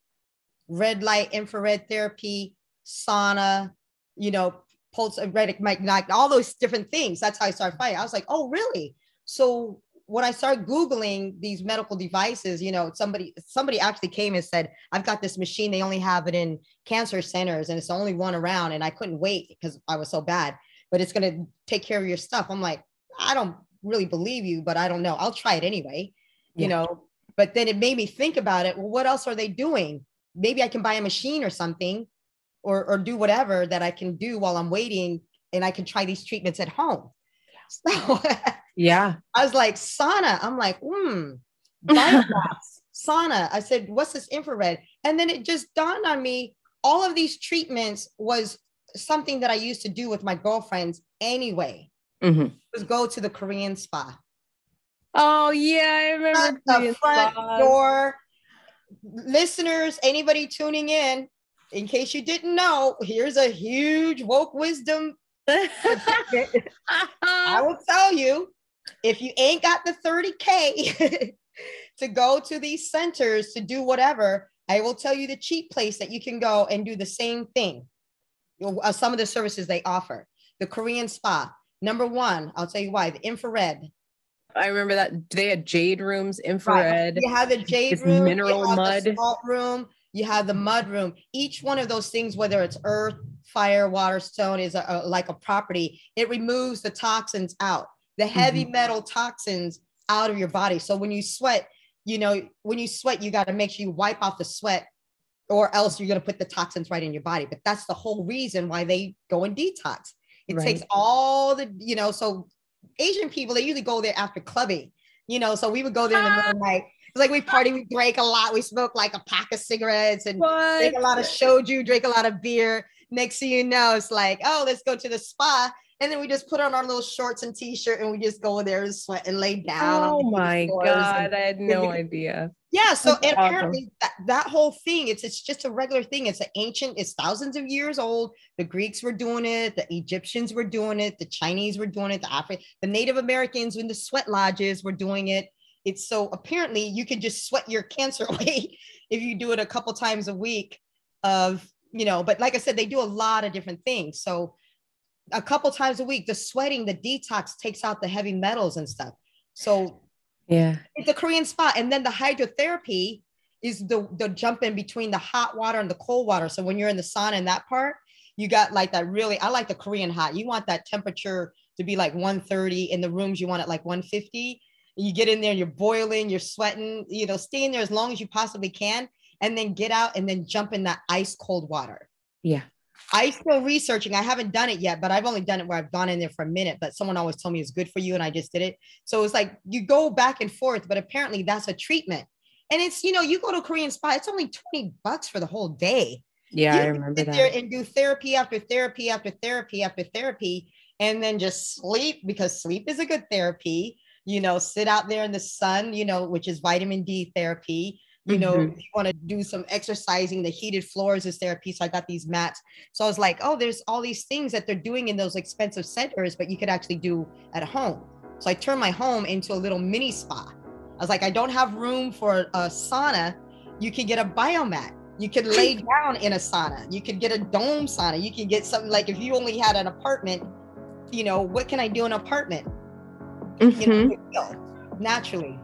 [SPEAKER 1] red light infrared therapy, sauna, you know, pulse magnetic, all those different things. That's how I started fighting. I was like, oh, really? So when I started Googling these medical devices, you know, somebody somebody actually came and said, I've got this machine. They only have it in cancer centers and it's the only one around. And I couldn't wait because I was so bad, but it's gonna take care of your stuff. I'm like, I don't really believe you, but I don't know. I'll try it anyway, yeah. you know. But then it made me think about it. Well, what else are they doing? Maybe I can buy a machine or something or or do whatever that I can do while I'm waiting and I can try these treatments at home. So
[SPEAKER 2] Yeah.
[SPEAKER 1] I was like, sauna. I'm like, hmm, sauna. I said, what's this infrared? And then it just dawned on me all of these treatments was something that I used to do with my girlfriends anyway. Mm-hmm. Was go to the Korean spa.
[SPEAKER 2] Oh yeah, I remember
[SPEAKER 1] the front spa. door. Listeners, anybody tuning in, in case you didn't know, here's a huge woke wisdom. I will tell you, if you ain't got the 30K to go to these centers to do whatever, I will tell you the cheap place that you can go and do the same thing. Uh, some of the services they offer. The Korean spa. Number one, I'll tell you why. The infrared.
[SPEAKER 2] I remember that they had jade rooms, infrared.
[SPEAKER 1] Right. You have the jade room, mineral mud salt room. You have the mud room. Each one of those things, whether it's earth, fire, water, stone, is a, a, like a property. It removes the toxins out the heavy mm-hmm. metal toxins out of your body. So when you sweat, you know, when you sweat, you got to make sure you wipe off the sweat or else you're going to put the toxins right in your body. But that's the whole reason why they go and detox. It right. takes all the, you know, so Asian people, they usually go there after clubbing, you know, so we would go there in the middle of the night. It's like we party, we drank a lot, we smoke like a pack of cigarettes and what? drink a lot of shoju, drink a lot of beer. Next thing you know, it's like, oh, let's go to the spa. And then we just put on our little shorts and t-shirt and we just go there and sweat and lay down.
[SPEAKER 3] Oh my God. I had no idea.
[SPEAKER 1] Yeah. So and apparently that, that whole thing, it's it's just a regular thing. It's an ancient, it's thousands of years old. The Greeks were doing it, the Egyptians were doing it, the Chinese were doing it, the African, the Native Americans in the sweat lodges were doing it. It's so apparently you can just sweat your cancer away if you do it a couple times a week of, you know, but like I said, they do a lot of different things. So a couple times a week. The sweating, the detox takes out the heavy metals and stuff. So
[SPEAKER 3] yeah,
[SPEAKER 1] it's a Korean spa. And then the hydrotherapy is the the jump in between the hot water and the cold water. So when you're in the sauna in that part, you got like that really, I like the Korean hot. You want that temperature to be like 130 in the rooms, you want it like 150. You get in there, you're boiling, you're sweating, you know, stay in there as long as you possibly can, and then get out and then jump in that ice cold water.
[SPEAKER 3] Yeah.
[SPEAKER 1] I still researching. I haven't done it yet, but I've only done it where I've gone in there for a minute. But someone always told me it's good for you, and I just did it. So it's like you go back and forth, but apparently that's a treatment. And it's you know you go to a Korean spa, it's only twenty bucks for the whole day.
[SPEAKER 3] Yeah, you I remember that.
[SPEAKER 1] There and do therapy after therapy after therapy after therapy, and then just sleep because sleep is a good therapy. You know, sit out there in the sun. You know, which is vitamin D therapy you know, mm-hmm. you want to do some exercising, the heated floors is therapy. So I got these mats. So I was like, oh, there's all these things that they're doing in those expensive centers, but you could actually do at home. So I turned my home into a little mini spa. I was like, I don't have room for a sauna. You can get a biomat. You could lay down in a sauna. You could get a dome sauna. You can get something like if you only had an apartment, you know, what can I do in an apartment? Mm-hmm. You know, naturally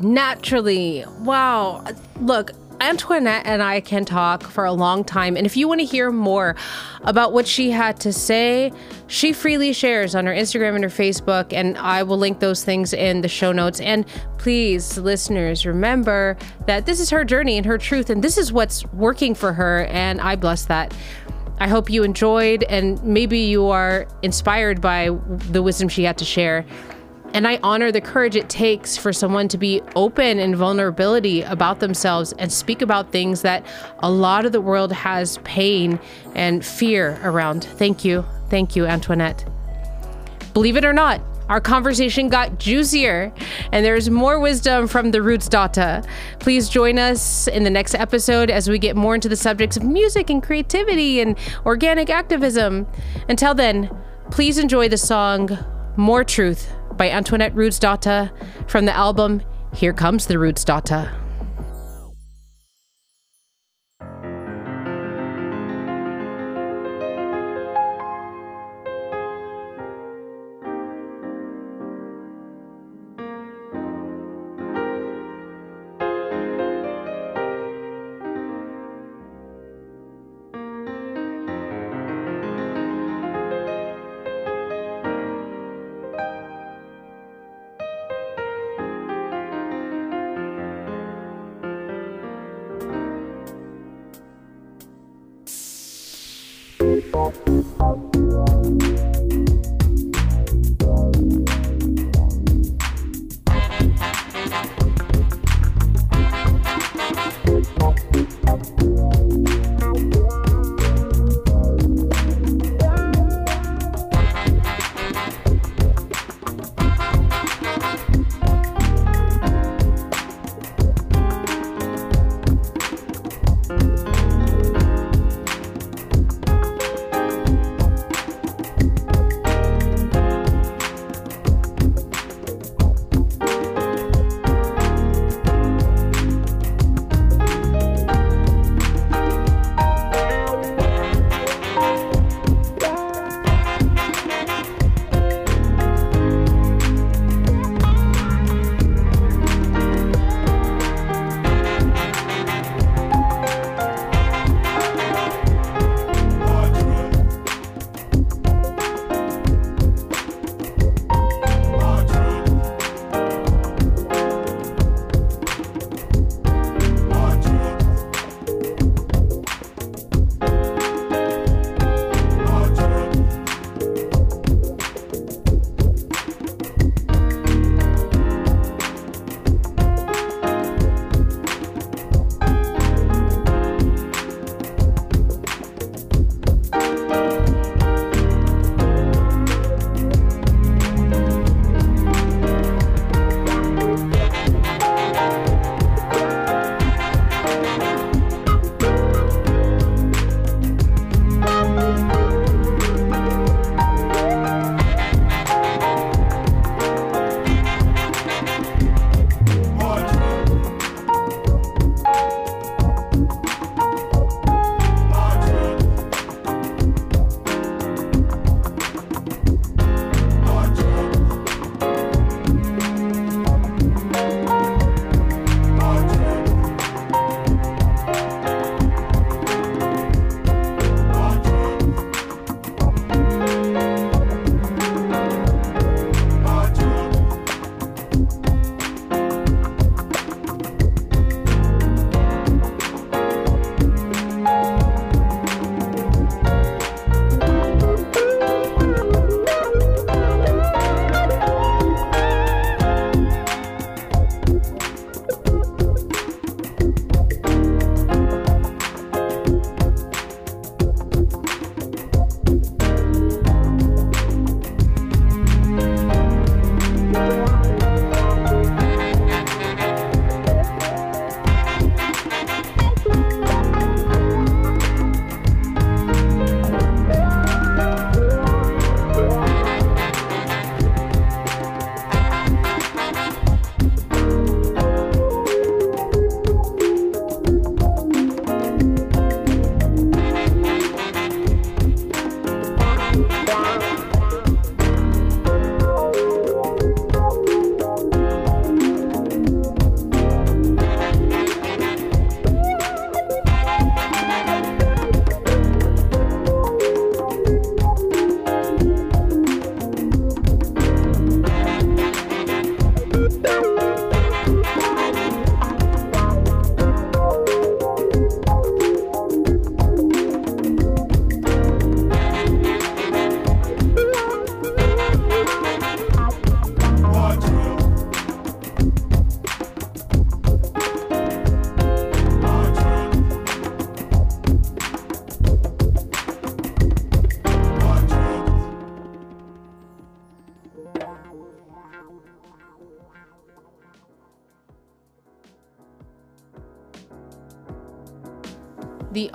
[SPEAKER 2] naturally. Wow. Look, Antoinette and I can talk for a long time. And if you want to hear more about what she had to say, she freely shares on her Instagram and her Facebook. And I will link those things in the show notes. And please, listeners, remember that this is her journey and her truth. And this is what's working for her. And I bless that. I hope you enjoyed and maybe you are inspired by the wisdom she had to share. And I honor the courage it takes for someone to be open and vulnerability about themselves and speak about things that a lot of the world has pain and fear around. Thank you. Thank you, Antoinette. Believe it or not, our conversation got juicier and there's more wisdom from the Rootsdawtah. Please join us in the next episode as we get more into the subjects of music and creativity and organic activism. Until then, please enjoy the song More Truth by Antoinette Daughtah from the album Here Comes the Roots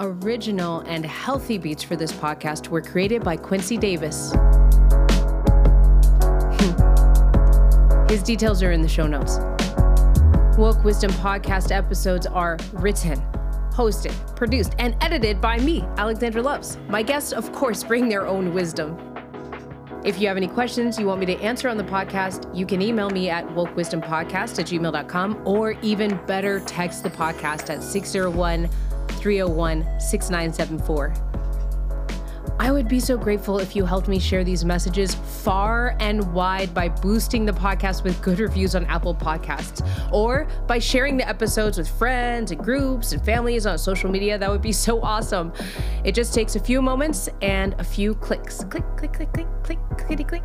[SPEAKER 2] original and healthy beats for this podcast were created by Quincy Davis. Hmm. His details are in the show notes. Woke Wisdom podcast episodes are written, hosted, produced, and edited by me, Alexandra Loves. My guests, of course, bring their own wisdom. If you have any questions you want me to answer on the podcast, you can email me at wokewisdompodcast at gmail.com or even better, text the podcast at 601 301 6974. I would be so grateful if you helped me share these messages far and wide by boosting the podcast with good reviews on Apple Podcasts or by sharing the episodes with friends and groups and families on social media. That would be so awesome. It just takes a few moments and a few clicks. Click, click, click, click, click, clickety, click.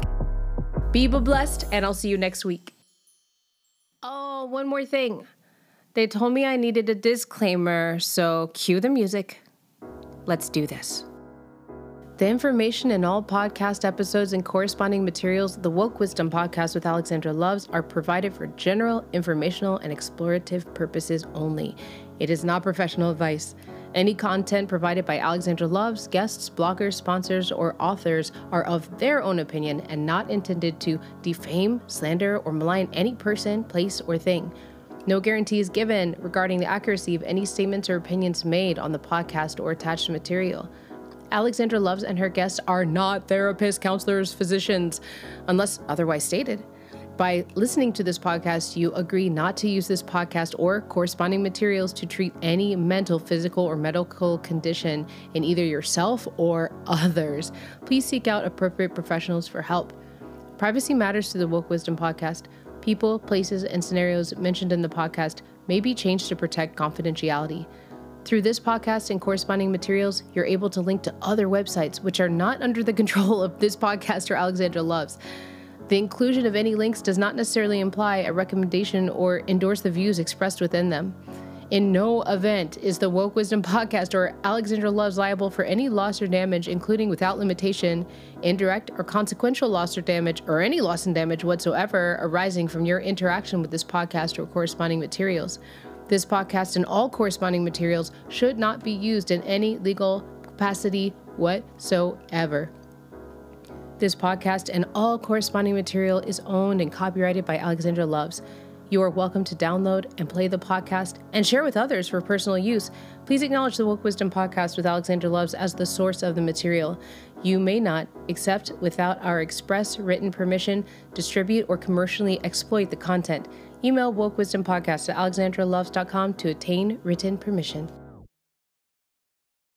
[SPEAKER 2] Be blessed, and I'll see you next week. Oh, one more thing. They told me I needed a disclaimer, so cue the music. Let's do this. The information in all podcast episodes and corresponding materials, the Woke Wisdom podcast with Alexandra Loves, are provided for general, informational, and explorative purposes only. It is not professional advice. Any content provided by Alexandra Loves, guests, bloggers, sponsors, or authors are of their own opinion and not intended to defame, slander, or malign any person, place, or thing. No guarantee is given regarding the accuracy of any statements or opinions made on the podcast or attached material. Alexandra Loves and her guests are not therapists, counselors, physicians, unless otherwise stated. By listening to this podcast, you agree not to use this podcast or corresponding materials to treat any mental, physical, or medical condition in either yourself or others. Please seek out appropriate professionals for help. Privacy matters to the Woke Wisdom podcast. People, places, and scenarios mentioned in the podcast may be changed to protect confidentiality. Through this podcast and corresponding materials, you're able to link to other websites which are not under the control of this podcaster Alexandra Loves. The inclusion of any links does not necessarily imply a recommendation or endorse the views expressed within them. In no event is the Woke Wisdom podcast or Alexandra Loves liable for any loss or damage, including without limitation, indirect or consequential loss or damage, or any loss and damage whatsoever arising from your interaction with this podcast or corresponding materials. This podcast and all corresponding materials should not be used in any legal capacity whatsoever. This podcast and all corresponding material is owned and copyrighted by Alexandra Loves. You are welcome to download and play the podcast and share with others for personal use. Please acknowledge the Woke Wisdom podcast with Alexandra Loves as the source of the material. You may not, except without our express written permission, distribute or commercially exploit the content. Email wokewisdompodcast at alexandraloves.com to attain written permission.